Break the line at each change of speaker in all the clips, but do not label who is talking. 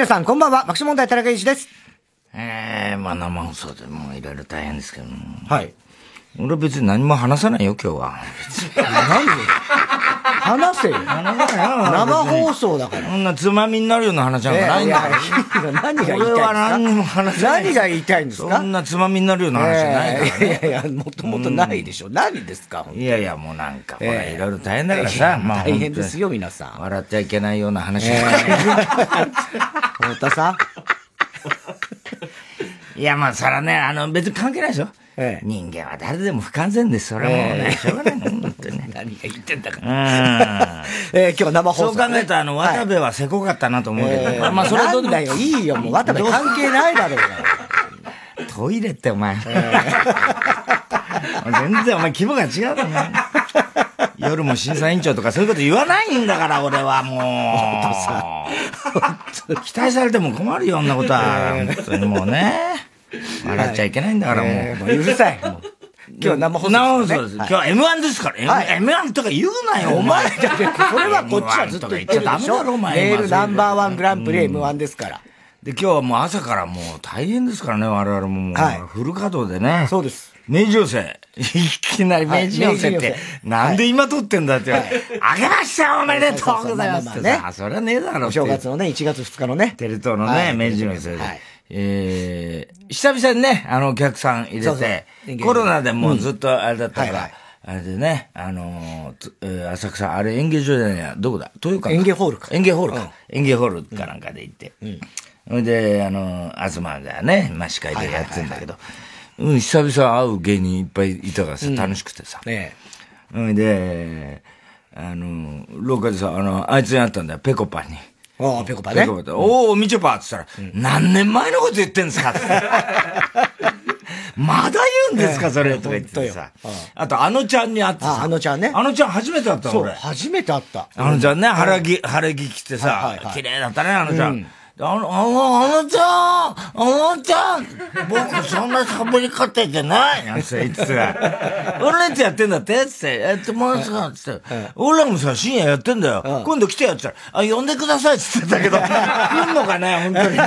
も皆さん、こんばんは。爆笑問題田中裕二です。
ええまあ生放送でもういろいろ大変ですけども。
はい。
俺別に何も話さないよ、今日は。
何で？話せよ。生放送だから。
そんなつまみになるような話なんかないんだよ。
いやいや何が言いたいんです
俺
か？
は何にも話せない。
何が言いたいんですか？
そんなつまみになるような話じゃないから
いやいや、もともとないでしょ。何ですか？
いやいや、もうなんか、ほら、
ええ
いろいろ大変だからさ、まあ
大変ですよ、皆さん。
笑っちゃいけないような話
太田さん？
いや、まあ、そらね、あの、別に関係ないでしょ。
ええ
人間は誰でも不完全です。それはもうね、
ええ
しょうがないの、本当にね。
何が言ってんだか
うん。
えー今日は生放送。
そう考えたら、あの、渡部はせこかったなと思うけど、
えー
まあ、それはどう
だよ、いいよ、もう渡部関係ないだろうが。
トイレってお前。全然お前規模が違うね。夜も審査委員長とかそういうこと言わないんだから、俺はもう。期待されても困るよ、そんなことは。本当にもうね。笑っちゃいけないんだから、も
えーも
う。
ううるさい。もう今日は生放送ですね
送です。今日は M1 ですから。
はい
M- M1 とか言うなよ、
お前だって、それはこっちはずっと言ってるでし
M1 とか言っちゃダメだろ
ょ。
お前
メールナンバーワングランプリ M1 ですから。
で、今日はもう朝からもう大変ですからね、我々ももう。
はい
フル稼働でね。
そうです。
明治寄せ。いきなり明治寄せってなんで今撮ってんだって。あげましたおめでとうございますってさ、そりゃねえだろ
お
って。
正月のね、1月2日のね。
テレ東の
はい
ね、明治寄せで
はい。
えー、久々にね、あの、お客さん入れ
そうそう。
てコロナでもうずっとあれだったから
うん。はいはい、
あれでね、あの浅草、あれ演芸場じゃないや、どこだ？豊川か。
演芸ホールか。
演芸ホールか。演芸ホールかなんかで行って。それで、あの、東がね、まあ、司会でやってんだけど、うん、久々会う芸人いっぱいいたからさ、楽しくてさ。
ね
それで、あの、廊下でさ、あの、あいつに会ったんだよ、ペコパに。
おーペコパね
ペコパって、おー、みちょぱって言ったら、何年前のこと言ってんですか？って。まだ言うんですか、それ、とか言ってさ。あと、あのちゃんに会ってさ。
ああのちゃんね
あのちゃん初めて会ったの、
そう、
俺。
初めて会った。
あのちゃんね、晴れ着、晴れ着着て
はい
さ綺麗だったね、あのちゃん。あの、あの、あのちゃんあのちゃん。僕そんな喋り方じゃない。なんて言ってさ、俺のやつやってんだって。つって、やってもらってさ、つって、俺らもさ、深夜やってんだよ。今度来てやったら、あ、呼んでくださいっつってたけど、来んのかね、本当に。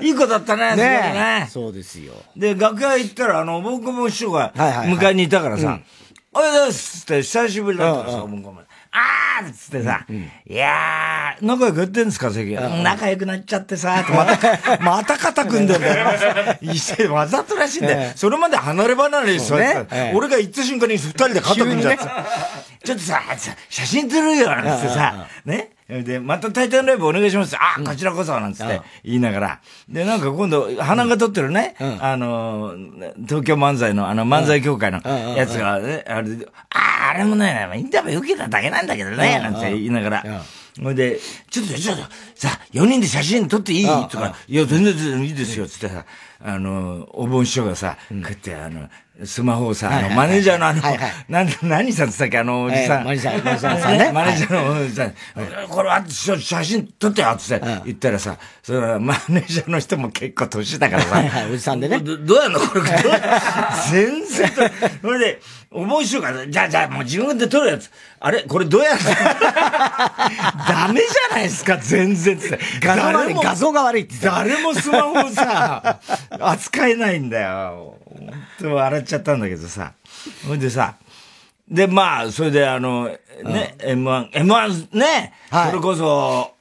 いい子だったね、すごい
ね
ね。
そうですよ。
で、楽屋行ったら、あの、僕も師匠が迎えにいたからさ、おはようございますって、久しぶりだったからさ、
うん。
僕も。あーっつってさ、いやー、仲良くやってんですか、関うん。仲良くなっちゃってさ、また、また肩組んでんだよ。一斉わざとらしいんだよ。
ええ。
それまで離れ離れに座ってた。
そうね。ええ。
俺が行った瞬間に二人で肩組んじゃって
急
さ、ちょっとさ、さ写真撮るよ、なんつってさ、ね？で、またタイタンライブお願いします。あ、こちらこそ、なんつって言いながら。で、なんか今度、花が撮ってるね、あの、東京漫才の、あの、漫才協会のやつがね、あれで、あ、あれもね、インタビュー受けただけなんだけどね、なんて言いながら。ほいで、ちょっと、ちょっと、さ、4人で写真撮っていい？とか、いや、全然全然いいですよ、つってさ、あの、お盆師匠がさ、こうやって、あの、スマホをさ、あの、マネージャーのあのなん、何さんつったっけ、あの、おじさん。
ええマネージャーマネージャーさん ね
マネージャーのおじさん。これは、写写真撮ってよ、つって言ったらさ、それはマネージャーの人も結構年だからさ。
はいはいおじさんでね
どどうやんのこれ、全然。それで、お盆師匠が、じゃあ、じゃあ、もう自分で撮るやつ。あれ？これどうやる ダメじゃないですか、全然つって。
画像が悪い、
誰も
画像が悪いって。
誰もスマホをさ、扱えないんだよ。本当笑っちゃったんだけどさ。ほいでさ、で、まあ、それであの、ね、M1、M1 ね、
はい。
それこそ、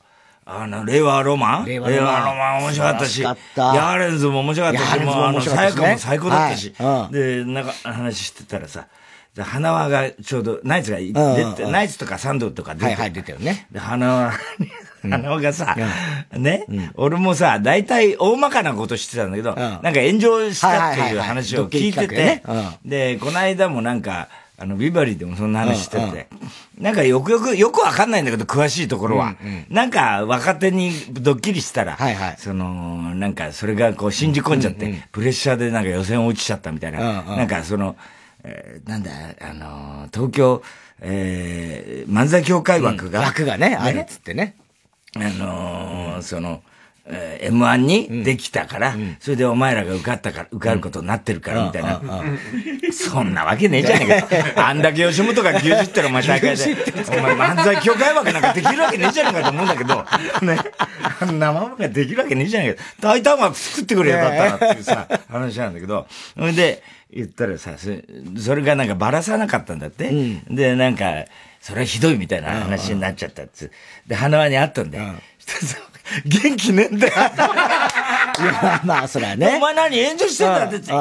あの、令和ロマン？
令和ロマン。
面白かったし、
しかった。
ヤーレンズも面白かったし、
も
もうあの、さやかも最高だったし、
はい。うん。
で、なんか話してたらさ、で花輪がちょうど、ナイツが出て、
うんうんうん。
ナイツとかサンドとか出て。
はいはい、出てるね。
で、花輪に、花輪がさ、ね、俺もさ、大体大まかなことしてたんだけど、なんか炎上したっていう話を聞いててで、この間もなんか、あの、ビバリーでもそんな話してて、なんかよくよく、よくわかんないんだけど、詳しいところは。なんか若手にドッキリしたら、その、なんかそれがこう信じ込んじゃって、プレッシャーでなんか予選落ちちゃったみたいな、
うんうん。
なんかその、えーなんだ、あのー、東京、えー漫才協会枠が、
枠がね、あるっつってね。
あのーその、えー、M1 にできたから、うん、それでお前らが受かったから、受かることになってるから、みたいな。そんなわけねえじゃねえか。あんだけ吉本が牛耳ったらお前 大会で、お前漫才協会枠なんかできるわけねえじゃねえかと思うんだけど、ね。あんなままができるわけねえじゃねえか。大体は作ってくれよかったなっていうさ、話なんだけど、それで、言ったらさ、それがなんかばらさなかったんだって。うん、で、なんか、それはひどいみたいな話になっちゃったっつ。で、花輪に会ったんだよ。元気ねえんだよ。い
や、まあ、それはね。
お前何炎上してんだって言って。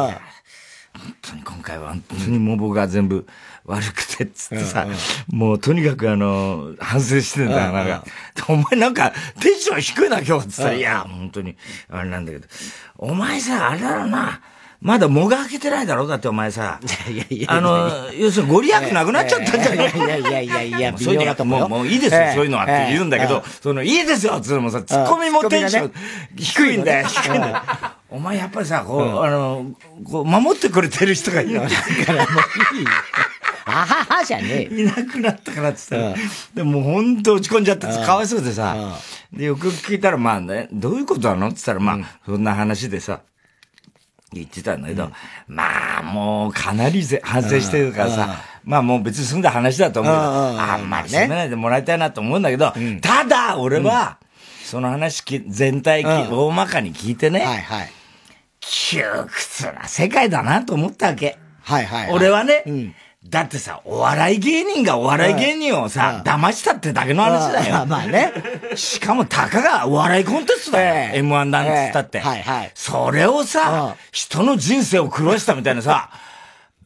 本当に今回は本当にもう僕が全部悪くてっつってさ、もうとにかくあの、反省してんだよ、なんか。お前なんかテンション低いな今日っつったら、いや、本当に、あれなんだけど、お前さ、あれだろうな。まだ藻が開けてないだろ？だってお前さ。いやいやあの、要するにご利益なくなっちゃったんじゃない
いやいやいやいや、
そういうのもう、もういいですよ、そういうのはって言うんだけど、その、いいですよつうのもさ、ツッコミもテンション低いんだよ、低いんだよ。お前やっぱりさ、こう、あの、こう、守ってくれてる人がいるからもういい。
あははじゃね
え。いなくなったからって言ったら、でも本当落ち込んじゃって、かわいそうでさ、で、よく聞いたら、まあね、どういうことなの？って言ったら、まあ、そんな話でさ、言ってたんだけど、うん、まあ、もうかなり反省してるからさ、まあもう別に済んだ話だと思うけど、あんまり責めないでもらいたいなと思うんだけど、ただ、俺は、その話全体、大まかに聞いてね、はいはい。窮屈な世界だなと思ったわけ。はいはい、俺はね、だってさ、お笑い芸人がお笑い芸人をさ、騙したってだけの話だよ。
まあね。
しかもたかがお笑いコンテストだよ。M1 なんつったって。はいはい。それをさ、人の人生を狂わしたみたいなさ、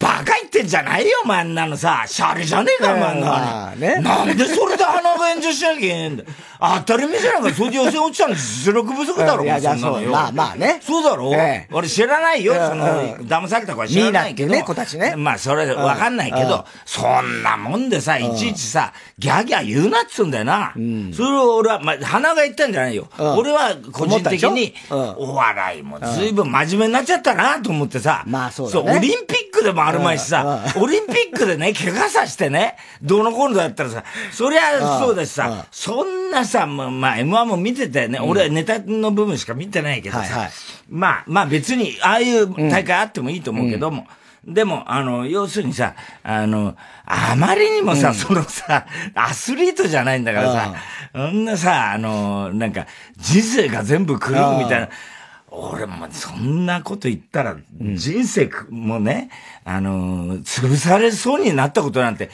バカ言ってんじゃないよ、お前あんなのさ。シャレじゃねえか、お前の。ね、なんでそれで鼻が炎上しなきゃいけないんだ当たり前じゃないか、それで予選落ちたの実力不足だろ、
いや、そんなのよ。まあまあね。
そうだろ、え俺知らないよ、その、騙された子は知らないけど。
ね、子たちね。
まあ、それわかんないけど、そんなもんでさ、いちいちさ、ギャギャ言うなっつうんだよな。それを俺は、まあ、鼻が言ったんじゃないよ。俺は個人的に、お笑いもずいぶん真面目になっちゃったなと思ってさ。
まあそうだね。
そう、オリンピックでもあるまいしさ、オリンピックでね、怪我さしてね、どうのこうのだったらさ、そりゃそうだしさ、そんなさ、まあ、まあ、M1 も見てたよね。俺はネタの部分しか見てないけどさ、まあ、まあ別に、ああいう大会あってもいいと思うけども、でも、あの、要するにさ、あの、あまりにもさ、そのさ、アスリートじゃないんだからさ、そんなさ、あの、なんか、人生が全部狂うみたいな、俺もそんなこと言ったら、人生もね、あのー、潰されそうになったことなんて、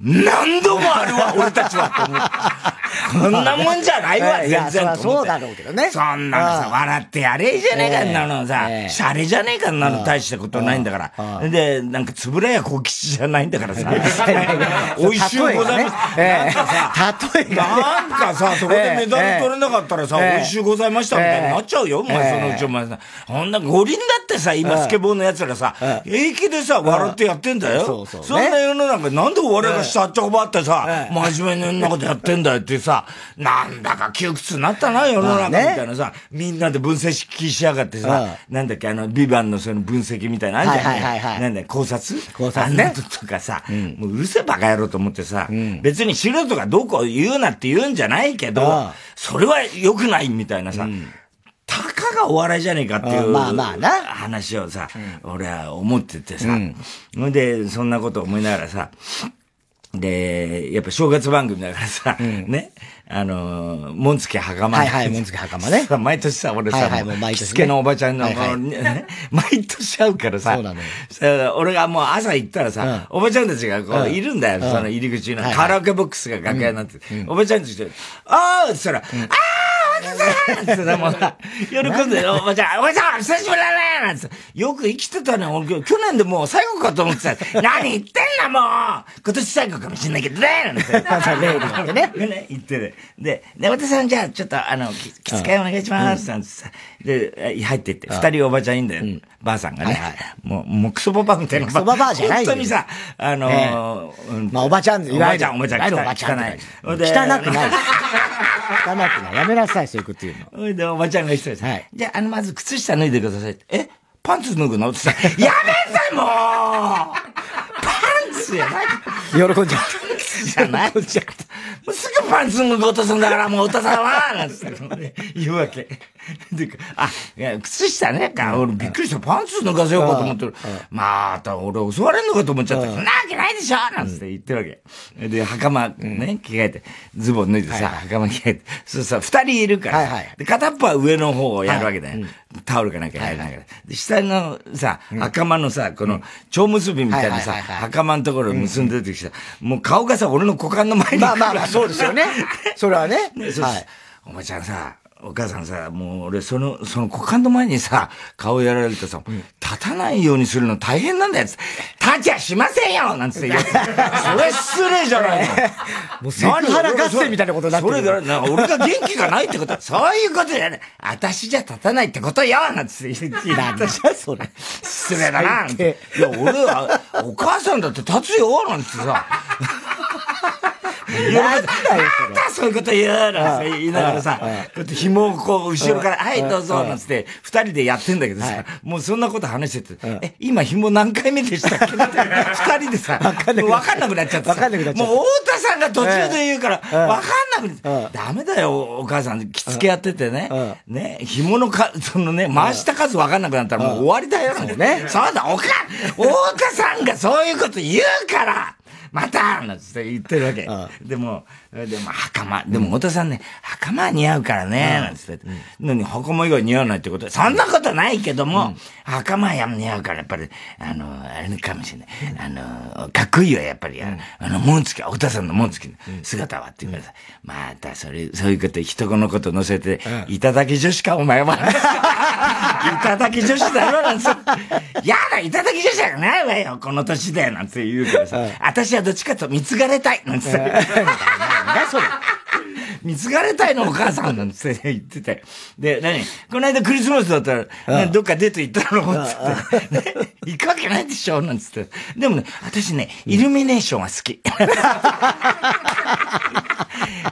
何度もあるわ、俺たちは。こんなもんじゃないわ、全然。
そうだろうけどね。
そんなのさ、笑ってやれじゃねえか、んなのさ、シャレじゃねえか、んなの大したことないんだから。で、なんか、つぶらや小吉じゃないんだからさ。美味しゅうございます。なんかさ、例えなんかさ、そこでメダル取れなかったらさ、美味しゅうございましたみたいになっちゃうよ、お前、そのうちお前さ。ほんな五輪だってさ、今スケボーの奴らさ、平気でさ、笑ってやってんだよ。そうそう。そんな世の中なんでお笑いが下っちゃこばってさ、真面目なことやってんだよってさ、なんだか窮屈になったな、世の中みたいなさ、みんなで分析しやがってさ、なんだっけ、あの、ビバンのその分析みたいなあんじゃん。なんだよ、考察？
考察ね。
とかさ、もううるせえバカ野郎と思ってさ、別に素人がどこ言うなって言うんじゃないけど、それは良くないみたいなさ、たかがお笑いじゃねえかっていう、まあまあな。話をさ、俺は思っててさ、うん、で、そんなこと思いながらさ、で、やっぱ正月番組だからさ、うん、ね、あの、紋付き袴。
はいはい、紋付き袴ね。
毎年さ、俺さ、はいはい、もう毎年、ね。のおばちゃんの、はいはい、ね、毎年会うからさ、そうなのよ。俺がもう朝行ったらさ、うん、おばちゃんたちがこう、いるんだよ、うん、その入り口の、カラオケボックスが楽屋になって、おばちゃんたちで、あーって言ったら、あーって、も、喜んで、おばちゃん、おばちゃん、久しぶりだねなんつって、よく生きてたね。俺、去年でもう最後かと思ってた。何言ってんだもう今年最後かもしんないけどねなんて。例に言ってね。ね、言ってる。で、ね、おばさんじゃあ、ちょっと、あの、きつかいお願いします。なんつってさ。で、入ってって、二人おばちゃんいいんだよ。ばあさんがね。もう、もうクソババみたいな。
クソババじゃない
本当にさ、あの
まあ、おばちゃん、
おばちゃん、おばちゃん、
汚い。汚くない。汚くない。やめなさい、そういうこと言うの。
で、おばちゃんが言ってたはい。じゃあ、あの、まず、靴下脱いでください。えパンツ脱ぐの？ってさ、やめてもう パンツやない
喜んじゃう。
じゃない。うすぐパンツ脱ごうとすんだから、もう太田さんはなんつって言うわけ。で、あ、いや、靴下ね、か、俺びっくりした。パンツ脱がせようかと思ってる。また俺襲われんのかと思っちゃった。そんなわけないでしょなんつって言ってるわけ。で、袴ね、着替えて、ズボン脱いでさ、袴着替えて。そうさ、二人いるから。で、片っぽは上の方をやるわけだよ。タオルかなきゃ入らないから。で、下のさ、袴のさ、この、蝶結びみたいなさ、袴のところ結んで出てきた。もう顔がさ、俺の股間の前に。
まあまあまあ、そうですよね。それはね。
はい。お前ちゃんさ、お母さんさ、もう俺その、その股間の前にさ、顔やられるとさ、うん、立たないようにするの大変なんだよ。立ちゃしませんよなんつって言って。それ失礼じゃないの。
もうセクハラ合戦みたいなことになってる。それ
だ、俺が元気がないってこと そういうことじゃない。私じゃ立たないってことよなんつって言って。
なんじゃそれ。
失礼だな。いや、俺は、お母さんだって立つよなんつってさ。
なんだよ、
そういうこと言うの言いながらさ、こうやって紐をこう、後ろから、はい、どうぞ、なんつって、二人でやってんだけどさ、もうそんなこと話してて、え、今紐何回目でしたっけ？二人でさ、わかんなくなっちゃってさ、もう太田さんが途中で言うから、わかんなくなって、ダメだよ、お母さん、着付けやっててね、ね、紐のか、そのね、回した数わかんなくなったらもう終わりだよ、ね。そうだ、おか、太田さんがそういうこと言うからまたなんつって言ってるわけ。でも、でも、袴。でも、太田さんね、袴似合うからね、なんつって。のに、袴以外似合わないってことそんなことないけども、袴や似合うから、やっぱり、あの、あれかもしれない。あの、かっこいいよ、やっぱり。あの、紋付き、太田さんの紋付きの姿はって言うからさ。また、それ、そういうこと、人のこと乗せて、いただき女子か、お前は。いただき女子だろ、なんつって。やだ、いただき女子じゃないわよ、この年で、なんて言うからさ。私はどっちかと貢がれたいなんつって。なんだそれ。貢がれたいのお母さんなんつって言ってて。で、何？この間クリスマスだったら、どっかデート行ったのつって。ね、行くわけないでしょなんつって。でもね、私ね、イルミネーションは好き。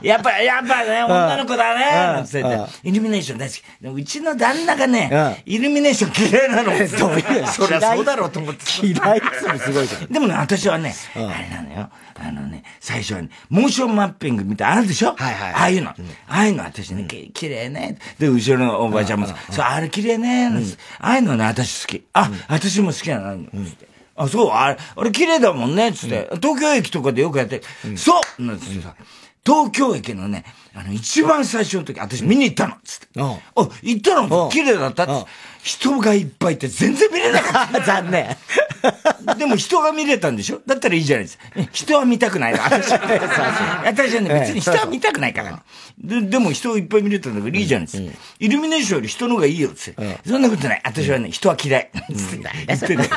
やっぱ、やっぱね、女の子だねなんつってイルミネーション大好き。うちの旦那がね、イルミネーション嫌いなの。
どういう
そりゃそうだろうと思って。
嫌いっつすごいじゃん。
でもね、私はね、あれなのよ。あのね、最初はね、モーションマッピングみたいなあるでしょ？はいはい。ああいうの。ああいうの私ね、綺麗ね。で、後ろのおばちゃんもさ、そう、あれ綺麗ね。ああいうのね、私好き。あ、私も好きなの。あ、そう、あれ、あれ綺麗だもんね、つって。東京駅とかでよくやって、そうなんつってさ。東京駅のね、あの、一番最初の時、私見に行ったのつって。あ、行ったの綺麗だったって。人がいっぱいいて全然見れなかった。
残念。
でも人が見れたんでしょ？だったらいいじゃないですか。人は見たくないの。私は。私はね、別に人は見たくないから。で、でも人をいっぱい見れたんだからいいじゃないですか。イルミネーションより人の方がいいよって。そんなことない。私はね、人は嫌い。言ってね。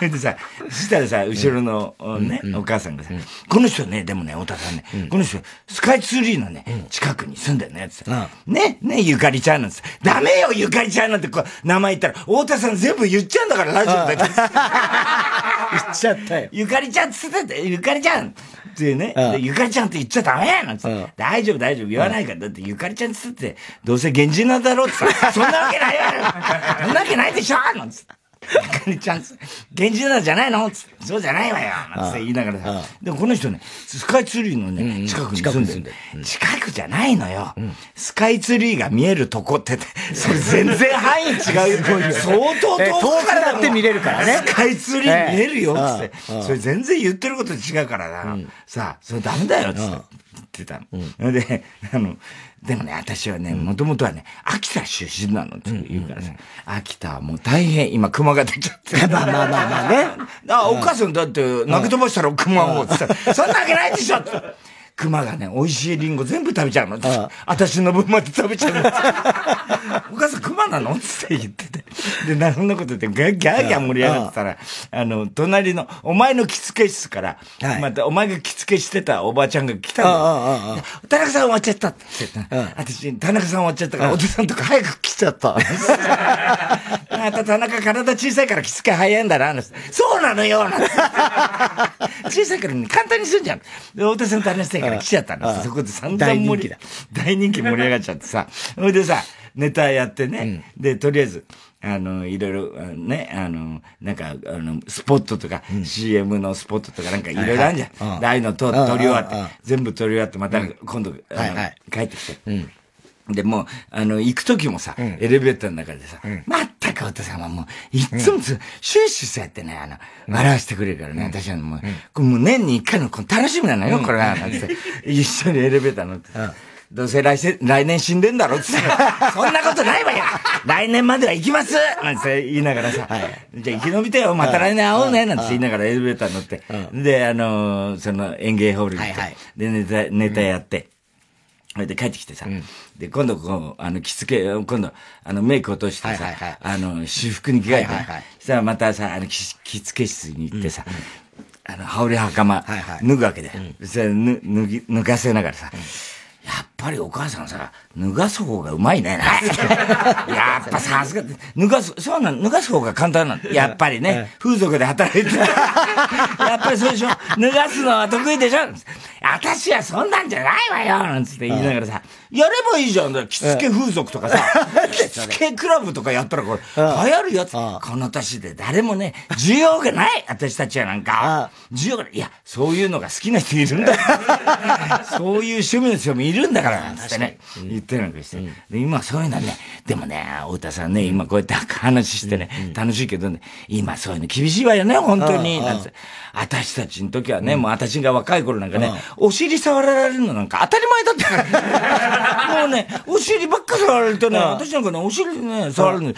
でさ、そしたらさ、後ろのね、お母さんがさ、この人ね、でもね、太田さんね、この人、スカイツリーのね、近くに住んでるね、つって。ね、ね、ゆかりちゃんなんです。ダメよ、ゆかりちゃんなんてこう、名前言ったら、太田さん全部言っちゃうんだから、ラジオで。
言っちゃったよ。
ゆかりちゃんつってて、ゆかりちゃんってね、ゆかりちゃんって言っちゃダメやなんつって、大丈夫大丈夫。言わないから、だってゆかりちゃんつって、どうせ源氏なんだろうってさ、そんなわけないわよ そんなわけないでしょなんつって。ゆかりちゃん、源氏なんじゃないの？つって、そうじゃないわよなんて言いながらさ。でもこの人ね、スカイツリーのね、近くに住んでる。近くじゃないのよ。スカイツリーが見えるとこって、それ全然範囲違うよ。相 当遠
くからだって見れるからね。
スカイツリー見えるよ、つって。それ全然言ってること違うからな。さあ、それダメだよ、つって。ってたの。で、あの、でもね、私はね、もともとはね、秋田出身なのって言うからさ、秋田はもう大変、今熊が出ちゃって。
まあまあまあまあね。
あ、お母さんだって投げ飛ばしたら熊をってさ、そんなわけないでしょって。熊がね、美味しいリンゴ全部食べちゃうの。ああ私の分まで食べちゃうの。お母さん熊なの？って言ってて。で、な、そんなこと言って、ギャーギャーギャー盛り上がってたら、あの、隣の、お前の着付け室から、はい、また、お前が着付けしてたおばあちゃんが来たの。田中さん終わっちゃったって言って、私、田中さん終わっちゃったから、お父さんとか早く来ちゃった。また田中体小さいから着付け早いんだな、そうなのよ、小さいからね、簡単にするじゃん。で、お父さんと話してから来ちゃったの。そこで散々盛り、大人気盛り上がっちゃってさ。それでさ、ネタやってね。で、とりあえず、あの、いろいろ、ね、あの、なんか、あの、スポットとか、CM のスポットとかなんかいろいろあるじゃん。ああいうのと撮り終わって、全部撮り終わって、また今度、帰ってきて。で、もう、あの、行く時もさ、エレベーターの中でさ、まったくお父様もう、いつも終始そうやってね、あの、笑わせてくれるからね、私はもう、もう年に一回の楽しみなのよ、これは、なんて。一緒にエレベーター乗って。どうせ来世、来年死んでんだろって そんなことないわよ。来年までは行きますなんて言いながらさ、じゃあ生き延びてよ、また来年会おうねなんて言いながらエレベーター乗って、で、あの、その演芸ホールに行って、で、ネタ、ネタやって、それで帰ってきてさ、で、今度こう、あの、着付け、今度、あの、メイク落としてさ、あの、私服に着替えて、そしたらまたさ、あの、着付け室に行ってさ、あの、羽織袴、脱ぐわけで、それ脱ぎ、脱がせながらさ、やっぱりお母さんさ、脱がす方がうまいね。やっぱさすが、脱がす、そうなの、脱がす方が簡単なの。やっぱりね、風俗で働いて。やっぱりそうでしょ脱がすのは得意でしょ私はそんなんじゃないわよなんつって言いながらさ、やればいいじゃん。着付け風俗とかさ、着付けクラブとかやったらこれ、流行るやつ。この年で誰もね、需要がない。私たちはなんか、需要がない。いや、そういうのが好きな人いるんだ。そういう趣味の人もいるんだから、なんつってね、言ってるなんかして。で、今そういうのね、でもね、太田さんね、今こうやって話してね、楽しいけどね、今そういうの厳しいわよね、本当に。なんて。私たちの時はね、もう私が若い頃なんかね、お尻触られるのなんか当たり前だった もうね、お尻ばっか触られてね、私なんかね、お尻ね、触るの全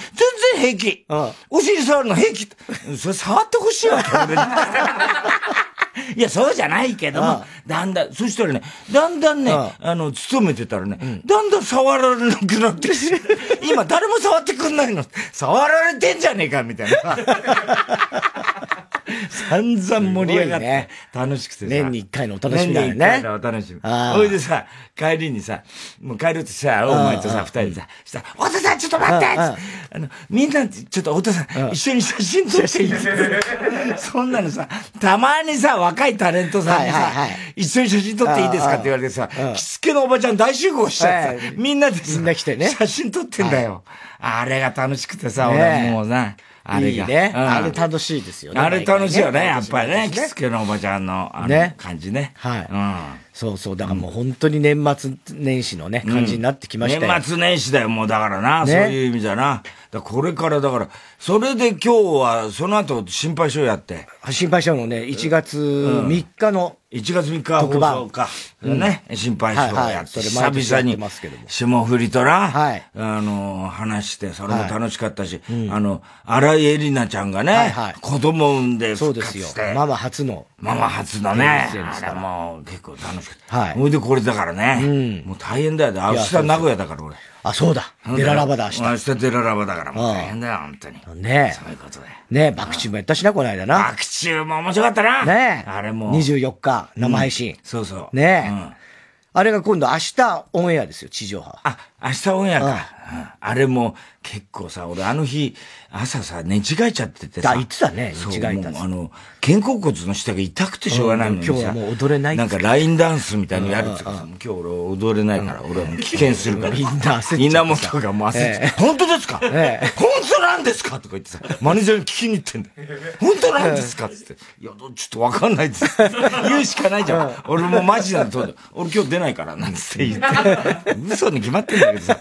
然平気。お尻触るの平気。それ触ってほしいわけ、いや、そうじゃないけども、だんだん、そしたらね、だんだんね、あの、勤めてたらね、だんだん触られなくなって 今誰も触ってくんないの。触られてんじゃねえか、みたいな。散々盛り上がって、楽しくてさ。
年に一回のお楽しみだよね。年に一回の
お楽しみ。ほいでさ、帰りにさ、もう帰るとさ、お前とさ、二人でさ、したら、太田さんちょっと待って！あの、みんな、ちょっと太田さん、一緒に写真撮っていい？そんなのさ、たまにさ、若いタレントさんにさ、一緒に写真撮っていいですか？って言われてさ、着付けのおばちゃん大集合しちゃってさ、みんなでさ、写真撮ってんだよ。あれが楽しくてさ、俺もうな、あれが。いい
ね、うん。あれ楽しいですよね。
あれ楽しいよね、やっぱりね。着付けのおばちゃんの、あの、感じね。
はい。うん。そうそう。だからもう本当に年末年始のね、感じになってきました
よ。年末年始だよ、もうだからな。そういう意味じゃな。だこれからだから、それで今日は、その後、心配性やって。
心配性のね、1月3日の、
うん、1月3日特番か。うん、ね、心配性やって、久々に、霜降りとな、はい、あの、話して、それも楽しかったし、はいあの、荒井絵里奈ちゃんがね、はいはい、子供産んで
そうですよ。ママ初の。
ママ初のね、あれも結構楽しかった。はい。ほいでこれだからね、もう大変だよ。明日名古屋だから俺。
あ、そうだ。デララバだ、明日。
明日デララバだからもう大変だよ、本当に。
ね
そういうことで。
ね爆中もやったしな、この間な。
爆中も面白かったな。
ね
あれも。
24日、生配信。
そうそ
う。ねあれが今度明日オンエアですよ、地上波。
あ、明日オンエアか。あれも結構さ、俺あの日、朝さ、寝違えちゃっててさ。
あ、いつだね、寝違えた
あの、肩甲骨の下が痛くてしょうがないのにさ。
今日はもう踊れない
なんかラインダンスみたいにやるって今日俺踊れないから、俺はもう危険するから。みんな焦っちゃ稲本がもう焦っちゃ本当ですか？本当なんですか？とか言ってさ、マネージャーに聞きに行ってんだよ。本当なんですか？って言って。いや、ちょっとわかんないです。言うしかないじゃん。俺もマジなんだ。俺今日出ないから、なんつって言って。嘘に決まってんだけどさ、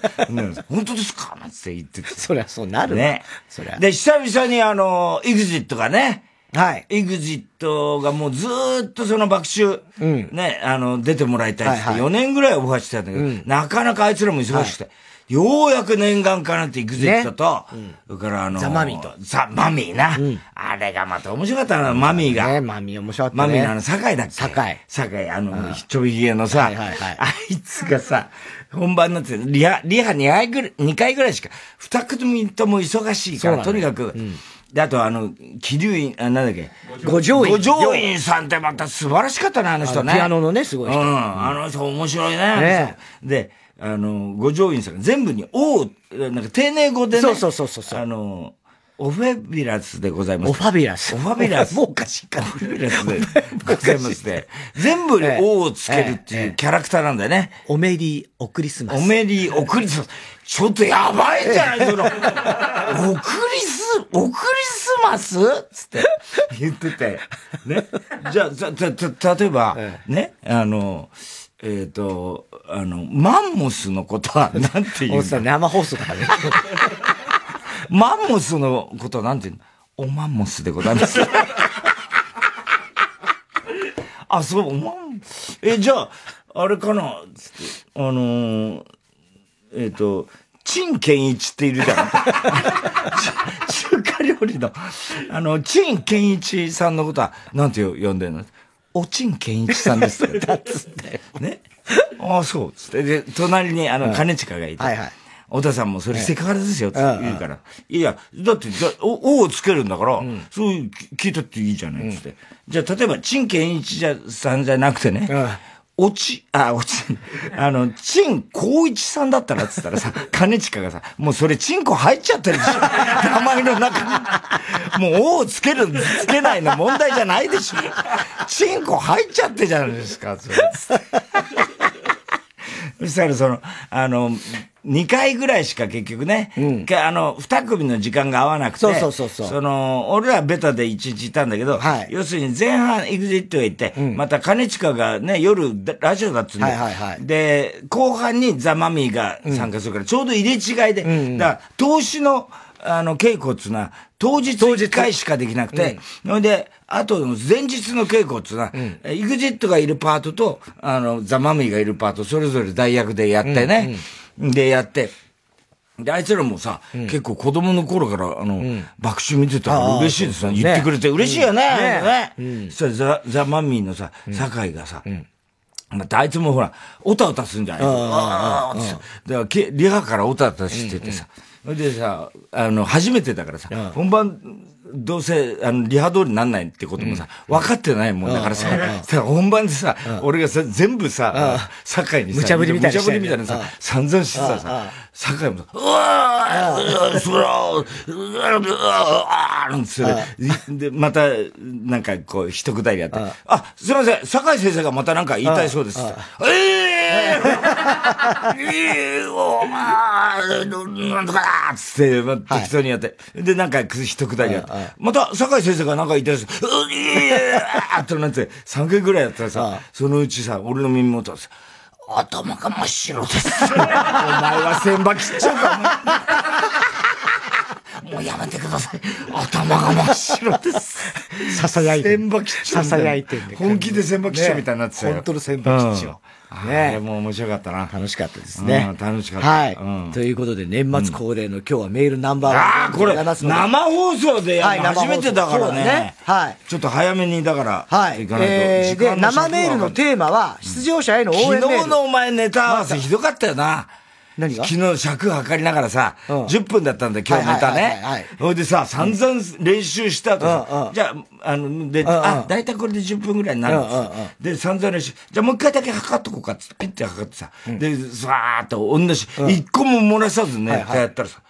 本当ですか？なんつって言ってて。
そりゃそうなる
ね。そりゃ。で、久々にあの、エグジットがね、はい。エグジットがもうずっとその爆臭、うん、ね、あの、出てもらいたいって、4年ぐらいオファーしてたんだけど、うん、なかなかあいつらも忙しくて、はい、ようやく念願かなってエグジットと、ねうん、それからあの、
ザ・マミーと。
ザ・マミーな、うん。あれがまた面白かったな、マミーが。
ね、マミー面白かった
ね。マミーのあの、酒井だっけ？
酒井。
酒井、あの、ちょびひげのさ、はいはいはい、あいつがさ、本番になって、リハ、リハ2回ぐらい、2回ぐらいしか、二組とも忙しいから、とにかく、うんで、あとあの、気流院、あ、なんだっけ？
五条院。
五条院さんってまた素晴らしかったね、あの人ね。
ピアノのね、すごい
人。うん、あの人面白いね。ねで、あの、五条院さんが全部に、おう、なんか丁寧語でね。
そうそうそうそう。
あの、オフェビラスでございます。
オファビラス。
オファビラス。
もうおかしいか。オ
ファビラスでございますね。全部に O をつけるっていうキャラクターなんだよね。
おめり、おクリスマス。
おめり、おクリスマス。ちょっとやばいんじゃないその、おクリス、おクリスマスつって言ってて。ね。じゃあ、た、た、例えば、ね、あの、えっ、と、あの、マンモスのことはなんて言うの
生放送だからね。
マンモスのことはなんて言うの？おマンモスでございます。あ、そう、おマン、え、じゃあ、あれかな？つって、あのー、えっ、と、陳健一っているじゃん。中華料理の、あの、陳健一さんのことは、なんて呼んでるの？おちん健一さんです。
だっつって。
ね。ああ、そう。つって。で、隣に、あの、金近がいて。はいはい。小田さんもそれセクハラですよって言うから。いや、だって、お、おをつけるんだから、そういう聞いたっていいじゃないっつって。じゃあ、例えば、陳健一さんじゃなくてね、おち、あ、おち、あの、チン光一さんだったらっつったらさ、金近がさ、もうそれチンコ入っちゃってるでしょ。名前の中に。もう、おをつける、つけないの問題じゃないでしょ。チンコ入っちゃってじゃないですか、それ。そしたらその、あの、2回ぐらいしか結局ね、うん、あの、2組の時間が合わなくて、
そうそうそうそう。
その、俺らベタで1日いたんだけど、はい、要するに前半エグジットへ行って、うん、また金近がね、夜ラジオだっつうんで、はいはいはい、で、後半にザ・マミーが参加するから、ちょうど入れ違いで、うん、だから、投資の、あの、稽古っつうのは、当日1回しかできなくて、ほ、うん。で、あと、前日の稽古っつうのは、うん、エグジットがいるパートと、あの、ザ・マミーがいるパート、それぞれ代役でやってね、うんうんで、やって、で、あいつらもさ、うん、結構子供の頃から、あの、うん、爆笑見てたら嬉しいですね。言ってくれて、嬉しいよね、ね。ね。そしたらザ、ザ・マンミーのさ、酒井がさ、またあいつもほら、おたおたすんじゃないああ、だから、リハからおたおたしててさ、でさ、あの、初めてだからさ、本番、どうせ、あの、リハ通りになんないってこともさ、分かってないもんだからさ、さ、本番でさ、俺がさ、全部さ、酒井にさ、
無茶ぶりみたいな。
無茶ぶりみたいなさ、散々してたさ、酒井もさ、うわーそらうわーなんつって、で、また、なんかこう、一くだりやって、あ、すいません、酒井先生がまたなんか言いたいそうです。ええーええお前、なんとかだつって、ま適当にやって。で、なんか一くだりやって。また、酒井先生がなんか言ってるんです。うえーってなって、3回ぐらいやったらさ、そのうちさ、俺の耳元さ、頭が真っ白です。お前は千葉切っちゃうか、もうやめてください。頭が真っ白です。
ささやいて。
千羽切っちゃう。
ささやいて
本気で千羽切っちゃうみたいになってたよ。
本当の千羽切っちゃう。
ねもう面白かったな。
楽しかったですね。
楽しかった。
はい。ということで、年末恒例の今日はメールナンバー。
ああ、これ、生放送で初めてだからね。はい。ちょっと早めに、だから、
はい。えで、生メールのテーマは、出場者への応援メール。
昨日のお前ネタ合わせひどかったよな。
何が？
昨日尺測りながらさ、うん、10分だったんだ今日ネタね。ほいでさ、散々練習した後さ、じゃあ、あの、で、あ、だいたいこれで10分ぐらいになるんですで、散々練習。じゃあもう一回だけ測っとこうかって、ピッて測ってさ、で、さーっと同じ、一個も漏らさずね、やったらさ、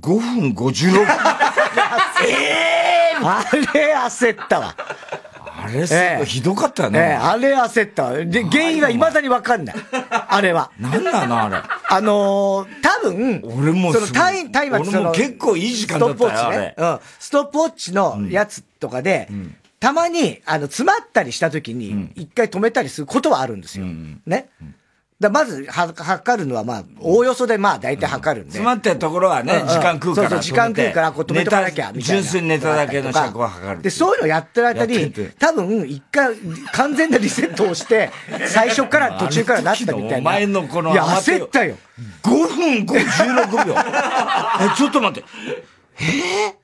5分56。
ええあれ焦ったわ。
あれすごいひどかったね。え
え、あれ焦った。で、原因は未だにわかんない。あれは。
なんなのあれ？
あのー、多分、
俺も
そのタイ、タイマ
ー俺も結構いい時間だったよ、
ストップウォッチね。うん。ストップウォッチのやつとかで、うん、たまに、あの、詰まったりした時に、一回止めたりすることはあるんですよ。うん、ね。うんだまず、は、測るのは、まあ、おおよそで、まあ、大体測るんで。
詰まってるところはね、時間食うから。
そうそう、時間食うから、こう止めとかなきゃ、
みたいな。純粋にネタだけの尺を測る。
で、そういうのやってる間に、多分、一回、完全なリセットをして、最初から、途中からなったみたいな。お
前のこの、
いや、焦ったよ。
5分56秒。え、ちょっと待って。えー、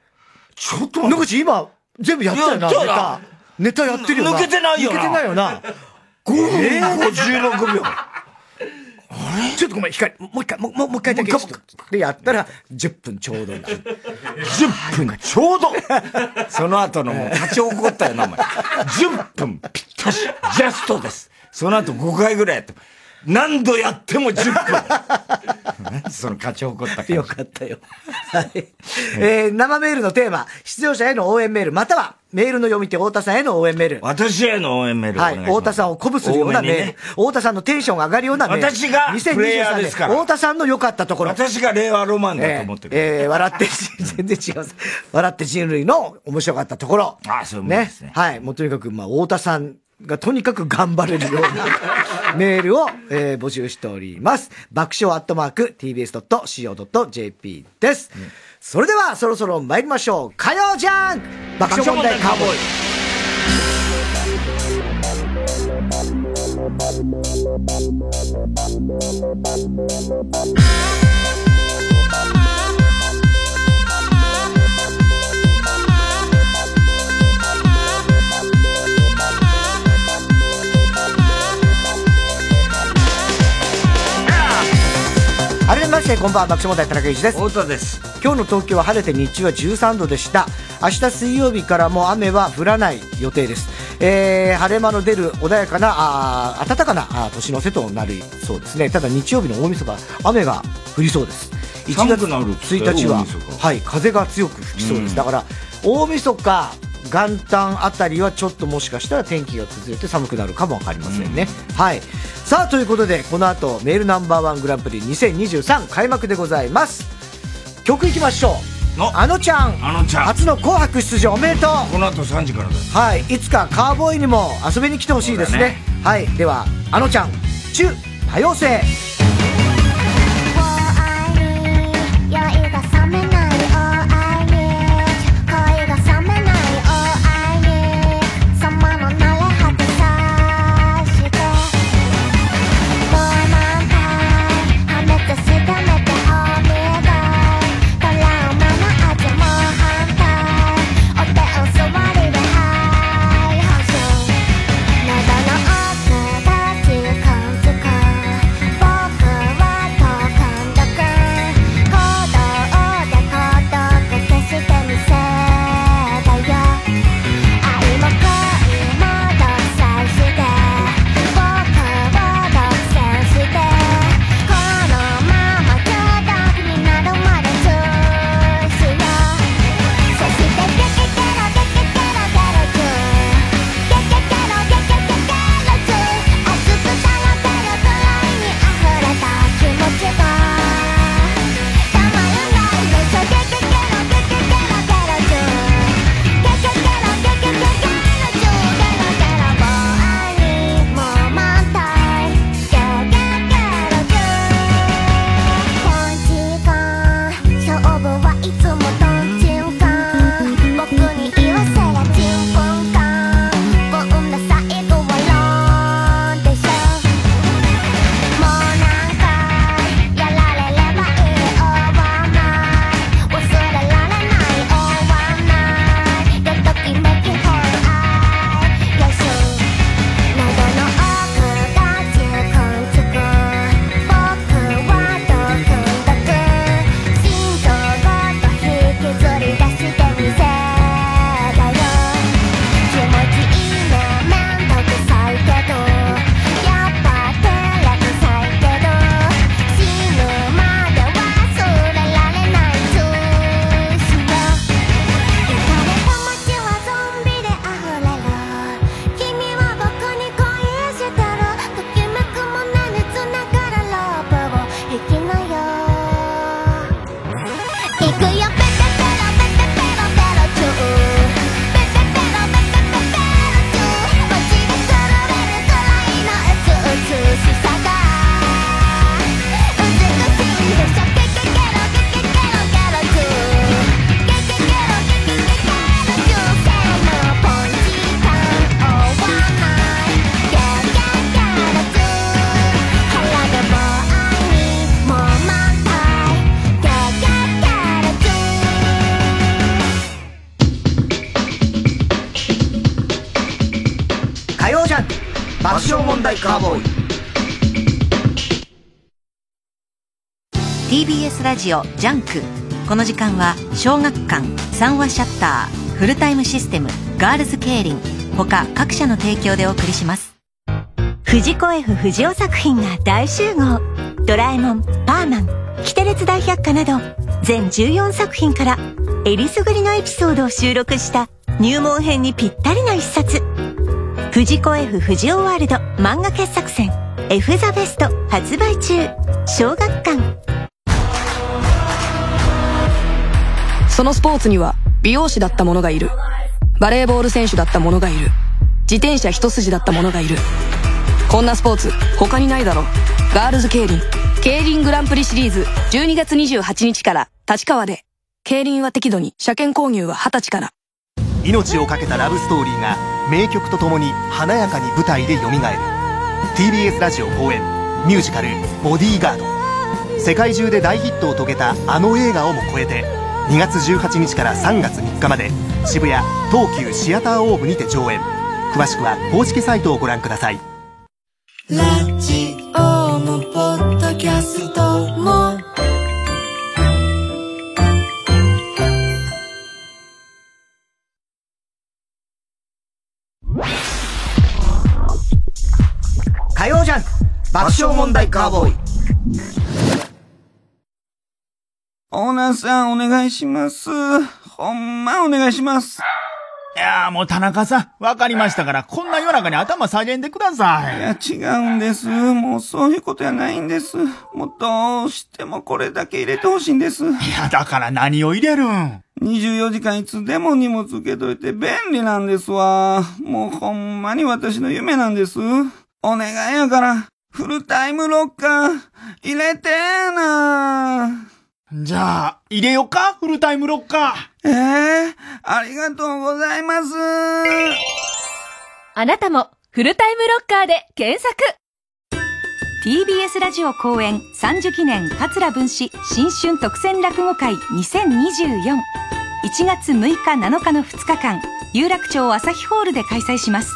ちょっと待って。
野口、今、全部やったよな、ネタ。ネタやってるよ
な。抜けてないよ
な。抜けてないよな。
5分56秒。
ちょっとごめん、光、もう一回、もう、もう一回だけ。で、やったら、10分ちょうどな。
10分ちょうど その後のもう立ち起こったよな、お前。10分ぴったし、ジャストです。その後5回ぐらいやって、何度やっても10分。その勝ち誇った
よかったよ。はい。えー、生メールのテーマ、出場者への応援メール、または、メールの読み手、太田さんへの応援メール。
私への応援メール。
はい。太田さんを鼓舞するようなメール。ね、太田さんのテンションが上がるようなメール。
私がプレイヤーですから。
太田さんの良かったところ。
私が令和ロマンだと思ってる。
えー、えー、笑って、全然違う。笑って人類の面白かったところ。
あ、そうですね。
ね。はい。もうとにかく、まあ、太田さんがとにかく頑張れるようなメールを、えー、募集しております。爆笑アットマーク tbs.co.jp です。うんそれではそろそろ参りましょう火曜じゃん爆笑問題カーボーイ改めましてこんばんは爆笑問題田中裕二です。
太田です。
今日の東京は晴れて日中は13度でした。明日水曜日からも雨は降らない予定です。えー、晴れ間の出る穏やかなあ暖かなあ年の瀬となりそうですね。ただ日曜日の大晦日雨が降りそうです。
1月1
日ははい風が強く吹きそうです、だから大晦日元旦あたりはちょっともしかしたら天気が崩れて寒くなるかもわかりませんね、うん、はい。さあということでこの後メールナンバーワングランプリ2023開幕でございます。曲いきましょう。あのちゃん。
あのちゃん。
初の紅白出場おめでとう。
この後3時からです
はい。いつかカーボーイにも遊びに来てほしいですね、ね、はい。ではあのちゃん。中多様性
ジオジャンク。この時間は小学館三和シャッターフルタイムシステムガールズケイリン。他各社の提供でお送りします。
藤子 F 不二雄作品が大集合ドラえもんパーマン
キテレツ大百科など全14作品からえりすぐりのエピソードを収録した入門編にぴったりな一冊。藤子 F 不二雄ワールド漫画傑作選 F ザベスト発売中。小学
そのスポーツには美容師だった者がいる。バレーボール選手だった者がいる。自転車一筋だった者がいる。こんなスポーツ他にないだろ。ガールズケイリン競輪グランプリシリーズ。12月28日から。立川で。競輪は適度に車検購入は20歳から。
命を懸けたラブストーリーが名曲とともに華やかに舞台で蘇る。TBS ラジオ公演。ミュージカル「ボディーガード」世界中で大ヒットを遂げたあの映画をも超えて。2月18日から3月3日まで渋谷東急シアターオーブにて上演。詳しくは公式サイトをご覧ください。
ラジオもポッドキャストも。
火曜ジャンク爆笑問題カーボーイ
オーナーさんお願いします。ほんまお願いします。
いやーもう田中さん、わかりましたから、こんな夜中に頭下げんでください。
いや、違うんです。もうそういうことやないんです。もうどうしてもこれだけ入れてほしいんです。い
や、だから何を入れるん
?24 時間いつでも荷物受けといて便利なんですわ。もうほんまに私の夢なんです。お願いやから、フルタイムロッカー、入れてーな
じゃあ、入れよかフルタイムロッカー。
ええー、ありがとうございます。
あなたも、フルタイムロッカーで検索。
TBS ラジオ公演30記念桂文史新春特選落語会20241月6日7日の2日間有楽町朝日ホールで開催します。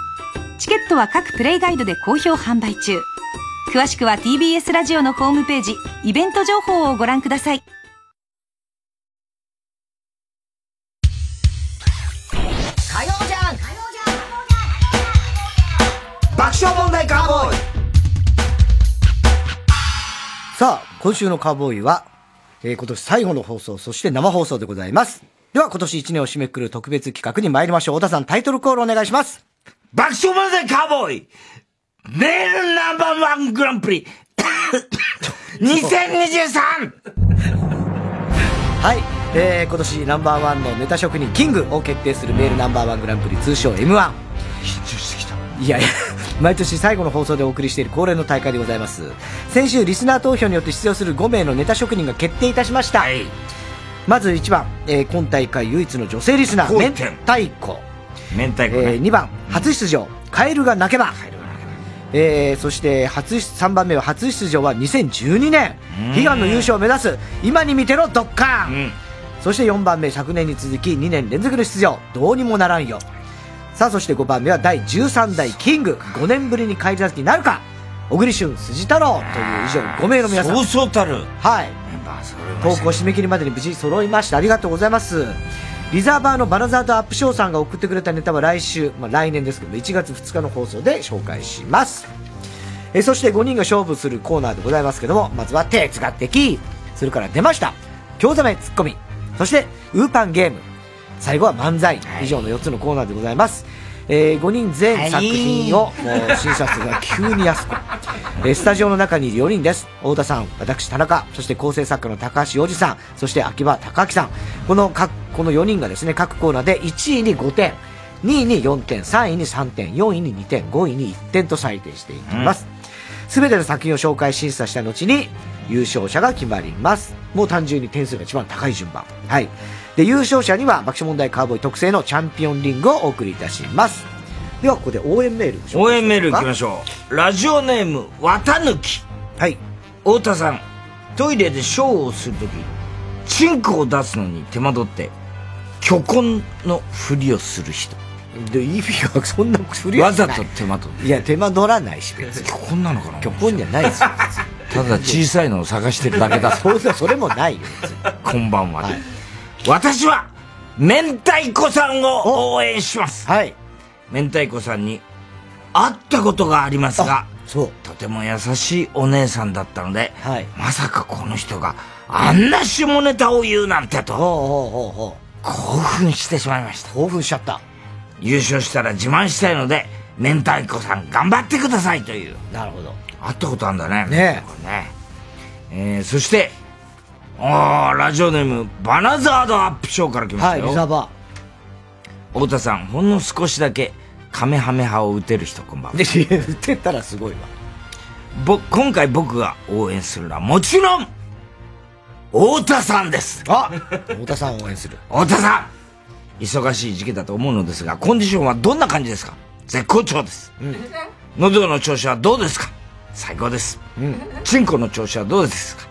チケットは各プレイガイドで好評販売中。詳しくは TBS ラジオのホームページイベント情報をご覧ください
爆笑問題カーボーイさあ、今週のカーボーイは、えー今年最後の放送、そして生放送でございます。では、今年1年を締めくくる特別企画に参りましょう。太田さん、タイトルコールお願いします。
爆笑問題カーボーイメールナンバーワングランプリ 2023!
はい。えー、今年ナンバーワンのネタ職人キングを決定するメールナンバーワングランプリ通称 M1。緊張してきた。いやいや、毎年最後の放送でお送りしている恒例の大会でございます。先週リスナー投票によって出場する5名のネタ職人が決定いたしました。まず1番、えー今大会唯一の女性リスナー、明太子。
明太子ね。
えー2番、初出場、カエルが鳴けば。えーそして初出3番目は初出場は2012年
うん
悲願の優勝を目指す今に見てろドッカーン、そして4番目昨年に続き2年連続の出場どうにもならんよさあそして5番目は第13代キング5年ぶりに返り咲きになるか小栗旬辻太郎という以上5名の皆さん。
そうそうたる。
はい。投稿締め切りまでに無事揃いました。ありがとうございます。リザーバーのバナザードアップショーさんが送ってくれたネタは来週、まあ、来年ですけど1月2日の放送で紹介します。えそして5人が勝負するコーナーでございますけどもまずは哲学的それから出ました京ざめツッコミ。そしてウーパンゲーム最後は漫才以上の4つのコーナーでございます、え5人全作品をもう審査するのは急に安く、えースタジオの中にいる4人です太田さん私田中そして構成作家の高橋洋二さんそして秋葉隆明さんこの各この4人がですね各コーナーで1位に5点2位に4点3位に3点4位に2点5位に1点と採点していきます、すべての作品を紹介審査した後に優勝者が決まります。もう単純に点数が一番高い順番。はい。で、優勝者には爆笑問題カーボーイ特製のチャンピオンリングをお送りいたします。では、ここで応援メールしま
応援メール行きましょう。ラジオネーム、綿抜き。
はい。
太田さん、トイレでショーをするとき、チンコを出すのに手間取って、虚婚のふりをする人。
で、意味がそんなふり
わざと手間取って。
いや、手間取らないし、別に。
虚婚なのかな？
虚婚じゃないですよ。
ただ小さいのを探してるだけだ。
そそれもないよ。
こんばんはで。私は、明太子さんを応援します。
はい。
明太子さんに会ったことがありますが、
そう。
とても優しいお姉さんだったので、
はい。
まさかこの人があんな下ネタを言うなんてと、
ほうほうほうほ
興奮してしまいました。
興奮しちゃった。
優勝したら自慢したいので、明太子さん頑張ってくださいという。
なるほど。
会ったことあるんだね。
ね
え。ねえー、そして、ああ、ラジオネーム、バナザードアップショーから来ました
はい、
よ。
リザバ
太田さん、ほんの少しだけ、カメハメハを打てる人、こんばんは。
で、言ってたらすごいわ。
ぼ、今回僕が応援するのは、もちろん、太田さんです。
あ太田さんを応援する。
太田さん忙しい時期だと思うのですが、コンディションはどんな感じですか？絶好調です。
うん。
喉の調子はどうですか？最高です。
うん。
チンコの調子はどうですか？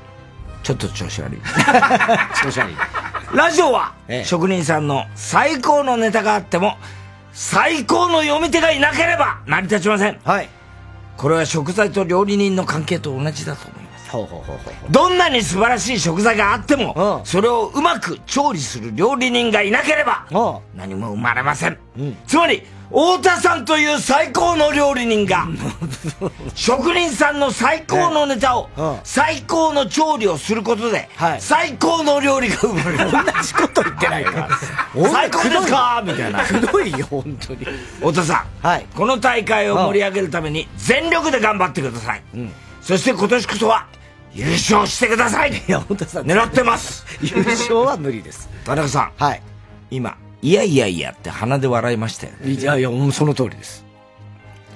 ちょっと調子悪い。
調子悪い。
ラジオは、
ええ
職人さんの最高のネタがあっても、最高の読み手がいなければ成り立ちません。
はい。
これは食材と料理人の関係と同じだと思います。
ほうほうほうほう。
どんなに素晴らしい食材があっても、それをうまく調理する料理人がいなければ、何も生まれません。つまり、太田さんという最高の料理人が、職人さんの最高のネタを、最高の調理をすることで、最高の料理が生まれる。
同じこと言ってないか。
最高ですか？みたいな。
くどいよ、本当に。
太田さん、
はい、
この大会を盛り上げるために全力で頑張ってください。そして今年こそは優勝してください。い
や、太田さん。
狙ってます。
優勝は無理です。
田中さん。
はい。
今、いやいやいやって鼻で笑いましたよね。
いやいや、もうその通りです。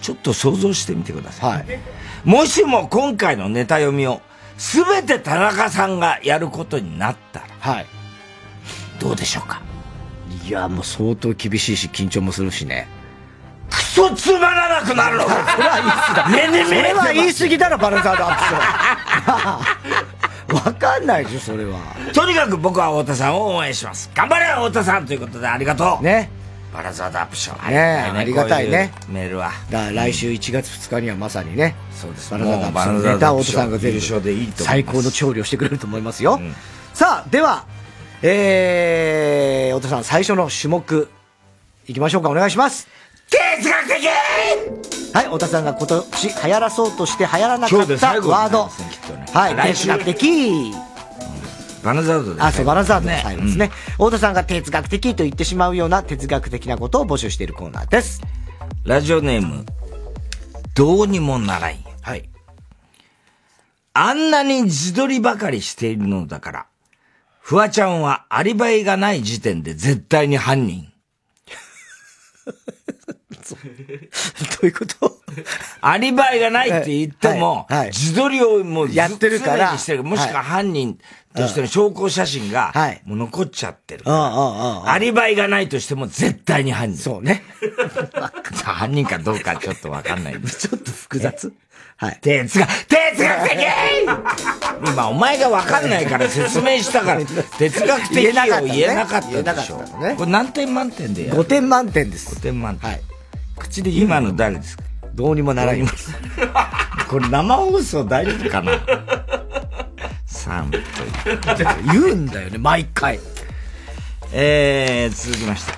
ちょっと想像してみてください。はい。もしも今回のネタ読みを、すべて田中さんがやることになったら、
はい。
どうでしょうか？
いや、もう相当厳しいし、緊張もするしね。
クソつまらなくなるの
それは言い過ぎだ。
ねねね
それは言い過ぎだろ、バルザードアップショー。わかんないでしょ、それは。
とにかく僕は太田さんを応援します。頑張れ太田さんということでありがとう。
ね。
バラザードアップショー。
ねありがたいね。
メールは。
だから来週1月2日にはまさにね。
そうです。
バラザードアップショーのネタを太田さんが全部最高の調理をしてくれると思いますよ。さあ、では、えー、太田さん最初の種目、いきましょうか。お願いします。
哲学的
はい、太田さんが今年流行らそうとして流行らなかったワード。はい、哲学的。
バナザード
あ、そう、バナザードの最後ですね。太田さんが哲学的と言ってしまうような哲学的なことを募集しているコーナーです。
ラジオネーム、どうにもならんよ。
はい。
あんなに自撮りばかりしているのだから、フワちゃんはアリバイがない時点で絶対に犯人。
どういうこと？
アリバイがないって言っても、自撮りをもう
やってるから。
もしくは犯人としての証拠写真が、もう残っちゃってる。アリバイがないとしても絶対に犯人。
そうね。
犯人かどうかちょっとわかんない。
ちょっと複雑。はい。
哲学、哲学的 今お前がわかんないから説明したから、哲学的を言えなかったでしょ。
言えなかったね
これ何点満点でやる
?5 点満点です。
5点満点。
はい。
口で今の誰ですか？
どうにもならない。
これ生放送大丈夫かな ?3 分。
言うんだよね、毎回。
えー、続きまして。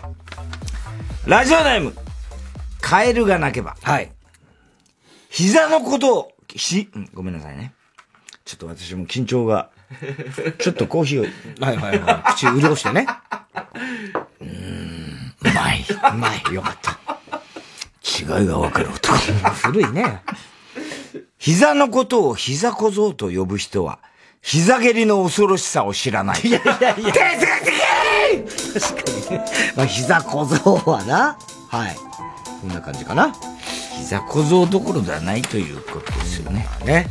ラジオネーム、カエルが鳴けば。
はい。
膝のことを、ひ、うんごめんなさいね。ちょっと私も緊張が、ちょっとコーヒーを。
はいはいはい。口潤してね。
うーん、うまい。
うまい。よかった。
違いがわかる男。
古いね。
膝のことを膝小僧と呼ぶ人は、膝蹴りの恐ろしさを知らない。いやいやいや。哲学的
確かにね。まあ、膝小僧はな。はい。こんな感じかな。
膝小僧どころではないということですよね。
ね。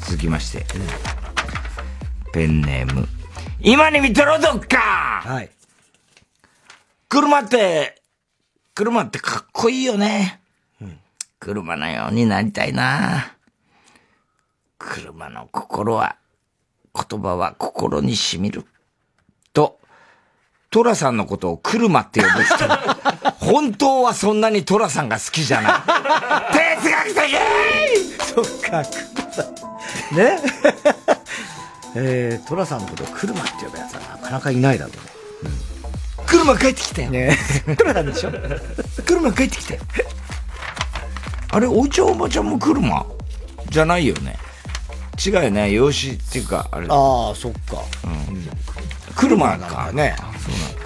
続きまして。ペンネーム。今に見てろどっか
はい。
車って、車ってかっこいいよね。うん車のようになりたいな。車の心は、言葉は心に染みる。と、トラさんのことを車って呼ぶ人。本当はそんなにトラさんが好きじゃない。哲学的
そっか、車さん。ね？えー、トラさんのことを車って呼ぶやつはなかなかいないだろうね。
車帰ってきたよ。
ねトラなんでしょ？
車帰ってきたよ。あれ、おいちゃんおばちゃんも車？じゃないよね。違うよね。養子っていうか、あれ。
ああ、そっか。
車か。ね。そうなん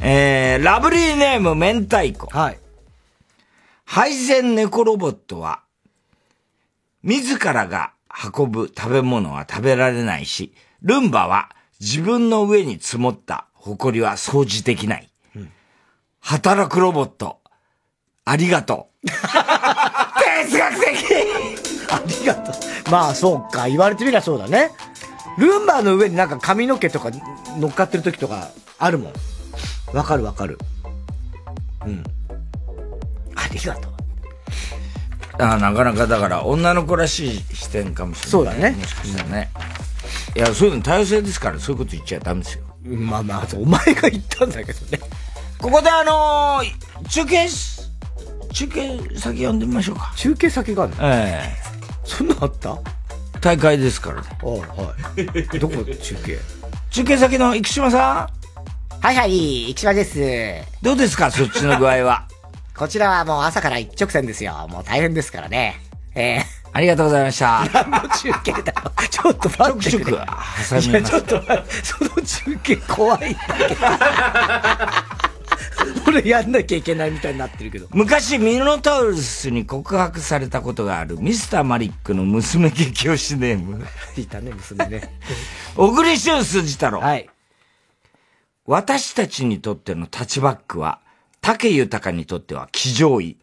だ。えー、ラブリーネーム明太子。
はい。
配膳猫ロボットは、自らが運ぶ食べ物は食べられないし、ルンバは自分の上に積もった埃は掃除できない。働くロボット、ありがとう。哲学的
ありがとう。まあ、そうか。言われてみりゃそうだね。ルンバの上になんか髪の毛とか乗っかってる時とかあるもん。わかるわかる。うん。ありがとう。
あなかなかだから女の子らしい視点かもしれない。
そうだね
もしかしたらね。いや、そういうの多様性ですから、そういうこと言っちゃダメですよ。
まあまあ、お前が言ったんだけどね。
ここであのー、中継し、中継先呼んでみましょうか。
中継先があるの？
ええ
そんなあった？
大会ですからね。
あはい。どこ中継？
中継先の生島さ
はいはい、生島です。
ん、どうですか、そっちの具合は。
こちらはもう朝から一直線ですよ。もう大変ですからね。ええ
ありがとうございました。
何の中継だよ。ちょっと待ってくれ。
ちょくちょ
っとその中継怖いんだけど。俺やんなきゃいけないみたいになってるけど。
昔、ミノタウルスに告白されたことがある、ミスターマリックの娘激推しネーム。
いたね、娘ね。
小栗旬筋太郎。
はい。
私たちにとってのタッチバックは、竹豊にとっては騎乗位。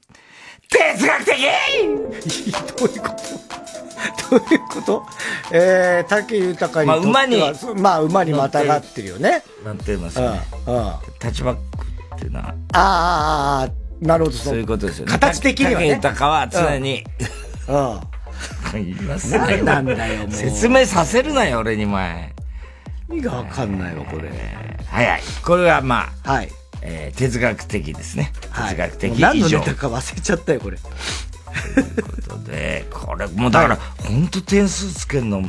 哲学的
どういうこと？どういうこと？えー、竹豊に
まあ馬に
まあ、馬にまたがってるよね。
なってます
うん。うん。あ
タッチバックっていうのは、
あ、ああ、ああ、なるほど、
そういうことですよね。
形的にはね
竹豊は常に、
うん。
言いますね
何なんだよ、もう。
説明させるなよ、俺に前。
意味がわかんないわ、これ。
はいはい。これはまあ、
はい。
えー哲学的ですね。哲学的以上。
のネタか忘れちゃったよ、これ。
で、これ、もうだから、本当点数つけるの、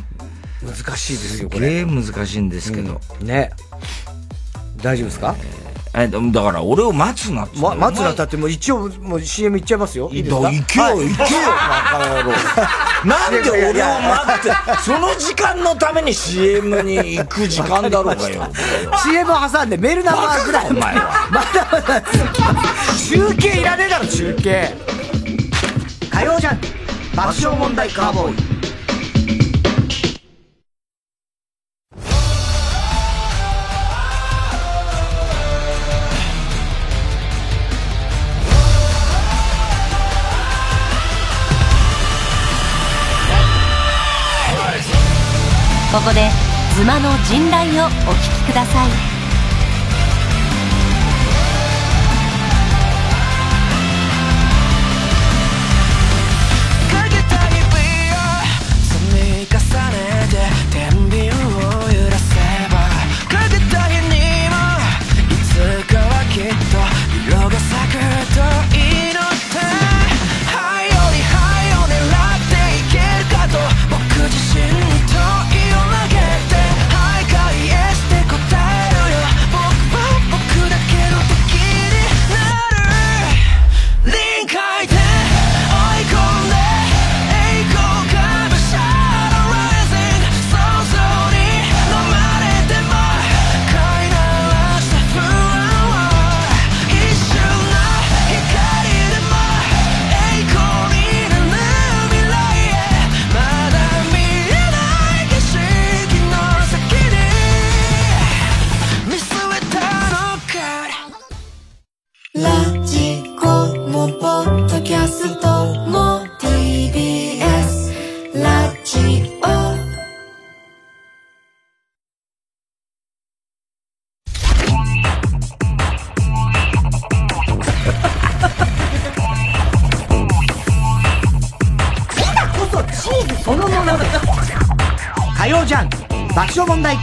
難しいですよ、こ
す
れ。
げえ難しいんですけど。
ね。大丈夫ですか？
え、でもだから、俺を待つなっつって
ま、松野だってもう一応、もう CM いっちゃいますよ。いいですか？
行けよ、
はい
行けよ、バカ野郎。なんで俺を待って、その時間のために CM に行く時間だろうがよ。
CM を挟んでメールナンバーぐらい。
お前は。
まだまだ中継いらねえだろ、中継。火曜じゃん。爆笑問題カーボーイ。
ここでズマの陣雷をお聞きください。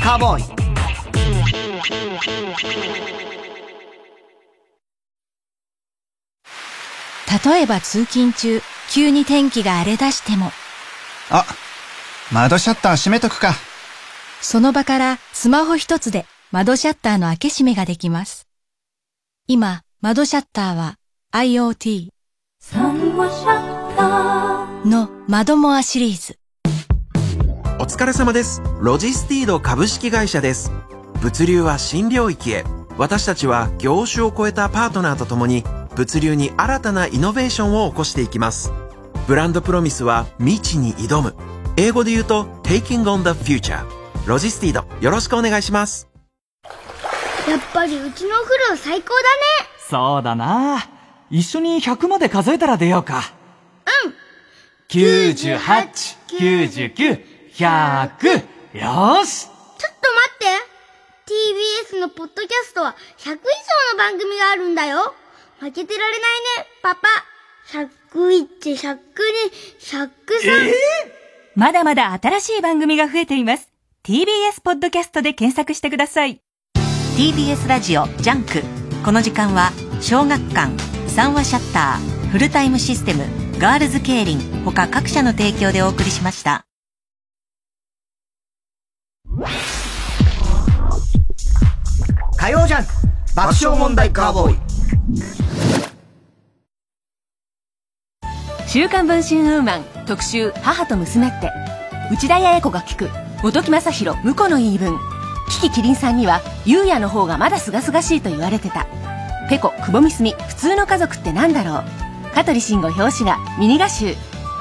カーボーイ
例えば通勤中、急に天気が荒れ出しても、
あ、窓シャッター閉めとくか。
その場からスマホ一つで窓シャッターの開け閉めができます。今、窓シャッターは IoT の窓モアシリーズ。
お疲れ様です。ロジスティード株式会社です。物流は新領域へ。私たちは業種を超えたパートナーと共に物流に新たなイノベーションを起こしていきます。ブランドプロミスは未知に挑む。英語で言うと Taking on the Future。ロジスティードよろしくお願いします。
やっぱりうちのお風呂最高だね
そうだな。一緒に100まで数えたら出ようか。
うん
98、99、100。よーし。
ちょっと待って TBS のポッドキャストは100以上の番組があるんだよ負けてられないね、パパ。101、102、103。
まだまだ新しい番組が増えています。TBS ポッドキャストで検索してください。
TBS ラジオジャンクこの時間は小学館三話シャッターフルタイムシステムガールズケイリン他各社の提供でお送りしました
火曜ジャンク爆笑問題カーボーイ。
週刊文春ウーマン特集母と娘って。内田彩子が聞く。本木正宏婿の言い分。キキキリンさんには優也の方がまだ清々しいと言われてた。ペコ久保みすみ普通の家族ってなんだろう。香取慎吾表紙がミニ画集。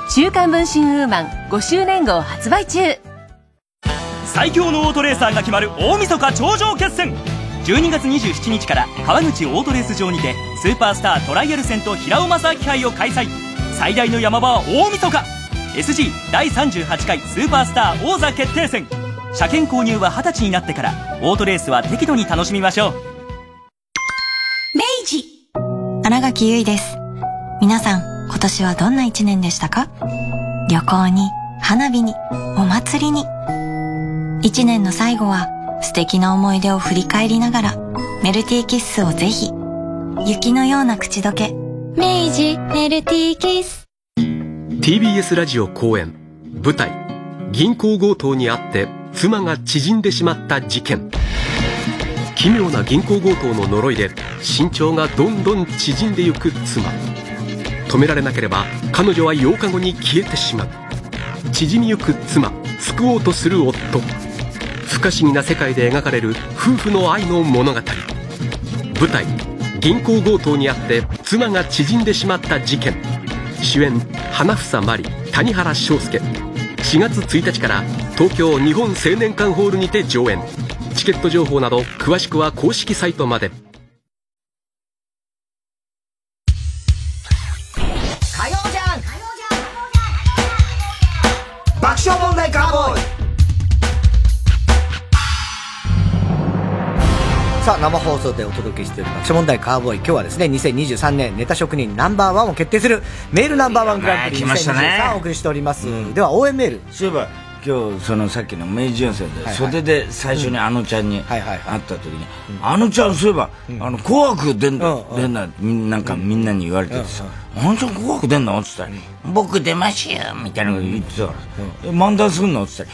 週刊文春ウーマン5周年号発売中。
最強のオートレーサーが決まる大晦日頂上決戦。12月27日から川口オートレース場にてスーパースタートライアル戦と平尾正明杯を開催。最大の山場は大晦日。SG 第38回スーパースター王座決定戦。車検購入は20歳になってからオートレースは適度に楽しみましょう。
明治。新垣結衣です。皆さん今年はどんな一年でしたか？旅行に花火にお祭りに。一年の最後は素敵な思い出を振り返りながらメルティーキッスをぜひ雪のような口どけ。明治メルティーキッス
TBS ラジオ公演。舞台銀行強盗にあって妻が縮んでしまった事件。奇妙な銀行強盗の呪いで身長がどんどん縮んでゆく妻。止められなければ彼女は8日後に消えてしまう。縮みゆく妻救おうとする夫不可思議な世界で描かれる夫婦の愛の物語。舞台銀行強盗にあって妻が縮んでしまった事件。主演花房真理谷原章介。4月1日から東京日本青年館ホールにて上演。チケット情報など詳しくは公式サイトまで。
さあ、生放送でお届けしている爆笑問題カーボーイ。今日はですね、2023年ネタ職人ナンバーワンを決定するメールナンバーワングランプリ
来ましたね。
2023をお送りしております。では、応援メール。
そういえば今日そのさっきの明治純正で
はい
袖で最初にあのちゃんに会った時にあのちゃんそういえばあの紅白出んの出んなみんなんかみんなに言われててさあのちゃん紅白出んの？っつったら僕出ますよみたいなこと言ってたからえ漫談すんの？っつった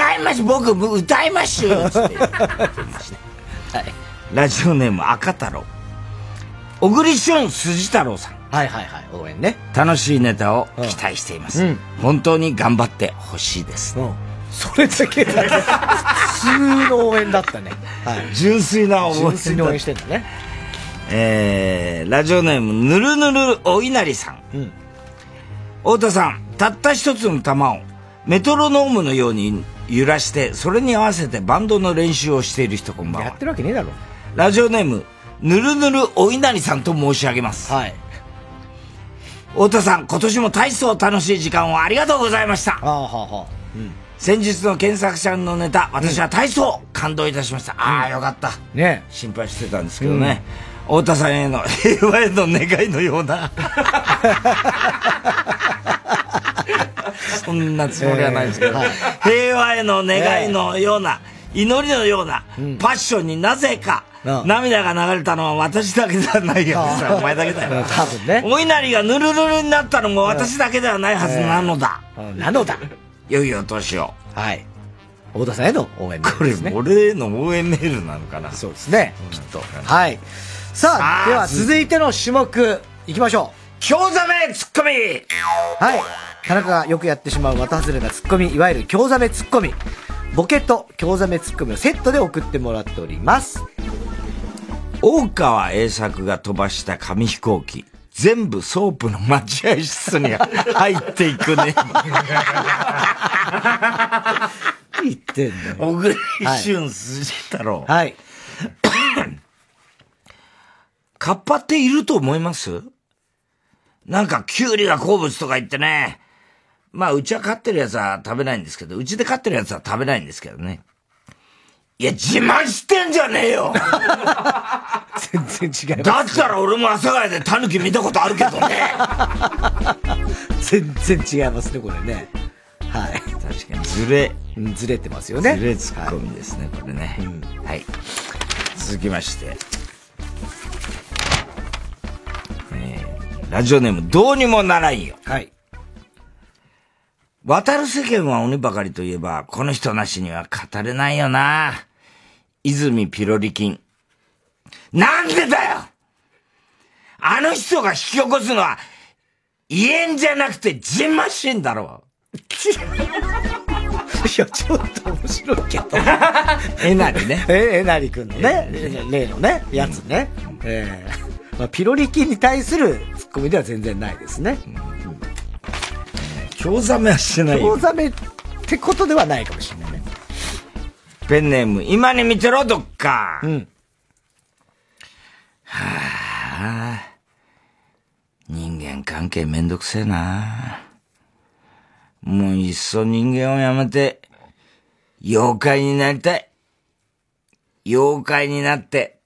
ら違います僕歌いますよ。っつって ラジオネーム赤太郎。小栗旬筋太郎さん。
はいはいはい、応援ね。
楽しいネタを期待しています、
うん。
本当に頑張ってほしいです、
それだけだ普通の応援だったね。はい。
純粋な応援
純粋に応援してんだね。
えー、ラジオネームぬるぬるお稲荷さん、太田さんたった一つの玉をメトロノームのように揺らしてそれに合わせてバンドの練習をしている人こんばんは。
やってるわけねえだろ。
ラジオネームぬるぬるお稲荷さんと申し上げます。
はい。
太田さん今年も大層楽しい時間をありがとうございました。
ああ、はあ、はあ。うん。
先日の検索者のネタ私は大層感動いたしました、ああよかった。
ね。
心配してたんですけどね、太田さんへの平和への願いのような。そんなつもりはないですけど、
えーはい。
平和への願いのような、祈りのような、パッションになぜか、涙が流れたのは私だけではないやつだお前だけだよ。
多分ね。
お稲荷がぬるぬるになったのも私だけではないはずなのだ。
なのだ。
良いお年を。
はい。太田さんへの応援メールですね。
これ、俺への応援メールなのかな。
そうですね。きっと。はい。さあ、では続いての種目、いきましょ
う。興ざめツッコミ
はい。田中がよくやってしまう的外れなツッコミ、いわゆる京ザメツッコミ。ボケと興ざめツッコミをセットで送ってもらっております。
大川栄作が飛ばした紙飛行機。全部ソープの待合室に入っていくね。
言ってんだよ。
小栗旬筋太郎。
はい。
カッパっていると思います？なんか、キュウリが好物とか言ってね。まあ、うちは飼ってるやつは食べないんですけど、うちで飼ってるやつは食べないんですけどね。いや、自慢してんじゃねえよ
全然違い
だったら俺も阿佐ヶ谷でタヌキ見たことあるけどね。
全然違いますね、これね。はい。
確かにずれ。
ずれてますよね。
ずれツッコミですね、これね。はい。続きまして。えーラジオネーム、どうにもならんよ。
はい。
渡る世間は鬼ばかりといえば、この人なしには語れないよな。泉ピロリ菌。なんでだよあの人が引き起こすのは、胃炎じゃなくてジンマシンだろ
いや、ちょっと面白いけど。
えなりね。
え、えなりくんのね、例のね、やつね。ええまあ、ピロリ菌に対するツッコミでは全然ないですね。
京ザメはしてないよ
京ザメってことではないかもしれないね。
ペンネーム、今に見てろ、どっか。
うん。
はあ、人間関係めんどくせえな。もういっそ人間をやめて、妖怪になりたい。妖怪になって、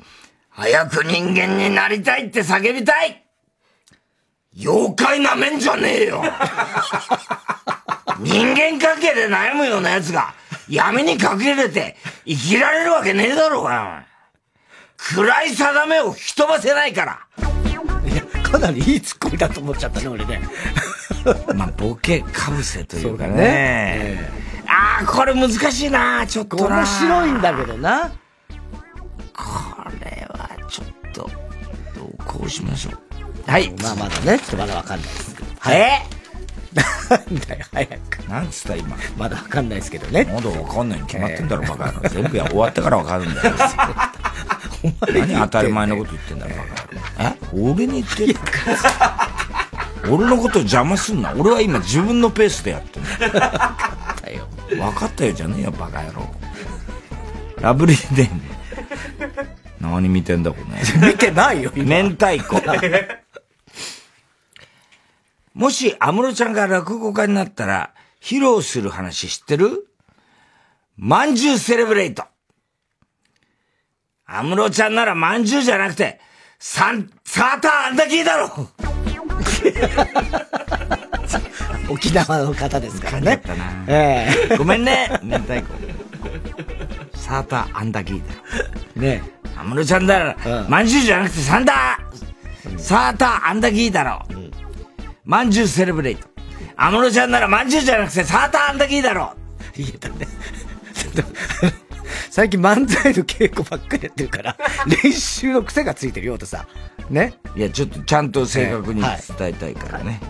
早く人間になりたいって叫びたい妖怪なめんじゃねえよ 人間関係で悩むような奴が闇に隠れて生きられるわけねえだろうが。暗い定めを吹き飛ばせないから。
かなりいいツッコミだと思っちゃったね、俺ね。
まあ、ボケかぶせというかね。
ね
ああ、これ難しいな、ちょっとな。
面白いんだけどな。
これはちょっと、どうこうしましょう。はい。
まあまだね、ちょっとまだわかんないですけど。
え？
なんだよ、早く。
なんつった今。
まだわかんないですけどね。
まだわかんないに決まってんだろ、バカ野郎。全部や終わってからわかるんだよ。何当たり前のこと言ってんだろ、バカ野郎。え？俺に言ってる俺のこと邪魔すんな。俺は今自分のペースでやってんだ。分かったよ。分かったよじゃねえよ、バカ野郎。ラブリーデーム。何見てんだ、これ。
見てないよ、
明太子。もし、安室ちゃんが落語家になったら、披露する話知ってる？まんじゅうセレブレイト。安室ちゃんならまんじゅうじゃなくて、サン、サーターアンダギーだろ
沖縄の方ですからね。ええ
ごめんね、明太子。サーターアンダギーだろ。
ね
安室ちゃんなら、まんじゅうじゃなくてサンダー、サーターアンダギーだろ。まんじゅうセレブレイト。安室ちゃんならまんじゅうじゃなくてサーターアンダギーだろ。
言えたね。最近漫才の稽古ばっかりやってるから、練習の癖がついてるよ、とさ。ね？
いや、ちょっとちゃんと正確に伝えたいからね。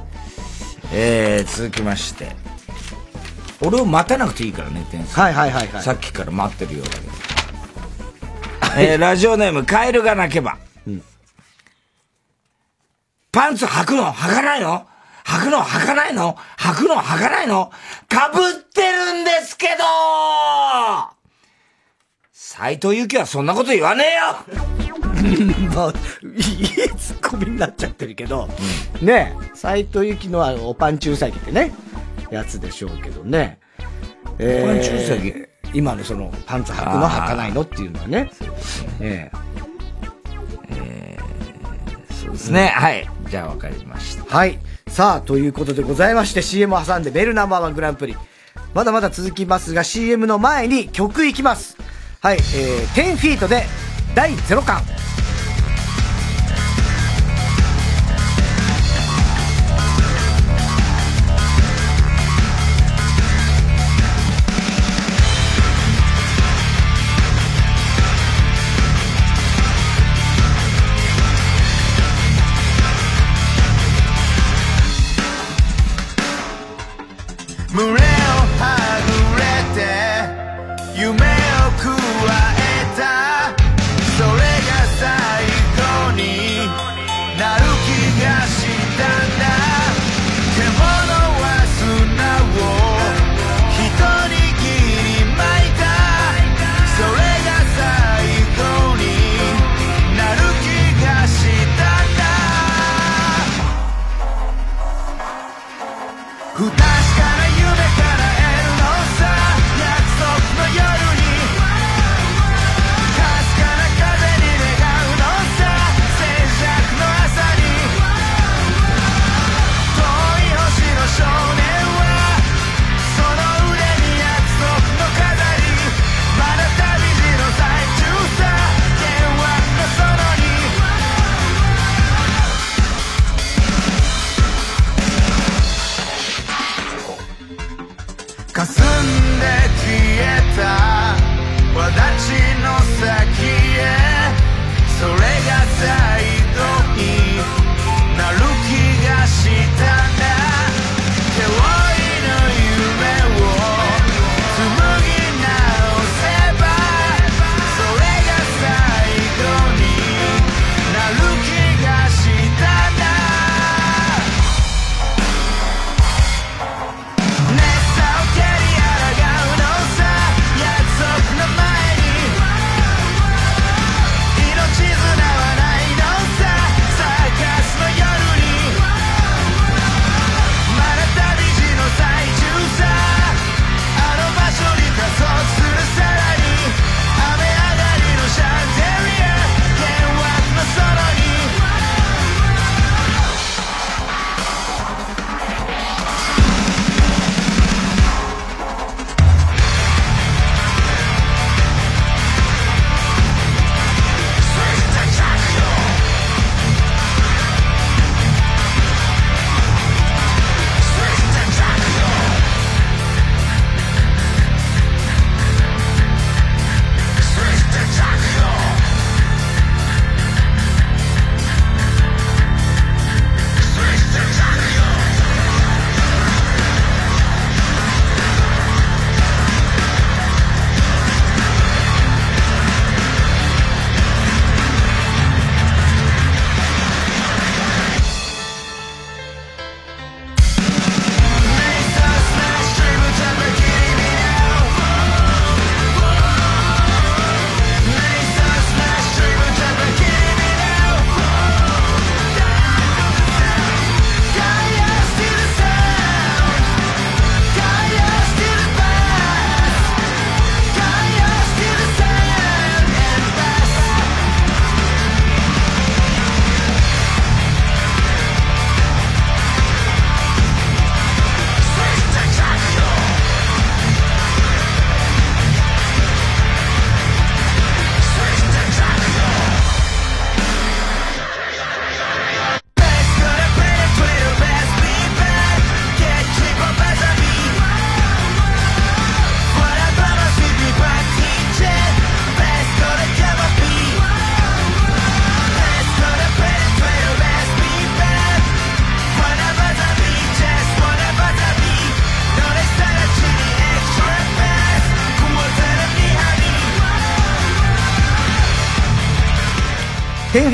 えー、続きまして。俺を待たなくていいからね、天才。
はいはいはいはい。
さっきから待ってるようだけど。えー、ラジオネーム、カエルが鳴けば。パンツ履くの履かないの？履くの履かないの？履くの履かないの？被ってるんですけど！斎藤由貴はそんなこと言わねえよ！
まあ、いいツッコミになっちゃってるけど、ねえ、斎藤由貴のあの、おパンチウサギってね、やつでしょうけどね。え
パンチウサギ？
今のその、パンツ履くの履かないのっていうのはね。え
そうですね。はい。じゃあ分かりました。
はい。さあ、ということでございまして、CM を挟んでベルナンバーワングランプリ。まだまだ続きますが、CM の前に曲いきます。はい、えー、10フィートで第0巻。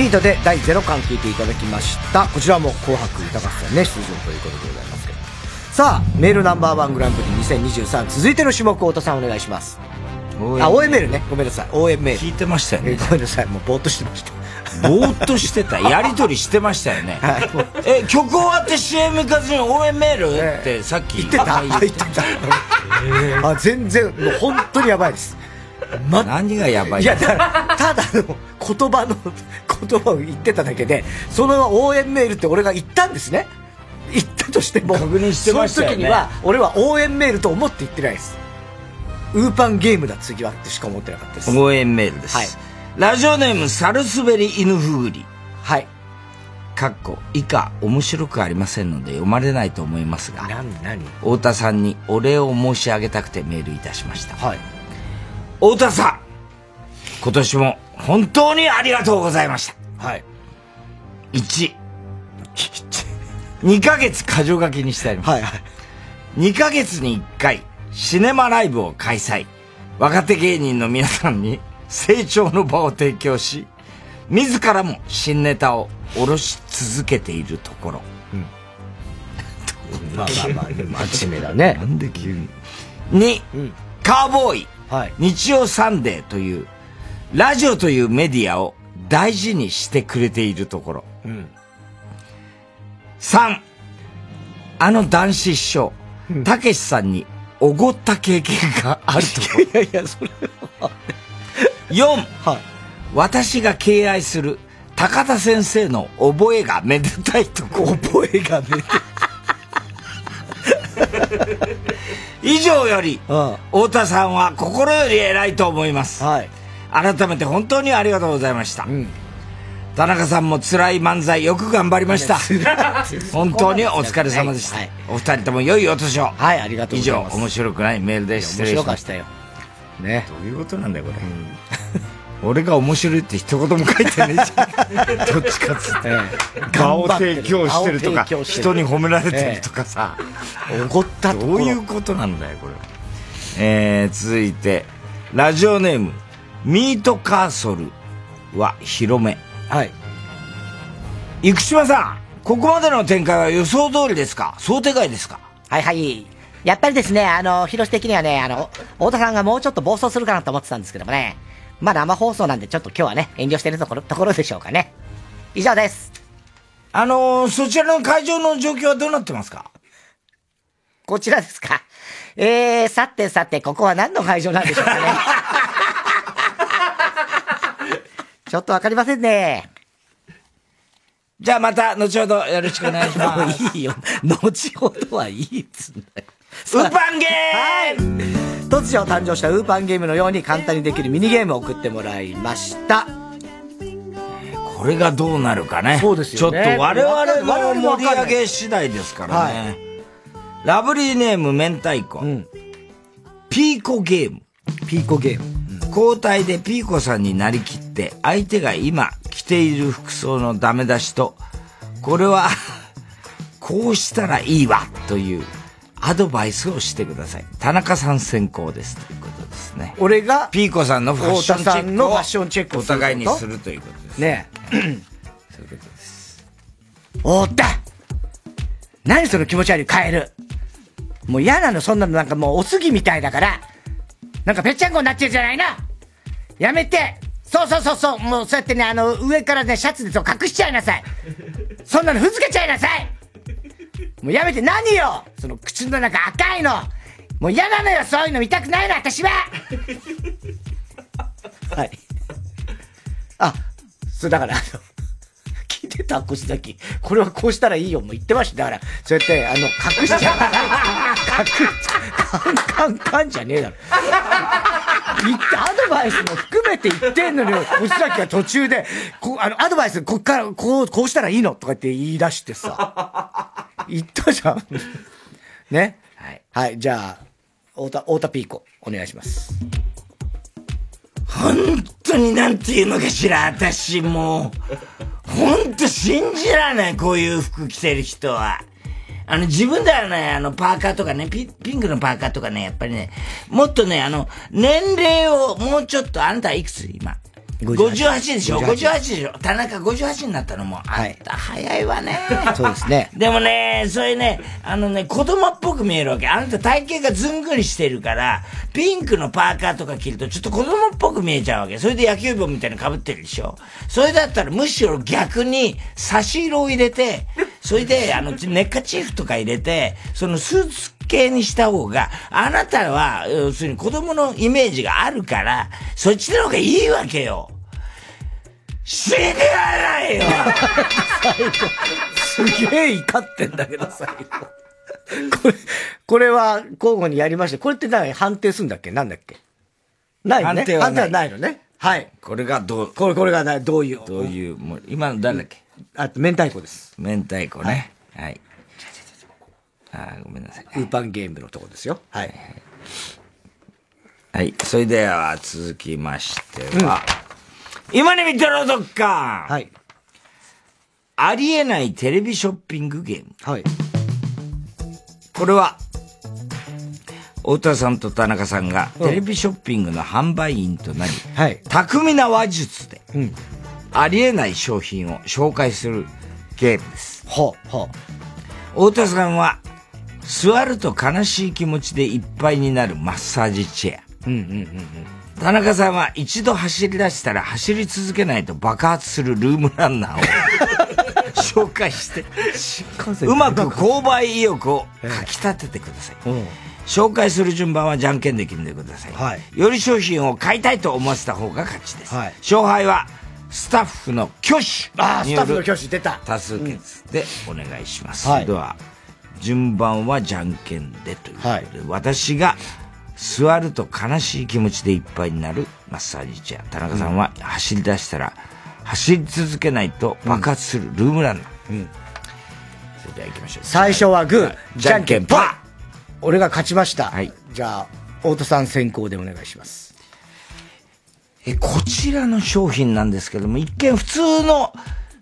10フィートで第0巻聞いていただきました。こちらも紅白歌合戦ね、出場ということでございますけど。さあ、メールナンバーワングランプリ2023続いての種目、太田さんお願いします。あ、応援メールね。ごめんなさい。応援メール。
聞いてましたよね。
ごめんなさい。もうぼーっとしてました。
ぼーっとしてた。やりとりしてましたよね。え、曲終わって CM 行かずに応援メール？ってさっき
言ってた言ってた。あ、全然、もう本当にやばいです。
ま、何がやばい
いや、だから、ただの言葉の、言葉を言ってただけで、その応援メールって俺が言ったんですね。言ったとしても、
確認してましたよね
その時には、俺は応援メールと思って言ってないです。ウーパンゲームだ次はってしか思ってなかったです。
応援メールです。
はい。
ラジオネーム、サルスベリ犬ふぐり。
はい。
かっこ、以下、面白くありませんので読まれないと思いますが、
何、何？
太田さんにお礼を申し上げたくてメールいたしました。
はい。
太田さん、今年も本当にありがとうございました。
はい。
1、2ヶ月箇条書きにしてあります。
はいはい。
2ヶ月に1回、シネマライブを開催。若手芸人の皆さんに成長の場を提供し、自らも新ネタを下ろし続けているところ。
まあまあまあ、真面目だね。
なんで急に。2、カーボーイ、日曜サンデーという、ラジオというメディアを大事にしてくれているところ。
うん。
3、あの男子師匠、たけしさんにおごった経験があるところ。い
やいや、それは。
4、私が敬愛する高田先生の覚えがめでたいとこ。
覚えがめでたい。
以上より、太田さんは心より偉いと思います。改めて本当にありがとうございました。田中さんも辛い漫才よく頑張りました。本当にお疲れ様でした。お二人とも良いお年を。
はい、ありがとう
以上
ございま、す。
面白くないメールで失礼しまし。
面白かったたよ。ね。
どういうことなんだよ、これ。俺が面白いって一言も書いてねえじゃん。どっちかっつって。場を提供してるとか、人に褒められてるとかさ。
怒った
どういうことなんだよ、これ。えー、続いて、ラジオネーム、ミートカーソルは広め。
はい。
生島さん、ここまでの展開は予想通りですか？想定外ですか？
はいはい。やっぱりですね、あの、広瀬的にはね、あの、太田さんがもうちょっと暴走するかなと思ってたんですけどもね。まあ生放送なんでちょっと今日はね、遠慮してるところ、ところでしょうかね。以上です。
あのー、そちらの会場の状況はどうなってますか？
こちらですか。えー、さてさて、ここは何の会場なんでしょうかね。ちょっとわかりませんね。
じゃあまた、後ほどよろしくお願いします。
いいよ。後ほどはいいっつうんだよ。
ウーパンゲーム
突如誕生したウーパンゲームのように簡単にできるミニゲームを送ってもらいました。
これがどうなるかね。
そうですよね
ちょっと我々の盛り上げ次第ですからね。
はい
ラブリーネーム明太子。ピーコゲーム。
ピーコゲーム。
交代でピーコさんになりきって、相手が今着ている服装のダメ出しと、これは、こうしたらいいわ、というアドバイスをしてください。田中さん先行です。ということですね。
俺が、
ピーコさんのファッションチェック
んのファッションチェック
お互いにするということです。
ね
そういうことです。
おった何その気持ち悪いカエルもう嫌なの、そんなのなんかもうおすぎみたいだから、なんかぺっちゃんこになってるじゃないのやめて。そうそうそうそう。もうそうやってね、あの、上からね、シャツで隠しちゃいなさい。そんなのふざけちゃいなさい。もうやめて。何よ。その口の中赤いの。もう嫌なのよ。そういうの見たくないの私は。はい。あ、そうだから、あの、いてた腰崎。これはこうしたらいいよ。もう言ってました。だから、そうやって、あの、隠しちゃう。隠しカンカンカンじゃねえだろ。言って、アドバイスも含めて言ってんのに、腰崎が途中で、こあの、アドバイス、こっから、こう、こうしたらいいのとかって言い出してさ。言ったじゃん。ね。はい。はい、じゃあ、太田、太田ピーコ、お願いします。
本当になんて言うのかしら、私もう、本当信じられない、こういう服着てる人は。あの、自分ではね、あの、パーカーとかね、ピピンクのパーカーとかね、やっぱりね、もっとね、あの、年齢をもうちょっと、あんたはいくつ今？58でしょ
？58
?58 でしょ？田中58になったのも、あんた早いわね。
そうですね。
でもね、それね、あのね、子供っぽく見えるわけ。あなた体型がずんぐりしてるから、ピンクのパーカーとか着るとちょっと子供っぽく見えちゃうわけ。それで野球帽みたいなの被ってるでしょ？それだったらむしろ逆に差し色を入れて、それで、あの、ネッカチーフとか入れて、そのスーツ系にした方が、あなたは、要するに子供のイメージがあるから、そっちの方がいいわけよ。死にやないよ
すげえ怒ってんだけど、最後。これ、これは交互にやりまして、これって何判定するんだっけ？なんだっけ？ないよね。
判定はない
判定はないのね。はい。
これがどう、
これ、これがどういう。
どういう、もう、今の誰だっけ？
あと、明太子です。
明太子ね。はい。あーごめんなさい。
ウーパンゲームのとこですよ。はい。
はい。それでは続きましては、今に見てろ、どっか
はい。
ありえないテレビショッピングゲーム。
はい。
これは、太田さんと田中さんがテレビショッピングの販売員となり、
はい。
巧みな話術で、
うん。
ありえない商品を紹介するゲームです。
ほう、ほ
う。太田さんは、座ると悲しい気持ちでいっぱいになるマッサージチェア。
うんうんうんうん。
田中さんは一度走り出したら走り続けないと爆発するルームランナーを 紹介して、うまく購買意欲をかき立ててください。紹介する順番はじゃんけんで決めてください。
はい
より商品を買いたいと思わせた方が勝ちです。勝敗はスタッフの挙手
ああ、スタッフの挙手出た。
多数決でお願いします。
はい
では、順番はじゃんけんでということで、私が座ると悲しい気持ちでいっぱいになるマッサージチェア。田中さんは走り出したら走り続けないと爆発するルームランナー。それでは行きましょう。
最初はグー、じゃんけんパ
パ
ー俺が勝ちました。じゃあ、太田さん先行でお願いします。
え、こちらの商品なんですけども、一見普通の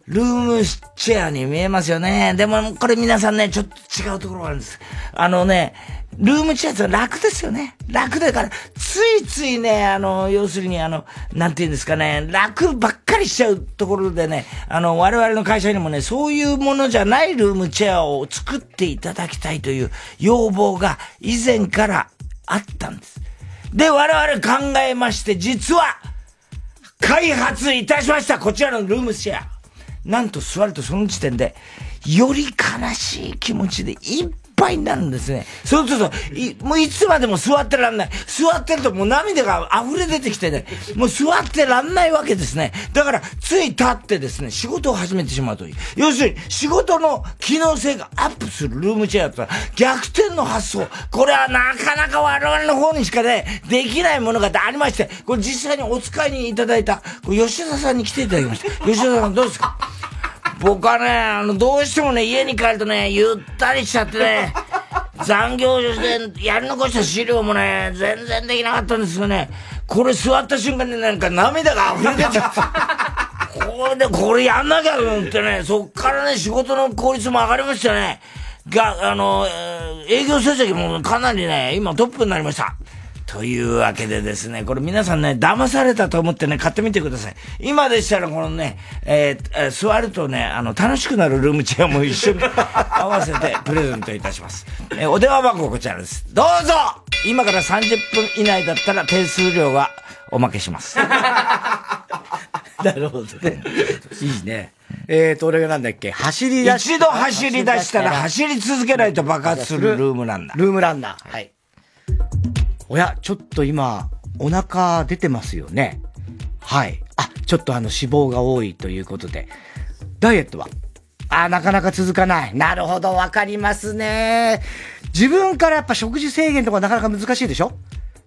ルームチェアに見えますよね。でも、これ皆さんね、ちょっと違うところがあるんです。あのね、ルームチェアって楽ですよね。楽だから、ついついね、あの、要するにあの、なんて言うんですかね、楽ばっかりしちゃうところでね、あの、我々の会社にもね、そういうものじゃないルームチェアを作っていただきたいという要望が以前からあったんです。で、我々考えまして、実は、開発いたしましたこちらのルームシェア。なんと座るとその時点で、より悲しい気持ちでいっぱいになるんですね。そうすると、いもういつまでも座ってらんない。座ってるともう涙が溢れ出てきてね、もう座ってらんないわけですね。だから、つい立ってですね、仕事を始めてしまうという。要するに、仕事の機能性がアップするルームチェアとは逆転の発想。これはなかなか我々の方にしかね、できないものがありまして、これ実際にお使いにいただいた、吉田さんに来ていただきました。吉田さんどうですか？僕はね、あの、どうしてもね、家に帰るとね、ゆったりしちゃってね、残業してやり残した資料もね、全然できなかったんですよね。これ座った瞬間になんか涙が溢れ出ちゃって。これで、これやんなきゃと思ってね、そっからね、仕事の効率も上がりましたね。が、あの、営業成績もかなりね、今トップになりました。というわけでですね、これ皆さんね、騙されたと思ってね、買ってみてください。今でしたらこのね、えーえー座るとね、あの、楽しくなるルームチェアも一緒に 合わせてプレゼントいたします。えーお電話番号こちらです。どうぞ今から30分以内だったら手数料がおまけします。
なるほどね。いいね。えーと、俺がなんだっけ？走り出し
一度走り出したら走り続けないと爆発するルームランナー。
ルームランナー。はい。おや、ちょっと今、お腹出てますよね。はい。あ、ちょっとあの脂肪が多いということで。ダイエットは？あ、なかなか続かない。なるほど、わかりますね。自分からやっぱ食事制限とかなかなか難しいでしょ？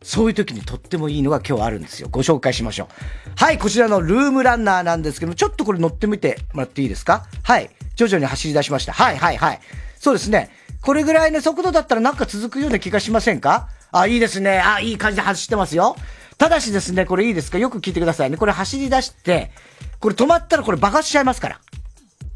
そういう時にとってもいいのが今日あるんですよ。ご紹介しましょう。はい、こちらのルームランナーなんですけども、ちょっとこれ乗ってみてもらっていいですか？はい。徐々に走り出しました。はい、はい、はい。そうですね。これぐらいの速度だったらなんか続くような気がしませんか？あ、いいですね。あ、いい感じで走ってますよ。ただしですね、これいいですか？よく聞いてくださいね。これ走り出して、これ止まったらこれ爆発しちゃいますから。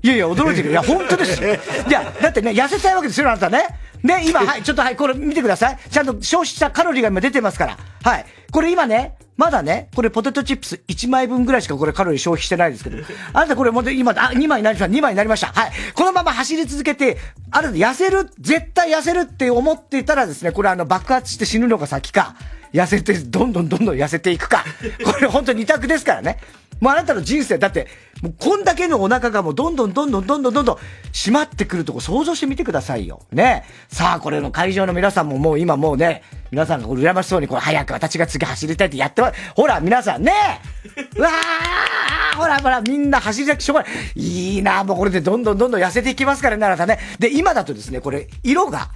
いやいや、驚いてる。いや、本当ですよ。いや、だってね、痩せたいわけですよ、あなたね。ね、今、はい、ちょっとはい、これ見てください。ちゃんと消費したカロリーが今出てますから。はい。これ今ね、まだね、これポテトチップス1枚分ぐらいしかこれカロリー消費してないですけど、あなたこれもう今、あ、2枚になりました、2枚になりました。はい。このまま走り続けて、ある痩せる、絶対痩せるって思ってたらですね、これあの爆発して死ぬのが先か、痩せて、どんどんどんどん痩せていくか。これ本当に二択ですからね。もうあなたの人生、だって、もうこんだけのお腹がもうどんどんどんどんどんどんどんどん閉まってくるとこ想像してみてくださいよ。ね。さあ、これの会場の皆さんももう今もうね、皆さんが羨ましそうにこれ早く私が次走りたいってやって。ほら、皆さんね。うわーほらほら、みんな走りたくしょうがない。いいなもうこれでどんどんどんどん痩せていきますからね、あなたね。で、今だとですね、これ、色が、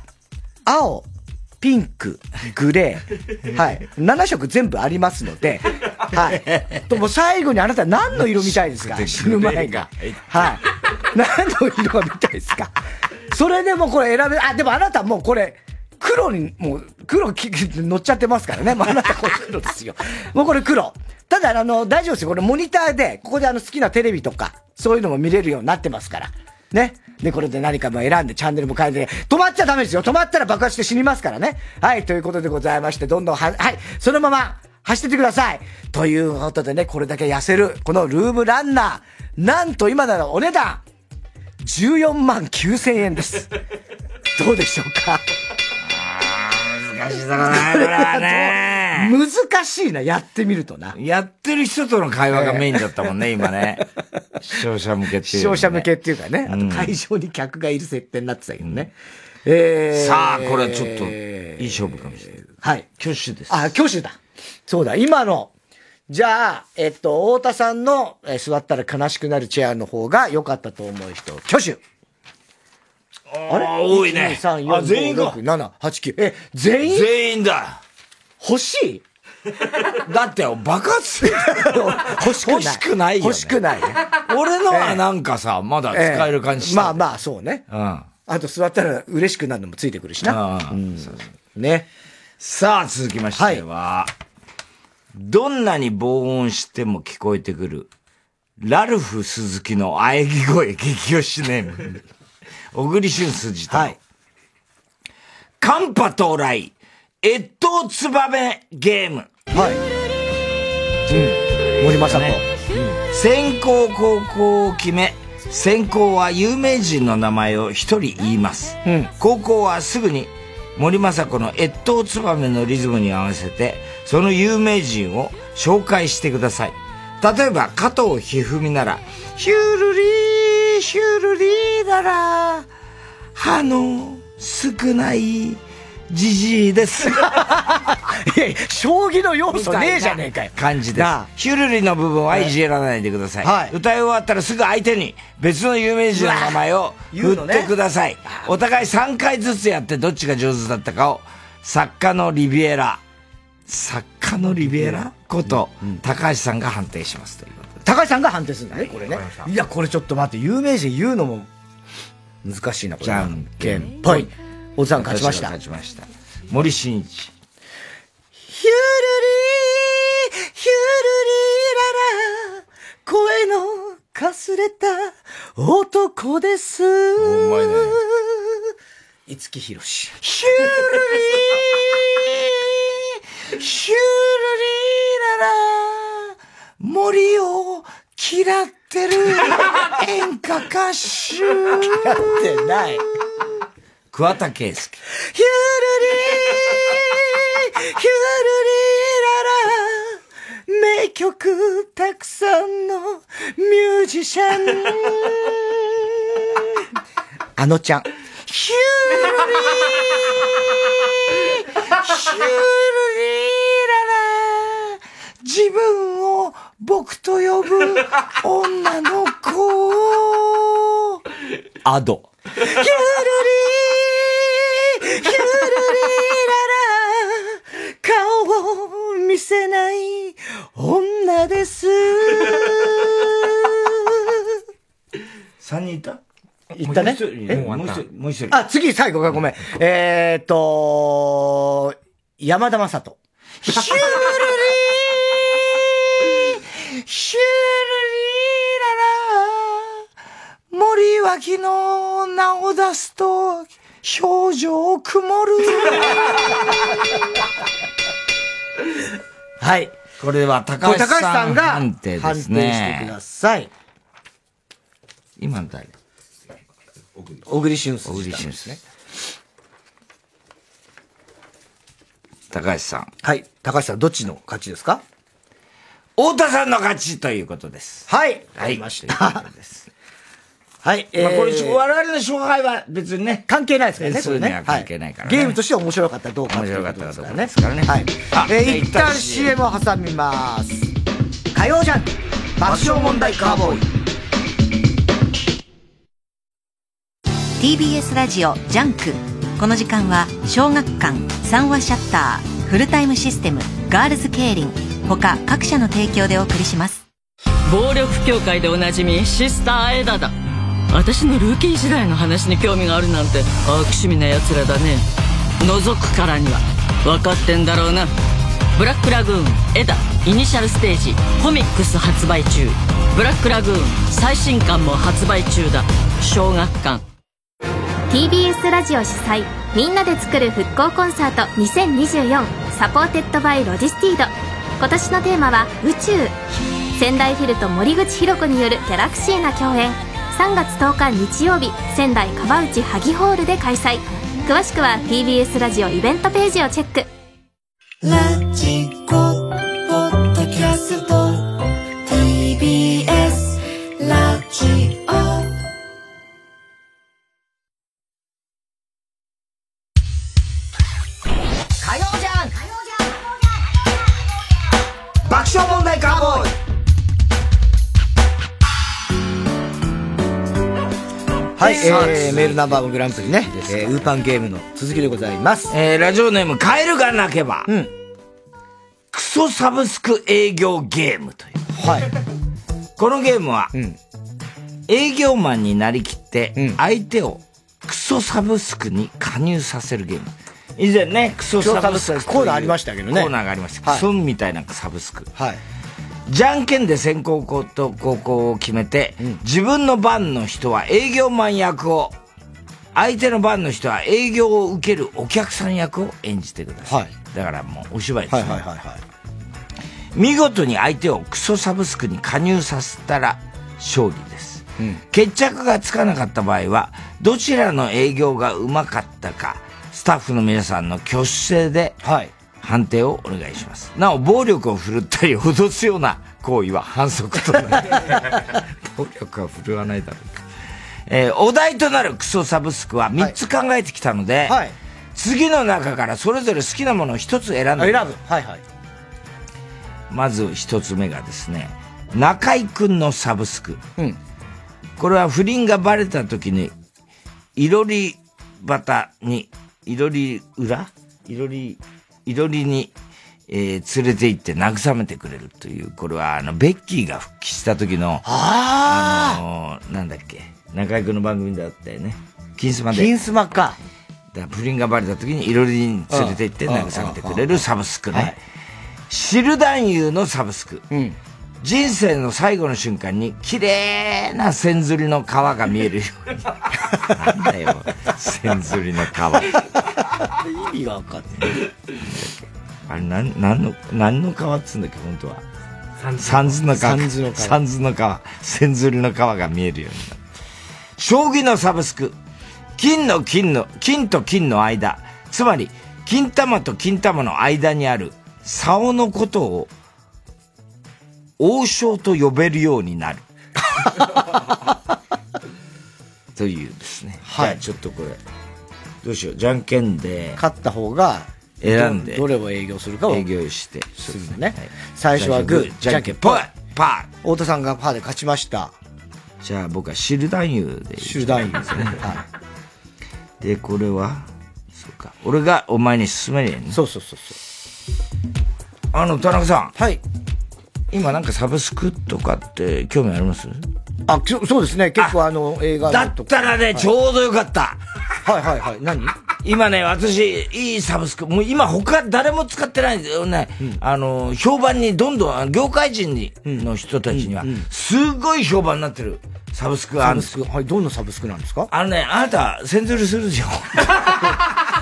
青、ピンク、グレー、はい。7色全部ありますので、はい。ともう最後にあなた何の色見たいですか？死ぬ前に。はい。何の色が見たいですか？それでもこれ選べ、あ、でもあなたもうこれ、黒に、もう、黒き乗っちゃってますからね。もうあなたこれ黒ですよ。もうこれ黒。ただ、あの、大丈夫ですよ。これモニターで、ここであの好きなテレビとか、そういうのも見れるようになってますから。ね。で、これで何かも選んで、チャンネルも変えて、止まっちゃダメですよ。止まったら爆発して死にますからね。はい、ということでございまして、どんどんは、はい、そのまま走っててください。ということでね、これだけ痩せる、このルームランナー、なんと今ならお値段、14万9000円です。どうでしょうか？
難しいだろうな、これはね。
難しいな、やってみるとな。
やってる人との会話がメインだったもんね、今ね。視聴者向けっていう、
視聴者向けっていうかね、あと会場に客がいる設定になってたけどね。えー、
さあ、これはちょっと、いい勝負かもしれない。
はい。
挙手です。
あ、挙手だ。そうだ、今の、じゃあ、えっと、太田さんの、えー座ったら悲しくなるチェアの方が良かったと思う人、挙手。あれ？
多いね
?1、2、3、4、
あ全員か
5、6、7、8、9。え、全員？
全員だ。
欲しい？
だって、爆発する。
欲しくない。
欲しくないよね
欲しくないね。
俺のはなんかさ、まだ使える感じした。
まあまあ、そうね。
うん。
あと座ったら嬉しくなるのもついてくるしな。うんね。
さあ、続きましては、どんなに防音しても聞こえてくる、ラルフ鈴木の喘ぎ声激推しネーム。小栗旬筋と、はい、寒波到来、越冬ツバメゲーム。
はい。うん。森正子。
先行高校を決め、先行は有名人の名前を一人言います。高校はすぐに森昌子の越冬ツバメのリズムに合わせて、その有名人を紹介してください。例えば、加藤一二三なら、ヒュールリー、ヒュールリーなら、歯の少ないじじいです。
いやいや、将棋の要素ねえじゃねえかよ。
感じです。ヒュルリの部分はいじらないでください。
はい
歌い終わったらすぐ相手に別の有名人の名前を振っ
言うのね
てください。お互い3回ずつやってどっちが上手だったかを、作家のリビエラ、作家のリビエラこと、高橋さんが判定しますということで。
高橋さんが判定するんだね、これね。いや、これちょっと待って、有名人言うのも難しいな、これ。
じゃんけん
ぽい。おじさん勝ちました。
勝ちました。森進一。
ヒュルリー、ヒュルリーララ、声のかすれた男です。う
まいね。
五木ひろし。
ヒュルリー、ヒュルリーララ、森を嫌ってる演歌歌手。
嫌ってない。
桑田佳祐。
ヒュルリー、ヒュルリーララ、名曲たくさんのミュージシャン。あのちゃん。
ヒュルリー、ヒュルリー自分を僕と呼ぶ女の子。アド。
ヒュルリー、ヒュルリーララ、顔を見せない女です。
3人いた？
言ったね
もう一人？
え？
もう一人、もう一人。
あ、次、最後がごめん。えーっと、山田正人。
ヒュルリー、ヒュルリーララ、森脇の名を出すと、表情曇る。
はい。
これは高橋
さ
さん
んが
判定です
判定して
ね
く。ださい。
今の誰？
小栗旬さん。
小栗旬ですね。高橋さん。
はい。高橋さん、どっちの勝ちですか？
太田さんの勝ちということです。
はい。
はい。
りました。
はい。まあこれ、我々の勝敗は別にね。
関係ないですからね、
それには関係ないからね。
ゲームとして面白かったらどうか
面白かったらどうか
ね。
ですからね。
はい。
あ
えー一旦 CM を挟みます。火曜ジャンク爆笑問題カーボーイ。
TBS ラジオジャンクこの時間は小学館三和シャッターフルタイムシステムガールズケイリン他各社の提供でお送りします。
暴力協会でおなじみシスターエダだ。私のルーキー時代の話に興味があるなんて悪趣味な奴らだね。覗くからには。分かってんだろうな。ブラックラグーンエダイニシャルステージコミックス発売中。ブラックラグーン最新刊も発売中だ。小学館。
TBS ラジオ主催みんなで作る復興コンサート2024 supported by ロジスティード。今年のテーマは宇宙。仙台フィルと森口博子によるギャラクシーな共演。3月10日日曜日仙台川内萩ホールで開催。詳しくは TBS ラジオイベントページをチェック。
はい、えー、メールナンバーワングランプリね、えー、ウーパンゲームの続きでございます。
えー、ラジオネーム、カエルが鳴けば。
うん。
クソサブスク営業ゲームという。
はい。
このゲームは、営業マンになりきって、相手をクソサブスクに加入させるゲーム。以前ね、クソサブスク。
コーナーありましたけどね
コーナーがありました。
はい
クソみたいなサブスク。
はい。
じゃんけんで先行校と高校を決めて、自分の番の人は営業マン役を、相手の番の人は営業を受けるお客さん役を演じてください。だからもうお芝居ですね。
はいはいはいはい。
見事に相手をクソサブスクに加入させたら勝利です。決着がつかなかった場合は、どちらの営業がうまかったか、スタッフの皆さんの挙手制で、判定をお願いします。なお、暴力を振るったり脅すような行為は反則となる。暴力は振るわないだろうか。えーお題となるクソサブスクは3つ考えてきたので、次の中からそれぞれ好きなものを1つ選んで。
選ぶ。はいはい。
まず一つ目がですね、中井くんのサブスク。これは不倫がバレた時に、いろり旗に、いろり裏？いろり、いろりに、えー連れて行って慰めてくれるという、これはあの、ベッキーが復帰した時の、あのーなんだっけ、中井くんの番組だったよね。金スマで。
金スマか。
だから不倫がバレた時にいろりに連れて行って慰めてくれるサブスクね。知る男優のサブスク。人生の最後の瞬間に綺麗な線ずりの川が見えるように。なんだよ、線ずりの川。
意味が分かんない。
あれ、なん、なんの、何の川っつうんだっけ、本当は。三途の川。
三途の川
三途の川。線ずりの川が見えるようになる。将棋のサブスク。金の金の、金と金の間。つまり、金玉と金玉の間にある竿のことを、王将と呼べるようになる。というですね。
はい
じゃあちょっとこれ、どうしよう。じゃんけんで。
勝った方が、
選んで
どどれを営業するかを
営業して。
するんでね。最初はグー、じゃんけんぽい。
パー。
太田さんがパーで勝ちました。
じゃあ僕は知る男優で。
知る男優ですね。はい。
で、これは、そうか。俺がお前に勧めりゃね。
そうそうそう
そう。あの、田中さん。
はい。
今なんかサブスクとかって興味あります？
あ、そうですね。結構あの、映画
だったらね、ちょうどよかった。
はいはいはい。何？
今ね、私、いいサブスク、もう今他誰も使ってないんだよね。あの、評判にどんどん、業界人に、の人たちには、すごい評判になってる。サブスクがあるんです
サブスクはい、どんなサブスクなんですか？
あのね、あなた、先ずりするでしょ。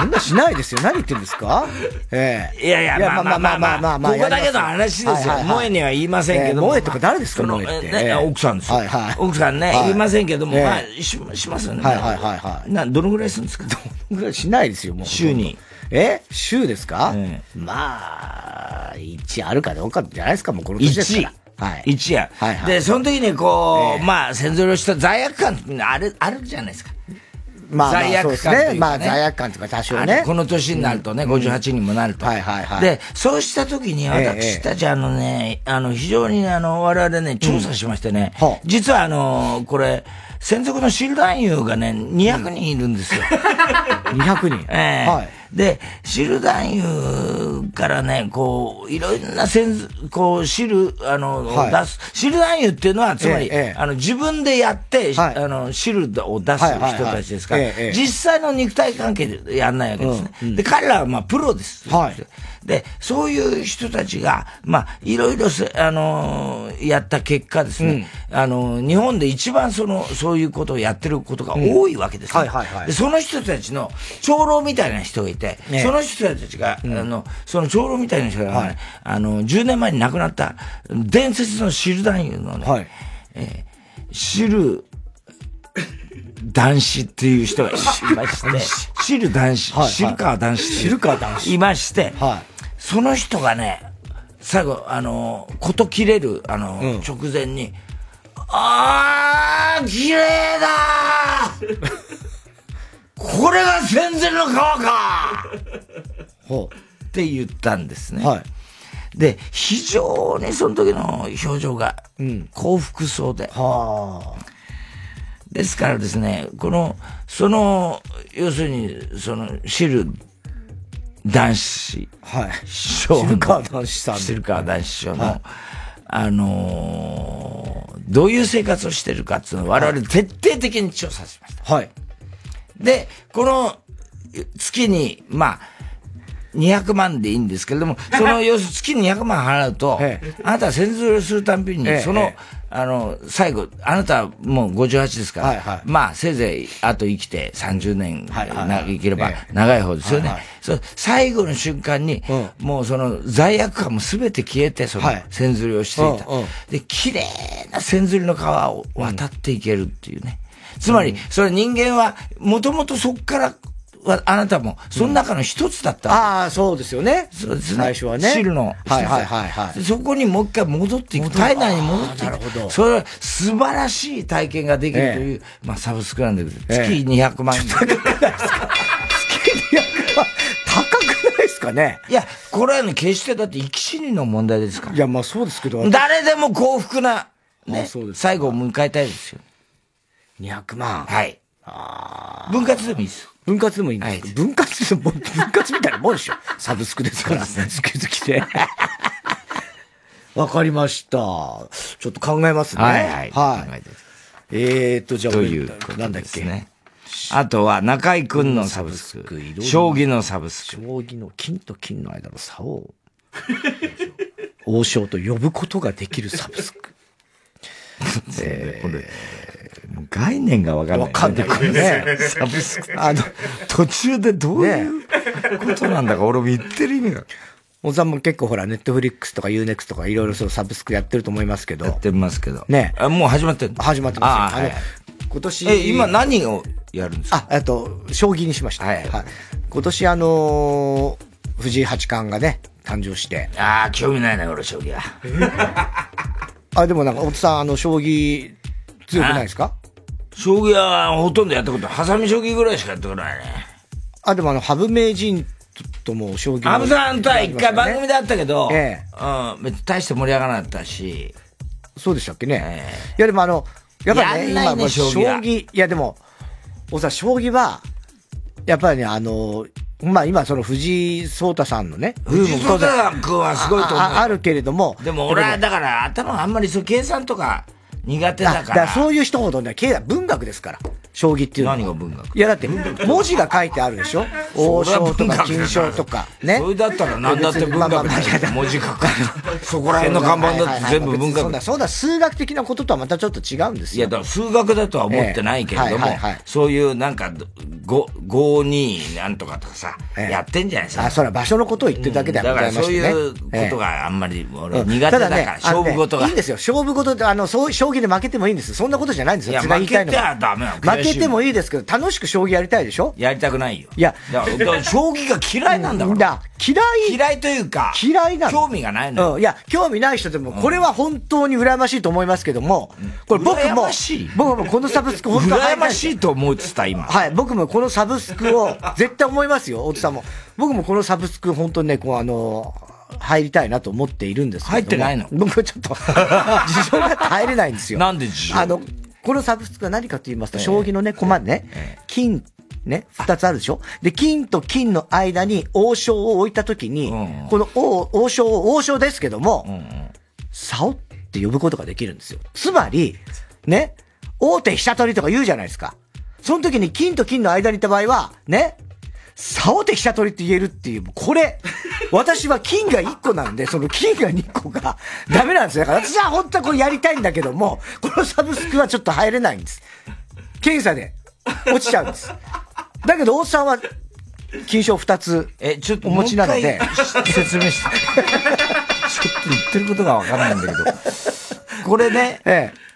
そんなしないですよ。何言ってるんですか？ええ
いやいや、まあまあまあまあまあ、ここだけの話ですよ。萌えには言いませんけども。
萌えとか誰ですか、萌えって。
ね、奥さんですよ。奥さんね、言いませんけども、まあ、ししますよね。
はいはいはいはい。
な、どのぐらいするんですか？
どのぐらいしないですよ、もう。
週に。
え週ですか？まあ、1あるかどうかじゃないですか、もうこの年ですから。はい。
一夜。
はいはい。
で、その時にこう、まあ、先祖をした罪悪感ある、あるじゃないですか。
まあ、
罪悪感というか、ね。
まあ、罪悪感とか多少ね。
この年になるとね、58にもなると。
はいはいはい。
で、そうした時に私たちあのね、あの、非常にあの、我々ね、調査しましてね、実はあの、これ、専属のシール男優がね、200人いるんですよ。
200人
ええ
はい。
で、シル男優からね、こう、いろんなセンス、こう、シル、あの、
はい。
出す。シル男優っていうのは、つまり、
ええええ。
あの、自分でやって、あの、シルを出す
はいはいはい。
人たちですから、実際の肉体関係でやんないわけですね。で、彼らは、まあ、プロです。で、そういう人たちが、まあ、いろいろせ、あのーやった結果ですね、あのー日本で一番その、そういうことをやってることが多いわけですね、
はいはいはい。
で、その人たちの長老みたいな人がいて、
ね。
その人たちが、あの、その長老みたいな人が、ねあの、10年前に亡くなった、伝説のシル男優のね、えーシル、男子っていう人がいまして、シル男子、
はいはい。
シルカー男子。
シルカー男子。
いまして、その人がね、最後、あの、こと切れる、あの、直前に、あー、綺麗だー。これが戦前の川かって言ったんですね。で、非常にその時の表情が幸福そうで。ですからですね、この、その、要するに、その、知る男子、
はい。
師匠の
シルカー男子さん
シルカー男子師匠の、
はい
あのーどういう生活をしてるかっていうのを我々徹底的に調査しました。
はい。
で、この月に、まあ、200万でいいんですけれども、その、要するに月に200万払うと、あなたは先祖をするたんびに
ええ、
その、
ええ
あの、最後、あなたはもう58ですから、まあ、せいぜい、あと生きて30年な生きれば
ええ。
長い方ですよね。
はいはい。
そう最後の瞬間に、もうその罪悪感もすべて消えて、その
はい。
線ずりをしていた。
うんうん。
で、綺麗な線ずりの川を渡っていけるっていうね。つまり、それ人間は、もともとそっから、はあなたも、その中の一つだった。
ああ、そうですよね。
そうですね。
最初はね。
汁の。
はいはいはいはい。
でそこにもう一回戻っていく。体内に戻っていく。
なるほど
それは素晴らしい体験ができるという、まあサブスクなんだけど、
ええ
月200万円。
高くないですかね
いや、これはね、決してだって生き死にの問題ですから。
いや、まあそうですけど。
誰でも幸福な、ね
あそうです
最後を迎えたいですよ。
200万。
はい。分割でもいいです。
分割でもいいんですか、分割でも、分割みたいなもんでしょ。サブスクですから。好き好きで。わかりました。ちょっと考えますね。
はいはい
はい。えーっと、じゃあ、
という
なんだっけ？
ね。あとは、中井くんのサブスク。将棋のサブスク。
将棋の金と金の間の差を、王将と呼ぶことができるサブスク。
えー、概念がわかんない、
わかんないね
サブスク。
あの、
途中でどういうことなんだか、俺も言ってる意味が。
小さんも結構ほら、ネットフリックスとか UNEXT とかいろいろそのサブスクやってると思いますけど。や
ってますけど。
ね。
あもう始まってる
始まってますよ。あ
はい、
今年。
え、今何をやるんですか？
あ、えっと、将棋にしました。はい。今年あのー藤井八冠がね、誕生して。
ああ、興味ないな、俺、将棋は。
あ、でもなんか、おつさん、あの、将棋、強くないですか？
将棋はほとんどやったこと、ハサミ将棋ぐらいしかやったことないね。
あ、でもあの、羽生名人とも将棋
アブさんとは一回番組で
だ
会ったけど、
え
うん、別に大して盛り上がらなかったし。
そうでしたっけね。いや、でもあの、やっぱりね、
ね
今もう将棋いや、でも、おさ、将棋は、やっぱりね、あの、まあ今その藤井聡太さんのね、
藤井聡太君はすごいと思う
あああるけれども。
でも俺はだから頭あんまりそう計算とか苦手だから。
あそういう人ほどね、経済文学ですから。将棋っていうのは。
何が文学？
いや、だって、文字が書いてあるでしょ？王将とか金将とか。ね？
それだったら何だって文学だよ。文字書く。そこら辺の看板だって全部文学。
そうだ、そうだ、数学的なこととはまたちょっと違うんですよ。
いや、だから数学だとは思ってないけれども、そういうなんか、5、5、2なんとかとかさ、やってんじゃない？ですか。
あ、それは場所のことを言ってるだけでは
だからそういうことがあんまり俺苦手だから、勝負事が。
いいんですよ。勝負事って、あの、そう、将棋で負けてもいいんですそんなことじゃないんですよ。
いや、負けてはダメ
負けてもいいですけど、楽しく将棋やりたいでしょ？
やりたくないよ。
いや、
将棋が嫌いなんだから。
嫌い
嫌いというか、
嫌いな
興味がないの
よ。いや、興味ない人でも、これは本当に羨ましいと思いますけども、これ僕も、僕もこのサブスク本当
羨ましいと思うってた、今。
はい、僕もこのサブスクを 絶対思いますよ、大津さんも。僕もこのサブスク本当にね、こうあの、入りたいなと思っているんですけど
入ってないの？
僕ちょっと、事情が入れないんですよ。
なんで事情？
あの、このサブスクは何かと言いますと、将棋のね、駒ね、金、ね、二つあるでしょ？で、金と金の間に王将を置いたときに、この王、王将を王将ですけども、竿って呼ぶことができるんですよ。つまり、ね、大手飛車取りとか言うじゃないですか。その時に金と金の間にいた場合は、ね、竿手飛車取りって言えるっていう、これ、私は金が1個なんで、その金が2個が ダメなんですよ。だから私は本当はこれやりたいんだけども、このサブスクはちょっと入れないんです。検査で落ちちゃうんです。だけど、大津さんは、金賞2つ、
え、ちょっと
お持ちなので、
説明して。ちょっと言ってることがわからないんだけど。これね、
ええ、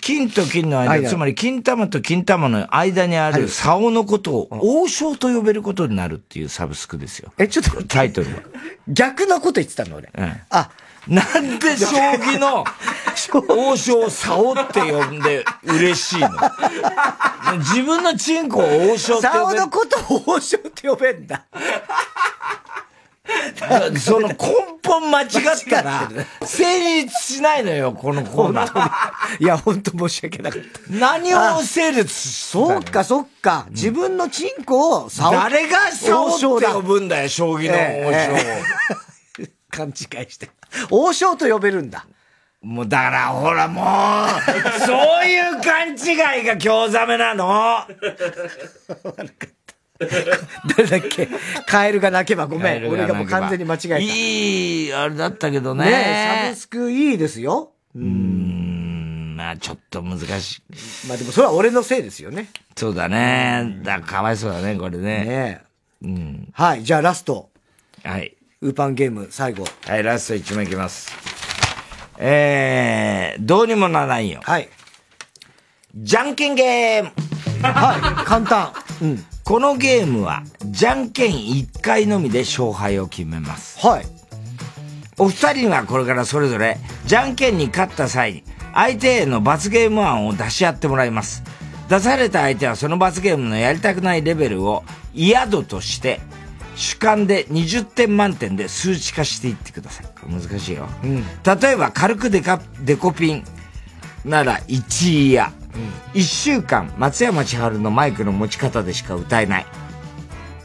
金と金の間、つまり金玉と金玉の間にある竿のことを王将と呼べることになるっていうサブスクですよ。
え、ちょっと
タイトルは。
逆のこと言ってたの俺。
うん、
あ、
なんで将棋の 王将竿って呼んで嬉しいの？自分のチンコを王将って呼べ
竿のことを王将って呼べんだ。
その根本間違ったら、成立しないのよ、このコーナー。
いや、本当申し訳なかった。
何を成立
そうか、そっか。自分のチンコを、竿
誰が竿って呼ぶんだよ、将棋の王将を。
勘違いして。王将と呼べるんだ。
もうだから、ほらもう、そういう勘違いが興ざめなの。
誰だっけ？カエルが鳴けばごめん。俺がもう完全に間違えた。
いい、あれだったけどね。
ねサブスクいいですよ。
うん、まあちょっと難しい。
まあでもそれは俺のせいですよね。
そうだね。だかわいそうだね、これね。
ね
うん。
はい、じゃあラスト。
はい。
ウーパンゲーム最後。
はい、ラスト1枚いきます。えー、どうにもならないよ。
はい。
じゃんけんゲーム
はい、簡単。うん。
このゲームは、じゃんけん1回のみで勝敗を決めます。
はい。
お二人はこれからそれぞれ、じゃんけんに勝った際に、相手への罰ゲーム案を出し合ってもらいます。出された相手はその罰ゲームのやりたくないレベルを嫌度として、主観で20点満点で数値化していってください。難しいよ。
うん。
例えば軽くデカ、デコピンなら1位や、1週間松山千春のマイクの持ち方でしか歌えない。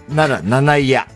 なら7位や。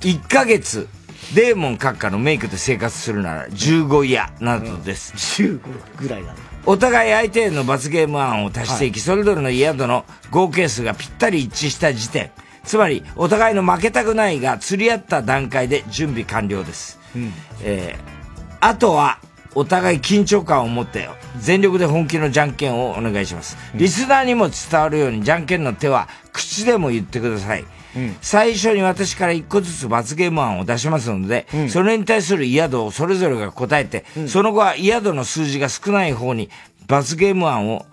1ヶ月、デーモン閣下のメイクで生活するなら15位や、などです。
15ぐらいなんだ。
お互い相手への罰ゲーム案を足していき、それぞれの嫌度の合計数がぴったり一致した時点。つまり、お互いの負けたくないが釣り合った段階で準備完了です。
うん。
えー、あとは、お互い緊張感を持って、全力で本気のじゃんけんをお願いします。リスナーにも伝わるように、じゃんけんの手は口でも言ってください。
うん
最初に私から一個ずつ罰ゲーム案を出しますので、それに対する嫌度をそれぞれが答えて、その後は嫌度の数字が少ない方に罰ゲーム案を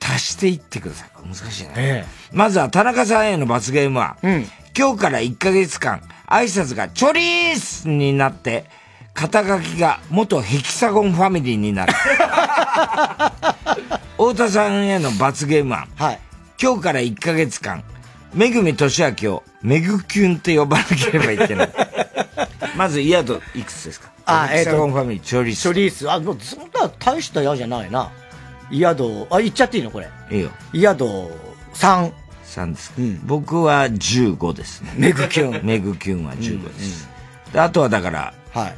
足していってください。難しいね。
え
まずは田中さんへの罰ゲーム案。
うん
今日から1ヶ月間、挨拶がチョリースになって、肩書きが元ヘキサゴンファミリーになる。太田さんへの罰ゲーム案。
はい。
今日から1ヶ月間、めぐみとしあきをめぐキュンって呼ばなければいけない。まず、イヤドいくつですか？
あ
ヘキサゴンファミリー、チョリース。
チョリース。あ、もうそんな大した矢じゃないな。イヤド、あ、言っちゃっていいの？これ。
いいよ。
イヤド3。
3ですか、僕は15ですね。
メグキュン。
メグキュンは15です。であとはだから、
はい。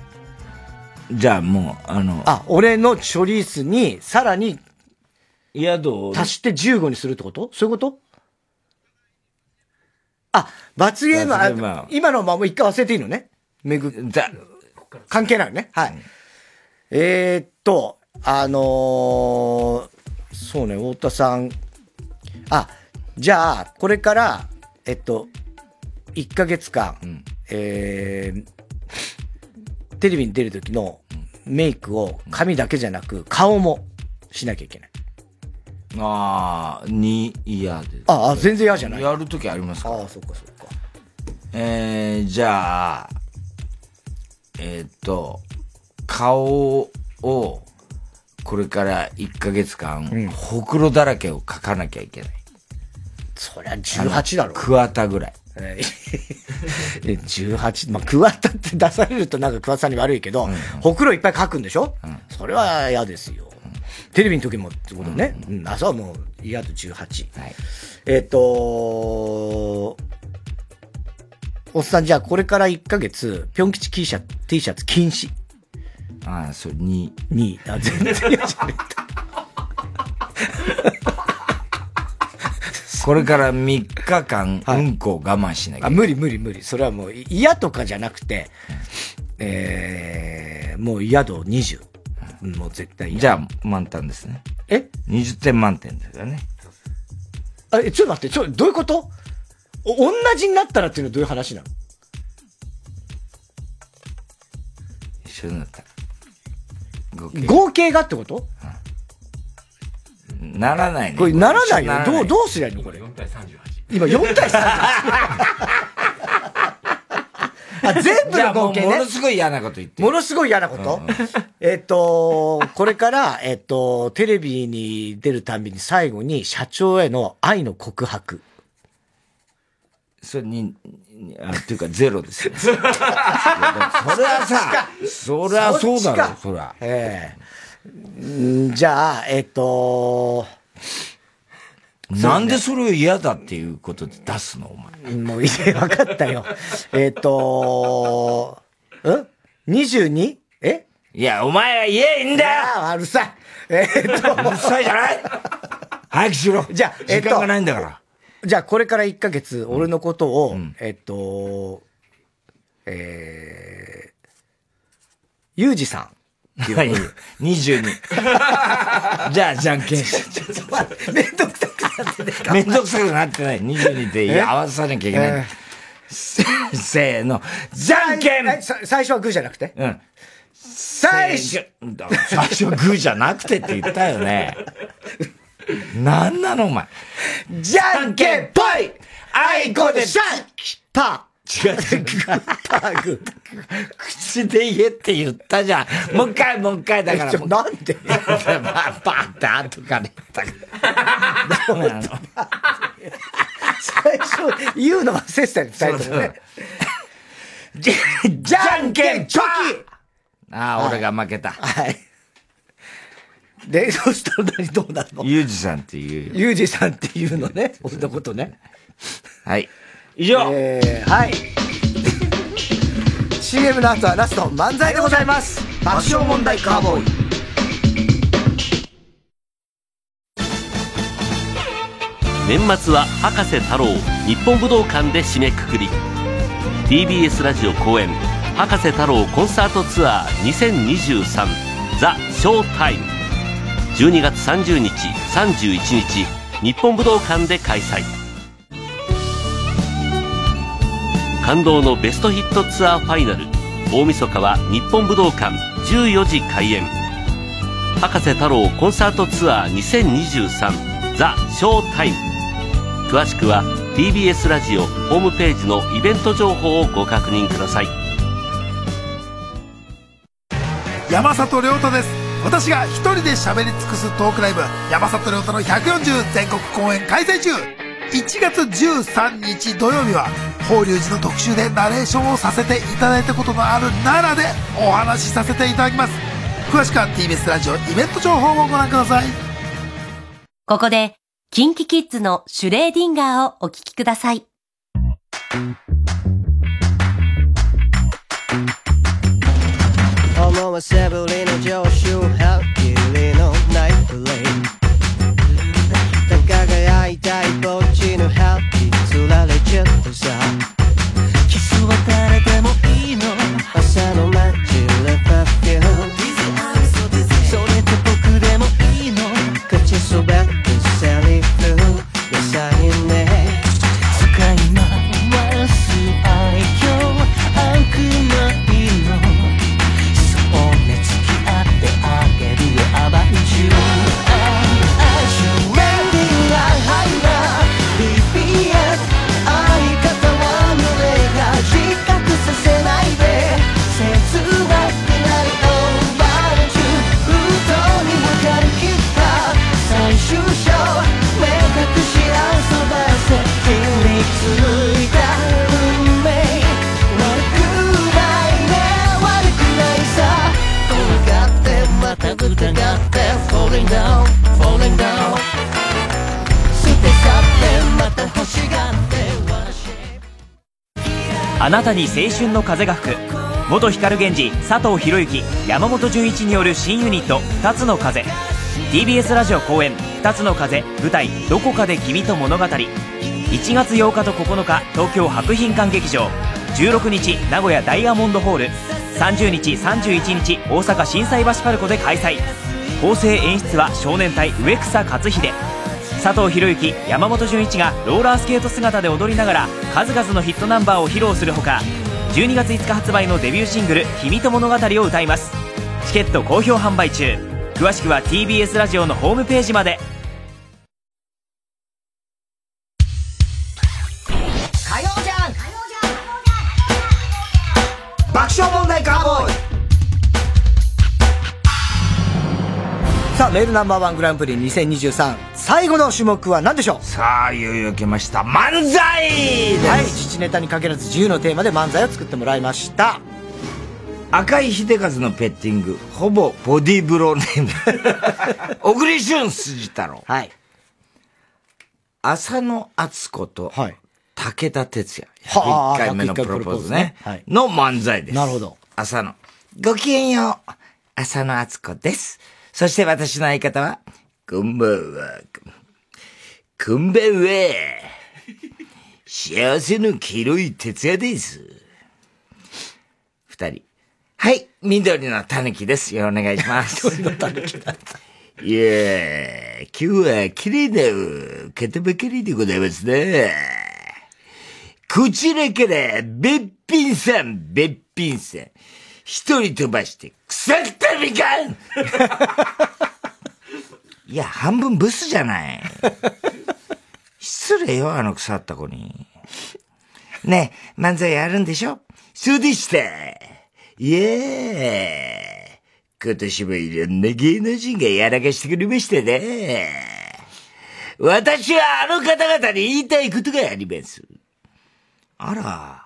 じゃあもう、あの、
あ、俺のチョリースに、さらに、
宿を。
足して15にするってこと？そういうこと？あ、罰ゲームは、
罰ゲームは
今のまま一回忘れていいのね？めぐ、関係ないね？はい。えーっと、あのー、そうね、太田さん。あ、じゃあ、これから、えっと、1ヶ月間、えー、テレビに出る時のメイクを髪だけじゃなく、顔もしなきゃいけない。
ああ、に、嫌で。
ああ、全然嫌じゃない。
やるときありますか
ああ、そっかそっか。
えー、じゃあ、えーっと、顔を、これから1ヶ月間、ほくろだらけを描かなきゃいけない。
そりゃ18だろ。
桑田ぐらい。
えー18、まあ、桑田って出されるとなんか桑田さんに悪いけど、ほくろいっぱい書くんでしょ、それは嫌ですよ。テレビの時もってことね。うん、あ、そうもう嫌と18。えっ、とおっさんじゃあこれから1ヶ月、ぴょん吉 T シャツ、T シャツ禁止。
ああ、それ2。
2。あ、全然嫌じゃね
これから3日間、うんこを我慢しなきゃ
あ、無理無理無理。それはもう嫌とかじゃなくて、えー、もう嫌度20。うんもう絶対嫌。
じゃあ、満タンですね。
え
?20 点満点だよね。
あ、え、ちょっと待って、ちょ、どういうこと？お、同じになったらっていうのはどういう話なの？
一緒になったら。合計
合計がってこと？
ならないね。
これならないよ。
な
どう、どうすりゃいいの？これ。今4対38。あ、全部
じゃあもう
の合計ね。
ものすごい嫌なこと言って。
ものすごい嫌なこと、えっと、これから、えっと、テレビに出るたびに最後に社長への愛の告白。
それに、にあ、っていうかゼロですよ。それはさ、それはそうだろ
そ
りゃ。
ええんじゃあ、えっと、
なんでそれを嫌だっていうことで出すのお前。
もういい、わかったよ。えっと、ん ?22? え？
いや、お前は言えいいんだよ
ああ、うるさい。えっと、
うるさいじゃない？早くしろ。
じゃあ、えっと、
時間がないんだから。
じゃあ、これから1ヶ月、俺のことを、えっと、えー、ゆうじさん。
はい。22。じゃあ、じゃんけんし。
めんどくさくなってね
めんどくさくなってない。22で
え？
合わさなきゃいけない
え？
せせーの。じゃんけん
最初はグーじゃなくて？
うん。
最初
最初グーじゃなくてって言ったよね。なんなのお前。
じゃんけんぽいあいこでシャンパ
違う違う。パーグ口で言えって言ったじゃん。もう一回もう一回だから。
ちょなんで
まあ、パーって後から言ったから。ダメなの。
最初、言うの忘れてたよ、二人ともね。じじゃんけんチョキ
ああ、俺が負けた。
はい。で、そしたら何どうなるの
ユージさんっていうよ。
ゆうじさんっていうのね、俺のことね。
はい。以上
えー、はい。CM の後はラスト漫才でございます。爆笑問題カーボーイ。
年末は博士太郎日本武道館で締めくくり TBS ラジオ公演「博士太郎コンサートツアー2023ザ・ショータイム」12月30日31日日本武道館で開催感動のベストヒットツアーファイナル。大晦日は日本武道館。14時開演。博士太郎コンサートツアー2023ザ・ショータイム。詳しくは TBS ラジオホームページのイベント情報をご確認ください。
山里亮太です。私が一人で喋り尽くすトークライブ。山里亮太の140全国公演開催中。1月13日土曜日は法隆寺の特集でナレーションをさせていただいたことのある奈良でお話しさせていただきます詳しくは TBS ラジオイベント情報をご覧ください
ここで、キンキキッズのシュレーディンガーをお聞きください。
思わせぶりの常習は
あなたに青春の風が吹く。元光源氏佐藤博之山本純一による新ユニット「二つの風」TBS ラジオ公演「二つの風」舞台「どこかで君と物語」1月8日と9日東京博品館劇場。16日名古屋ダイヤモンドホール。30日31日大阪心斎橋パルコで開催。構成演出は少年隊植草克秀。佐藤博之山本純一がローラースケート姿で踊りながら数々のヒットナンバーを披露するほか12月5日発売のデビューシングル「君と物語」を歌います。チケット好評販売中。詳しくは TBS ラジオのホームページまで。
火曜じゃん。爆笑問題カーボーイ。さあ、メールナンバーワングランプリ2023最後の種目は何でしょう？
さあ、いよいよ来ました。漫才
はい、父ネタに限らず自由のテーマで漫才を作ってもらいました。
赤井秀和のペッティング、ほぼボディーブローネーム。小栗旬筋太郎。
はい。
浅野敦子と、武田鉄矢。
はあ
1回目のプロポーズね。
はい
の漫才です。
なるほど。
浅野。ごきげんよう。浅野敦子です。そして私の相方は、こんばんは。こんばんは。幸せの黄色い哲也です。二人。はい、緑の狸です。よろお願いします。緑の狸だった。いやー、今日は綺麗な方ばかりでございますね。こちらから、べっぴんさん、べっぴんさん。一人飛ばして、腐ったみかんいや、半分ブスじゃない。失礼よ、あの腐った子に。ねえ、漫才やるんでしょ？そうでした。いやー、今年もいろんな芸能人がやらかしてくれましたね。私はあの方々に言いたいことがあります。あら。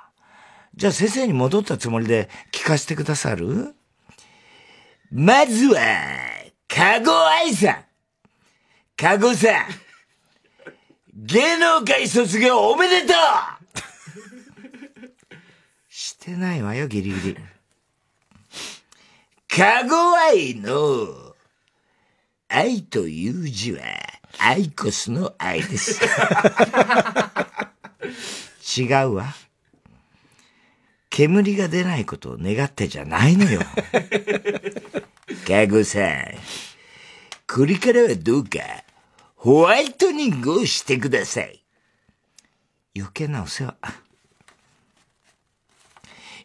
じゃあ先生に戻ったつもりで聞かせてくださる？まずは、かご愛さん。かごさん。芸能界卒業おめでとうしてないわよ、ギリギリ。かご愛の、愛という字は、アイコスの愛です。違うわ。煙が出ないことを願ってじゃないのよ。かごさん、これからはどうか、ホワイトニングをしてください。余計なお世話。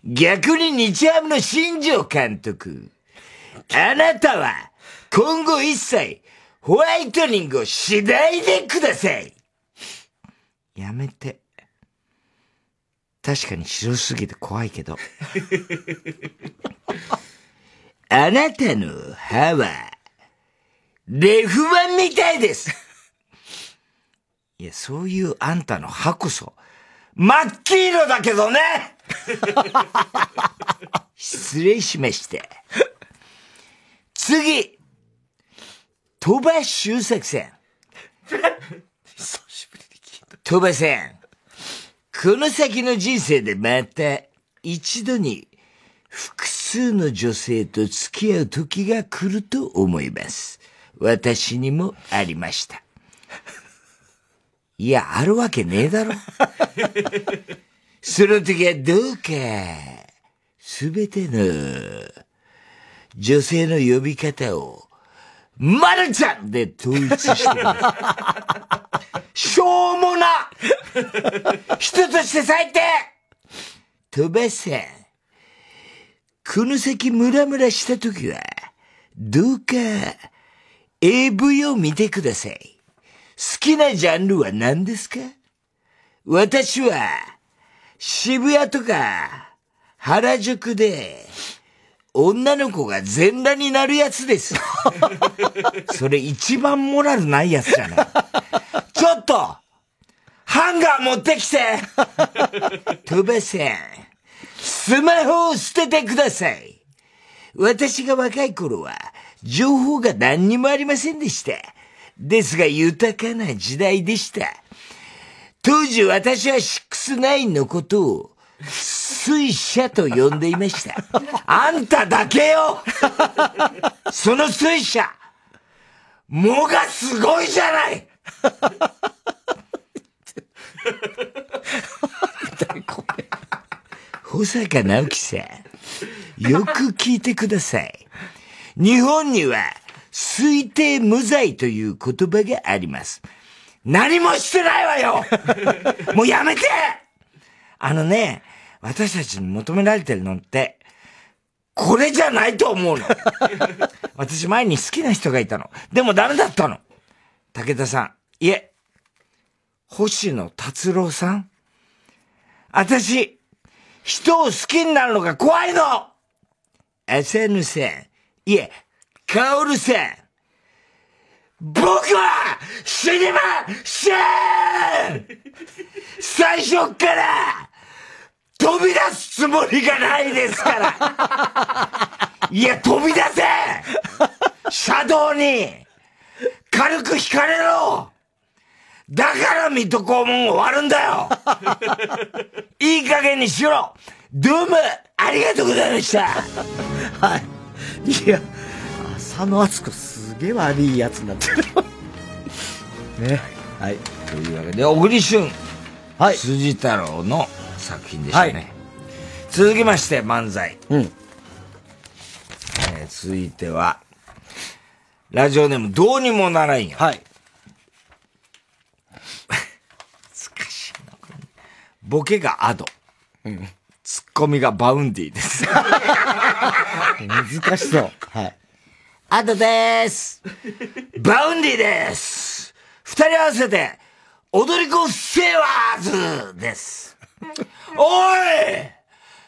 逆に日ハムの新庄監督。あなたは、今後一切、ホワイトニングをしないでください。やめて。確かに白すぎて怖いけど。あなたの歯は、レフ板みたいです。いや、そういうあんたの歯こそ、真っ黄色だけどね 失礼しました。次鳥羽周作さん。鳥羽さん。この先の人生でまた一度に複数の女性と付き合う時が来ると思います。私にもありました。いや、あるわけねえだろ。その時はどうか、すべての女性の呼び方を、まるちゃんで統一してくれしょうもな人として最低飛ばさん、この先ムラムラした時は、どうか、AV を見てください。好きなジャンルは何ですか？私は、渋谷とか、原宿で、女の子が全裸になるやつです。それ一番モラルないやつじゃない？ちょっとハンガー持ってきて飛ばさん、スマホを捨ててください。私が若い頃は、情報が何にもありませんでした。ですが豊かな時代でした。当時私は69のことを、水車と呼んでいました。あんただけよその水車藻がすごいじゃない保坂直樹さん、よく聞いてください。日本には、推定無罪という言葉があります。何もしてないわよ もうやめてあのね、私たちに求められてるのって、これじゃないと思うの。私前に好きな人がいたの。でもダメだったの。武田さん、いえ、星野達郎さん私、人を好きになるのが怖いの浅野さん、いえ、カオルさ、僕は死にません。最初から飛び出すつもりがないですから。いや、飛び出せ車道に。軽く引かれろ。だから水戸黄門終わるんだよ。いい加減にしろ。どうもありがとうございました。
はい。いや、浅野敦子すげえ悪いやつになってる。ね。はい。
というわけで、小栗旬、はい、辻太郎の作品でしたね。続きまして、漫才。
うん。
えー続いては、ラジオネーム、どうにもならんよ。
はい。
難しいな、これ。ボケがアド。
うん。
ツッコミがバウンディです。
難しそう。はい。
アドでーす。バウンディです。二人合わせて、踊り子セーワーズです。おい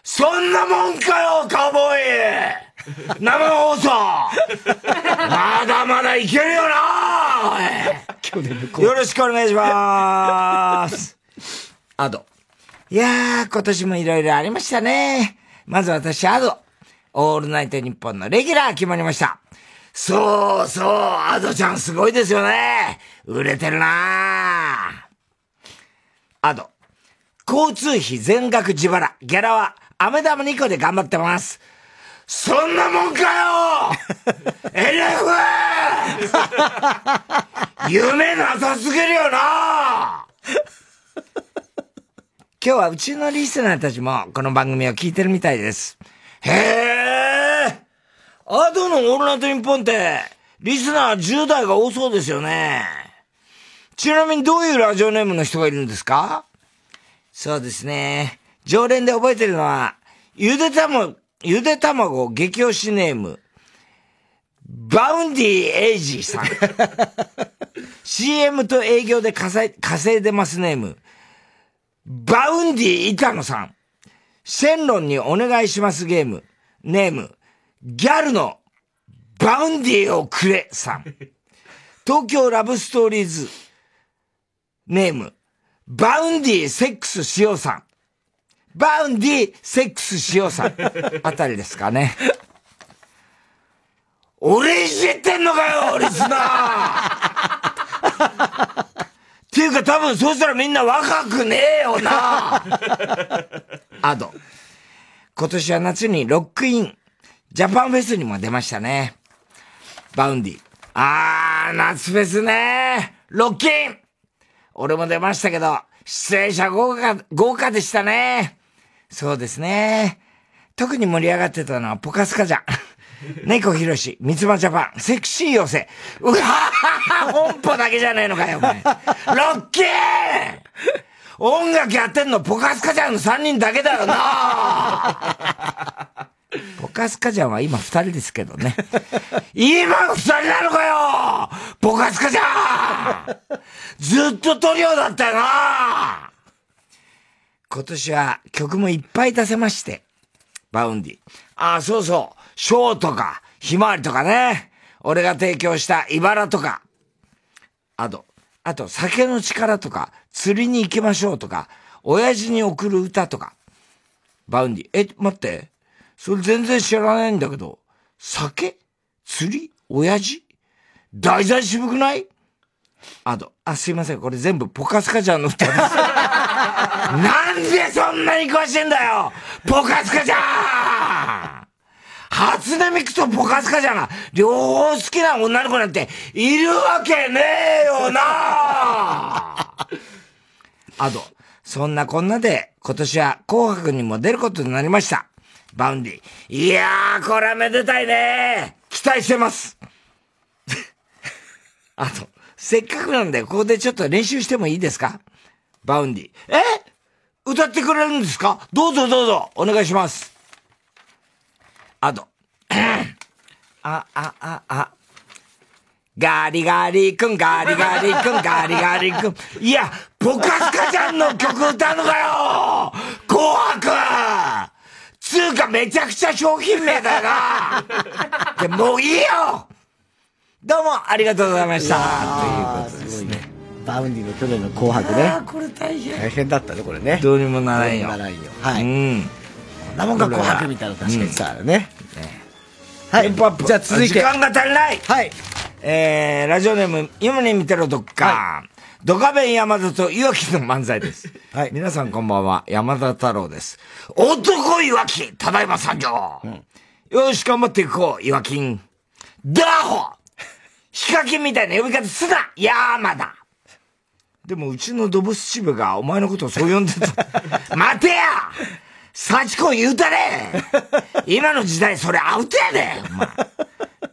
そんなもんかよ、カーボーイ生放送まだまだいけるよなよろしくお願いします。アド。いやー、今年もいろいろありましたね。まず私、アド。オールナイトニッポンのレギュラー決まりました。そうそう、アドちゃんすごいですよね。売れてるなアド。交通費全額自腹。ギャラは、飴玉2個で頑張ってます。そんなもんかよ !LF! 夢なさすぎるよな今日はうちのリスナーたちもこの番組を聞いてるみたいです。へえアドのオールナイトニッポンって、リスナー10代が多そうですよね。ちなみにどういうラジオネームの人がいるんですか？そうですね。常連で覚えてるのは、ゆで卵、ゆで卵激推しネーム、バウンディエイジーさん。CM と営業で稼い稼いでますネーム、バウンディ板野さん。シェンロンにお願いしますゲーム、ネーム、ギャルのバウンディをくれさん。東京ラブストーリーズ、ネーム、バウンディセックスしようさん。バウンディセックスしようさん。あたりですかね。俺いじってんのかよ、リスナーっていうか多分そうしたらみんな若くねえよなアド。今年は夏にロックイン、ジャパンフェスにも出ましたね。バウンディ。あー、夏フェスねロッキン俺も出ましたけど、出演者豪華、豪華でしたね。そうですね。特に盛り上がってたのはポカスカじゃん。猫ひろし、三つ葉ジャパン、セクシー寄せ。うわは本舗だけじゃねえのかよ、お前。ロッキー音楽やってんのポカスカジャンの3人だけだよなポカスカジャンは今2人ですけどね。今2人なのかよポカスカジャンずっとトリオだったよな今年は曲もいっぱい出せまして。バウンディ。ああ、そうそう。ショーとか、ひまわりとかね。俺が提供した茨とか。あと、あと、酒の力とか、釣りに行きましょうとか、親父に送る歌とか。バウンディ。え、待って。それ全然知らないんだけど、酒？釣り？親父？題材渋くない？あと、あ、すいません。これ全部ポカスカジャンの歌です。なんでそんなに詳しいんだよ！ポカスカジャン！初音ミクとポカスカジャン両方好きな女の子なんているわけねえよな！あと、そんなこんなで今年は紅白にも出ることになりました。バウンディ。いやー、これはめでたいね期待してます あと、せっかくなんで、ここでちょっと練習してもいいですか？バウンディ。え？歌ってくれるんですか？どうぞどうぞ、お願いします。あと、あ、あ、あ、あ。ガリガリ君、ガリガリ君、ガリガリ君。いや、ポカスカジャンの曲歌うのかよ紅白つうかめちゃくちゃ商品名だよな でもういいよどうもありがとうございました。ということですね。
バウンディの去年の紅白ね。
これ大変。
大変だったね、これね。
どうにもならんよ。
どうにもならんよ。はい。
うん。
こんなもんが紅白みたいなの確かにさ、ね。はい。
テンポアップ。
じゃあ続いて。
時間が足りない
はい。
えー、ラジオネーム、今に見てろどっか。ドカベン山田と岩木の漫才です。はい。皆さんこんばんは、山田太郎です。男岩木、ただいま参上。よし、頑張っていこう、岩金。ダーホヒカキンみたいな呼び方すな山田でもうちのドブス支部がお前のことをそう呼んでた。待てや幸子言うたれ今の時代それアウトやで、お前。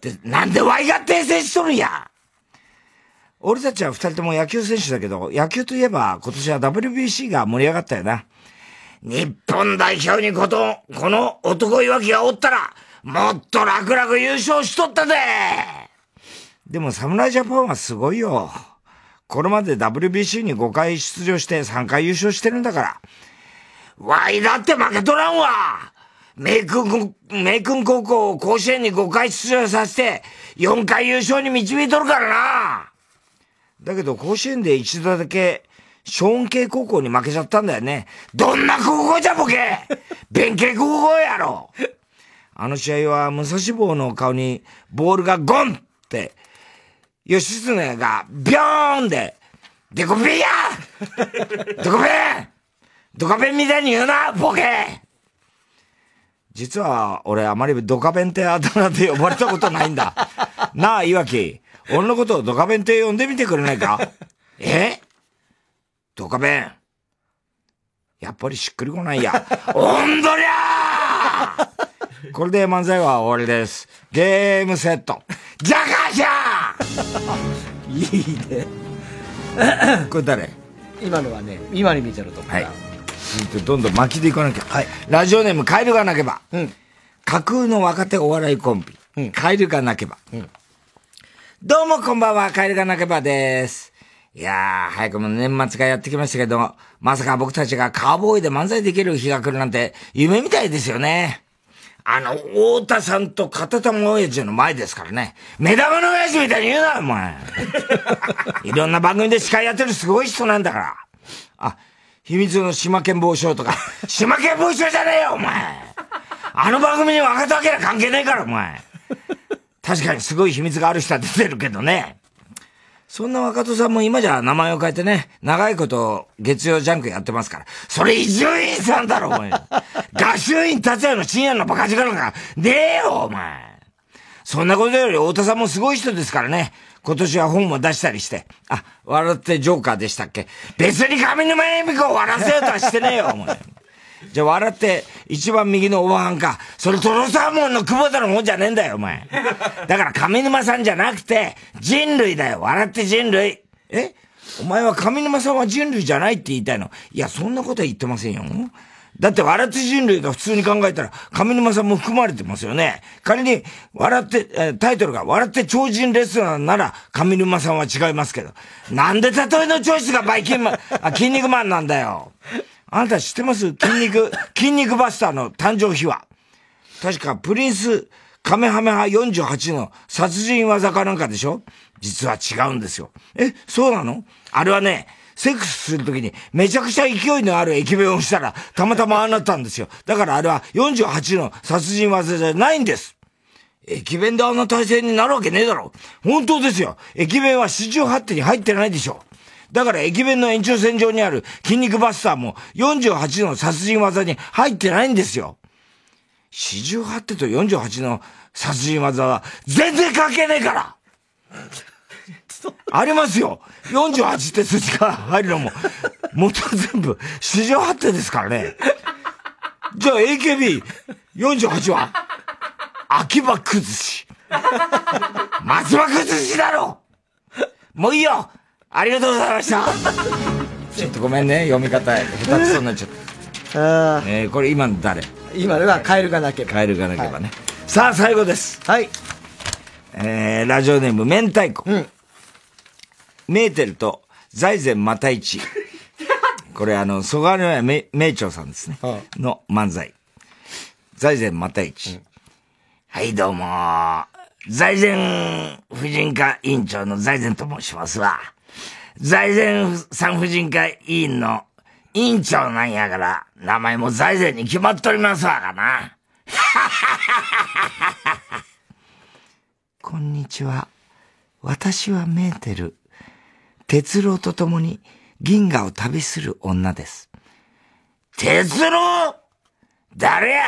で、なんでワイが訂正しとるんや俺たちは二人とも野球選手だけど、野球といえば今年は WBC が盛り上がったよな。日本代表にこと、この男岩木がおったら、もっと楽々優勝しとったででも侍ジャパンはすごいよ。これまで WBC に5回出場して3回優勝してるんだから。わいだって負けとらんわ名君、名君高校を甲子園に5回出場させて、4回優勝に導いとるからなだけど甲子園で一度だけ、ショーン系高校に負けちゃったんだよね。どんな高校じゃボケ。弁慶高校やろ。あの試合は武蔵坊の顔にボールがゴンって、吉常がビョーンで、デコペンや。デコペンドカベンみたいに言うな、ボケ。実は、俺あまりドカベンってあだ名で呼ばれたことないんだ。なあ、岩木。俺のことをドカベンって呼んでみてくれないか？え？ドカベン。やっぱりしっくりこないや。おんどりゃーこれで漫才は終わりです。ゲームセット。ジャカジャ
いいね。
これ誰？
今のはね、今に見てると思う。
はい。どんどん巻きでいかなきゃ。はい。ラジオネーム、カエルがなけば。うん。架空の若手お笑いコンビ。うん。カエルがなけば。うん。どうもこんばんは、カエルがなけばです。いやー、早くも年末がやってきましたけど、まさか僕たちがカーボーイで漫才できる日が来るなんて、夢みたいですよね。あの、太田さんと片玉親父の前ですからね。目玉の親父みたいに言うな、お前。いろんな番組で司会やってるすごい人なんだから。あ、秘密の島県防省とか。島県防省じゃねえよ、お前あの番組に若手明関係ねえから、お前。確かにすごい秘密がある人は出てるけどね。そんな若戸さんも今じゃ名前を変えてね、長いこと月曜ジャンクやってますから。それ伊集院さんだろ、お前。合衆院達也の深夜のバカ力がねえよ、お前。そんなことより太田さんもすごい人ですからね。今年は本も出したりして。あ、笑ってジョーカーでしたっけ別に上沼恵美子を笑わせようとはしてねえよ、お前。じゃあ笑って一番右のおばはんか。それトロサーモンの久保田の方じゃねえんだよ、お前。だから上沼さんじゃなくて、人類だよ。笑って人類。え？お前は上沼さんは人類じゃないって言いたいのいや、そんなことは言ってませんよ。だって笑って人類が普通に考えたら、上沼さんも含まれてますよね。仮に、笑って、えタイトルが笑って超人レストランなら、上沼さんは違いますけど。なんで例えのチョイスがバイキンマン、あ、筋肉マンなんだよ。あなた知ってます？筋肉、筋肉バスターの誕生秘話。確かプリンスカメハメハ48の殺人技かなんかでしょ？実は違うんですよ。え、そうなの？あれはね、セックスするときにめちゃくちゃ勢いのある駅弁をしたらたまたまああなったんですよ。だからあれは48の殺人技じゃないんです。駅弁であんな体勢になるわけねえだろ。本当ですよ。駅弁は四十八手に入ってないでしょ。だから駅弁の延長線上にある筋肉バスターも48の殺人技に入ってないんですよ。四十八手と48の殺人技は全然関係ねえから ありますよ !48 手筋から入るのも、元全部四十八手ですからね。じゃあ AKB48 は、秋葉崩し。松葉崩しだろもういいよありがとうございました ちょっとごめんね、読み方、下手くそになっちゃった。えー、これ今の誰？
今のがカエルがなければ。
カエルがなければね。はい、さあ、最後です。
はい。
えー、ラジオネーム、明太子。うん。メーテルと財前また一。これあの、蘇我屋名長さんですね。の漫才。財前また一。うん、はい、どうも。財前婦人科委員長の財前と申しますわ。財前産婦人科委員の委員長なんやから、名前も財前に決まっとりますわがな。こんにちは。私はメーテル。鉄郎と共に銀河を旅する女です。鉄郎？誰や？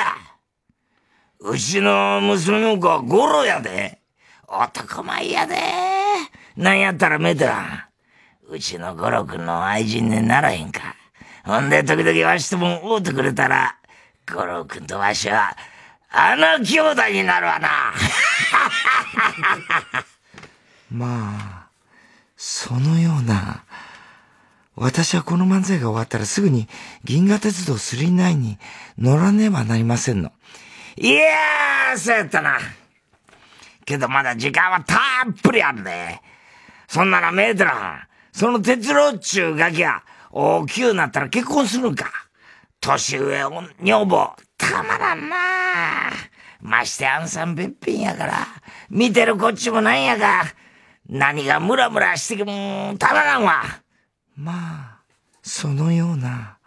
うちの娘の子はゴロやで。男前やで。なんやったらメーテラン？うちのゴロ君の愛人にならへんか。ほんで、時々わしとも会うてくれたら、ゴロ君とわしは、あの兄弟になるわな。まあ、そのような、私はこの漫才が終わったらすぐに銀河鉄道999に乗らねばなりませんの。いやー、そうやったな。けどまだ時間はたっぷりあるで。そんならメートラその鉄郎っちゅうガキは大きゅうなったら結婚するんか。年上女房、たまらんなましてあんさんべっぴんやから、見てるこっちもなんやが、何がムラムラしてもたまらんわ。まあ、そのような。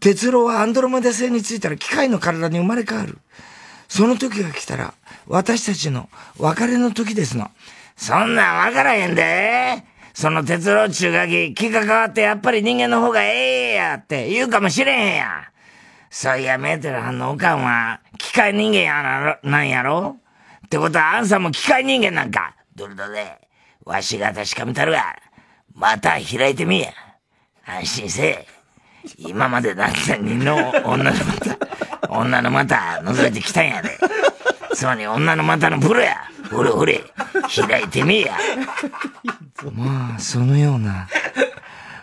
鉄郎はアンドロメダ星についたら機械の体に生まれ変わる。その時が来たら、私たちの別れの時ですの。そんなんわからへんで。その鉄郎中ガキ、気が変わってやっぱり人間の方がええやって言うかもしれへんや。そういや、メーテル班のおかんは、機械人間やな、なんやろ？ってことは、アンさんも機械人間なんか。どれどれ、わしが確かめたるわ。また開いてみや。安心せえ。今まで何千人の女の股、女の股覗いてきたんやで。つまり女の股のプロや。ほれほれ、開いてみや。まあ、そのような。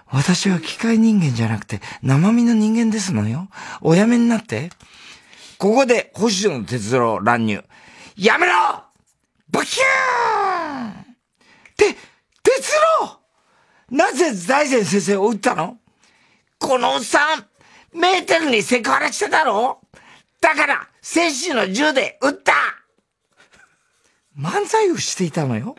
私は機械人間じゃなくて生身の人間ですのよ。おやめになって。ここで星野哲郎乱入。やめろバキューンて、哲郎なぜ財前先生を撃ったの?このおっさん、メーテルにセクハラしてたろだから、摂氏の銃で撃った漫才をしていたのよ。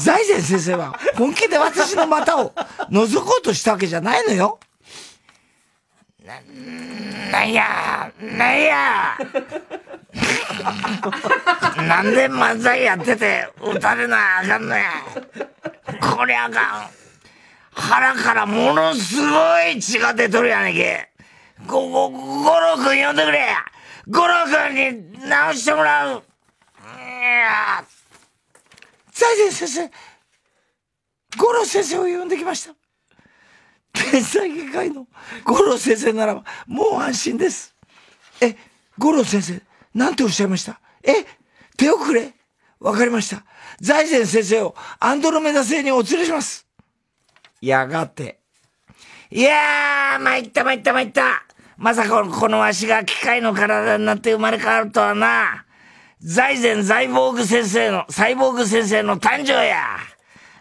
財前先生は本気で私の股を覗こうとしたわけじゃないのよ。な、なんや、なんや。なんで漫才やってて撃たれなあかんのや。こりゃあかん。腹からものすごい血が出とるやねんけ。ご、ご、ゴロ君呼んでくれゴロ君に直してもらう。財前先生、五郎先生を呼んできました。天才外科医の五郎先生ならば、もう安心です。え、五郎先生、なんておっしゃいました？え、手遅れ？わかりました。財前先生をアンドロメダ星にお連れします。やがて。いやー、参った参った参った。まさかこのわしが機械の体になって生まれ変わるとはな。財前サイボーグ先生の、サイボーグ先生の誕生や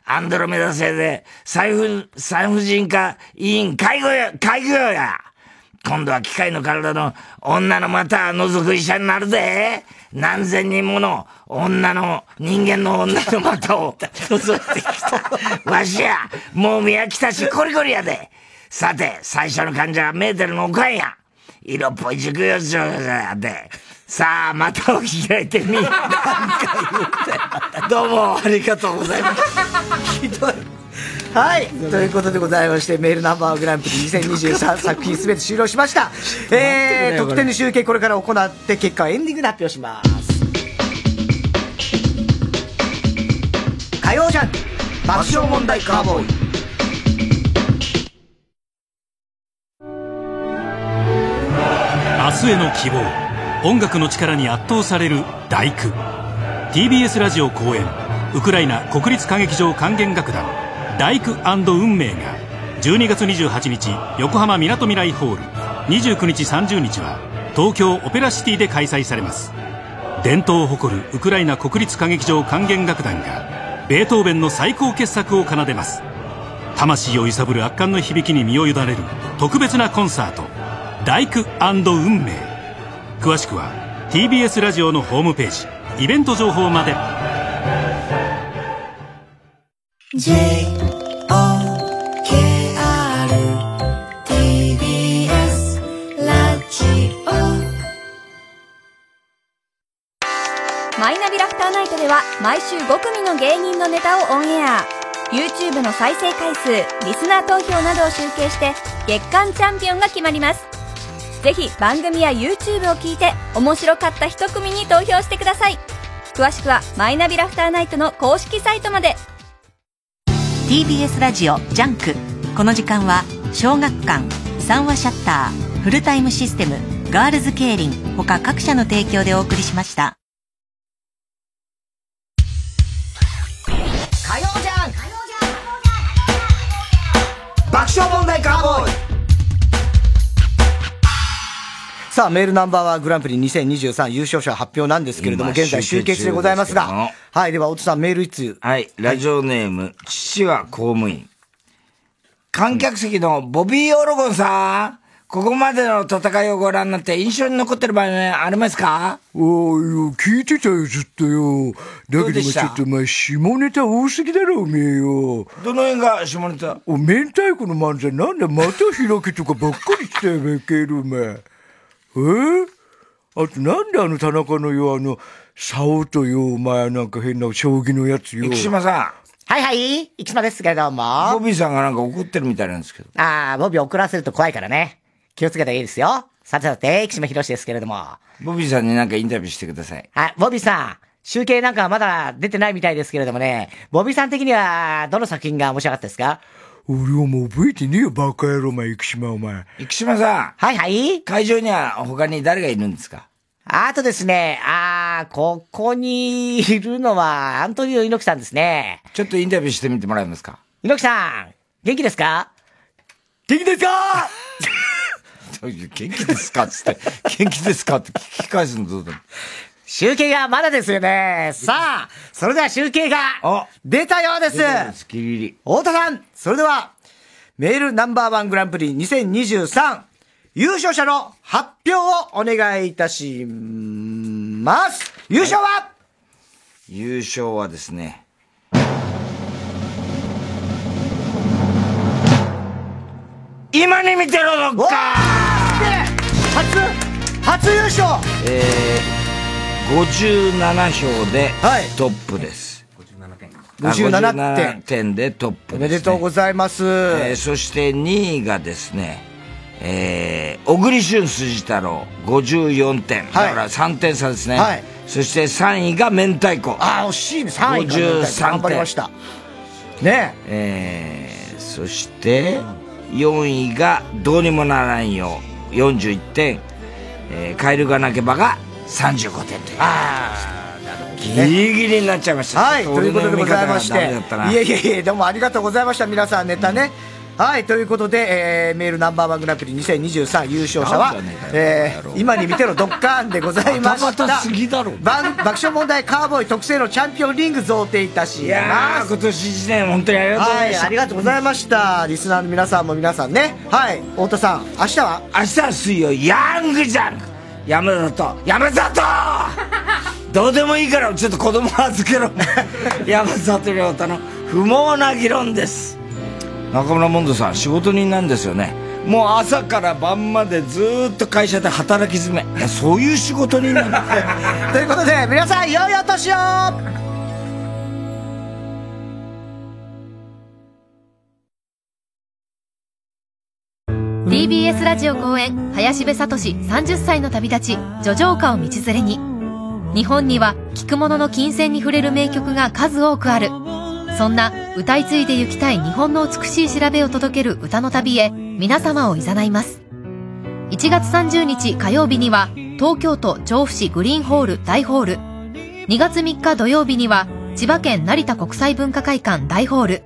アンドロメダ星で、産婦、産婦人科委員介護や、介護や今度は機械の体の女の股覗く医者になるで何千人もの女の、人間の女の股を 覗いてきた。わしや、もう宮来たしコリコリやで。さて、最初の患者はメーテルのおかんや。色っぽい熟女少女で、さあ、またを開いてみ。どうもありがとうございます。
ひどい。はい。ということでございまして、メールナンバーグランプリ2023作品すべて終了しました。えー、得点の集計これから行って、結果はエンディングで発表します。火曜ジャンク爆笑問題カーボーイ。
明日への希望音楽の力に圧倒される「第九」TBS ラジオ公演ウクライナ国立歌劇場管弦楽団「第九運命」が12月28日横浜みなとみらいホール。29日30日は東京オペラシティで開催されます。伝統を誇るウクライナ国立歌劇場管弦楽団がベートーベンの最高傑作を奏でます。魂を揺さぶる圧巻の響きに身を委ねる特別なコンサート「大工運命」詳しくは TBS ラジオのホームページイベント情報まで。
ジオ。
マイナビラフターナイトでは毎週5組の芸人のネタをオンエア。YouTube の再生回数リスナー投票などを集計して月間チャンピオンが決まります。ぜひ番組や YouTube を聞いて面白かった一組に投票してください。詳しくはマイナビラフターナイトの公式サイトまで。
TBS ラジオジャンク。この時間は小学館三和シヤッター、フルタイムシステムガールズケイリン他各社の提供でお送りしました。
火曜ジャンク爆笑問題カーボーイさあ、メールナンバーワングランプリ2023優勝者発表なんですけれども、
今
現在集計中でございますが、はい、では、おとさんメールいつ？
はい、ラジオネーム、父は公務員。観客席のボビー・オロゴンさん、ここまでの戦いをご覧になって印象に残ってる場面ありますか？
おいよ、聞いてたよ、ずっとよ。だけどもちょっとお前、下ネタ多すぎだろ、おめえよ。
どの辺が下ネタ？
お、明太子の漫才なんだ、また開けとかばっかりしたよ、べける、お前。え？あと、なんであの田中のよ、あの、竿とよ、お前、なんか変な将棋のやつよ。
生島さ
はいはい、生島ですけれども。
ん、ボビーさんがなんか怒ってるみたいなんですけど。
ああ、ボビー遅らせると怖いからね。気をつけた方がいいですよ。さてさて、生島博士ですけれども。
ボビーさんになんかインタビューしてください。
はい、ボビーさん。集計なんかはまだ出てないみたいですけれどもね。ボビーさん的には、どの作品が面白かったですか？
俺はもう覚えてねえよ、バカ野郎、お前、生島、お前。
生島さん。
はいはい。
会場には他に誰がいるんですか？
あとですね、あー、ここにいるのは、アントニオ猪木さんですね。
ちょっとインタビューしてみてもらえますか？
猪木さん、元気ですか？
元気ですか？
元気ですか？つって、元気ですか？って聞き返すのどうだ
集計がまだですよね。さあ、それでは集計が出たようです。
太田さん、それでは、メールナンバーワングランプリ2023優勝者の発表をお願いいたします。優勝は、
優勝はですね、今に見てろどっか。
初、初優勝。
えー、57票でトップです。
57点
57点でトップです、ね。
おめでとうございます。
えーそして2位がですね、えー、小栗旬筋太郎54点。だから3点差ですね。
はい
そして3位が明太子。
ああ、惜しいね。3位が明太子頑張りました。ね
えー、そして4位がどうにもならんよ41点、えー、カエルが鳴けばが35点という
あ
ギリギリになっちゃいました
はい、ということでございまして。
い
えいえいえ、どうもありがとうございました。皆さんネタね。はい、ということで、えー、メールナンバーワングランプリ2023優勝者はえー、今に見てろドッカーンでございました。爆笑問題カーボーイ特製のチャンピオンリング贈呈いたします。
ー今年1年本当にありがとうございました、
はい、ありがとうございました。リスナーの皆さんも皆さんね。はい、太田さん、明日は？
明日は水曜ヤングジャンク山里山里! どうでもいいからちょっと子供預けろ。山里亮太の不毛な議論です。中村モンドさん仕事人なんですよね。もう朝から晩までずーっと会社で働き詰め。いやそういう仕事になって。
ということで、皆さん、良いお年を
TBS ラジオ公演林部聡30歳の旅立ち叙情歌を道連れに。日本には聴く者の金銭に触れる名曲が数多くある。そんな歌い継いで行きたい日本の美しい調べを届ける歌の旅へ皆様を誘います。1月30日火曜日には東京都調布市グリーンホール大ホール。2月3日土曜日には千葉県成田国際文化会館大ホール。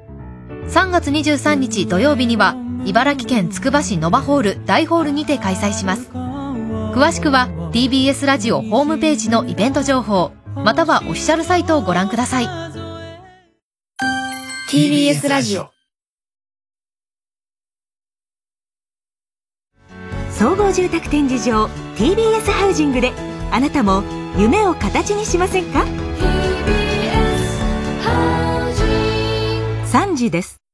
3月23日土曜日には茨城県つくば市ノバホール大ホールにて開催します。詳しくは TBS ラジオホームページのイベント情報またはオフィシャルサイトをご覧ください。
TBS ラジオ。
総合住宅展示場 TBS ハウジングであなたも夢を形にしませんか？3時です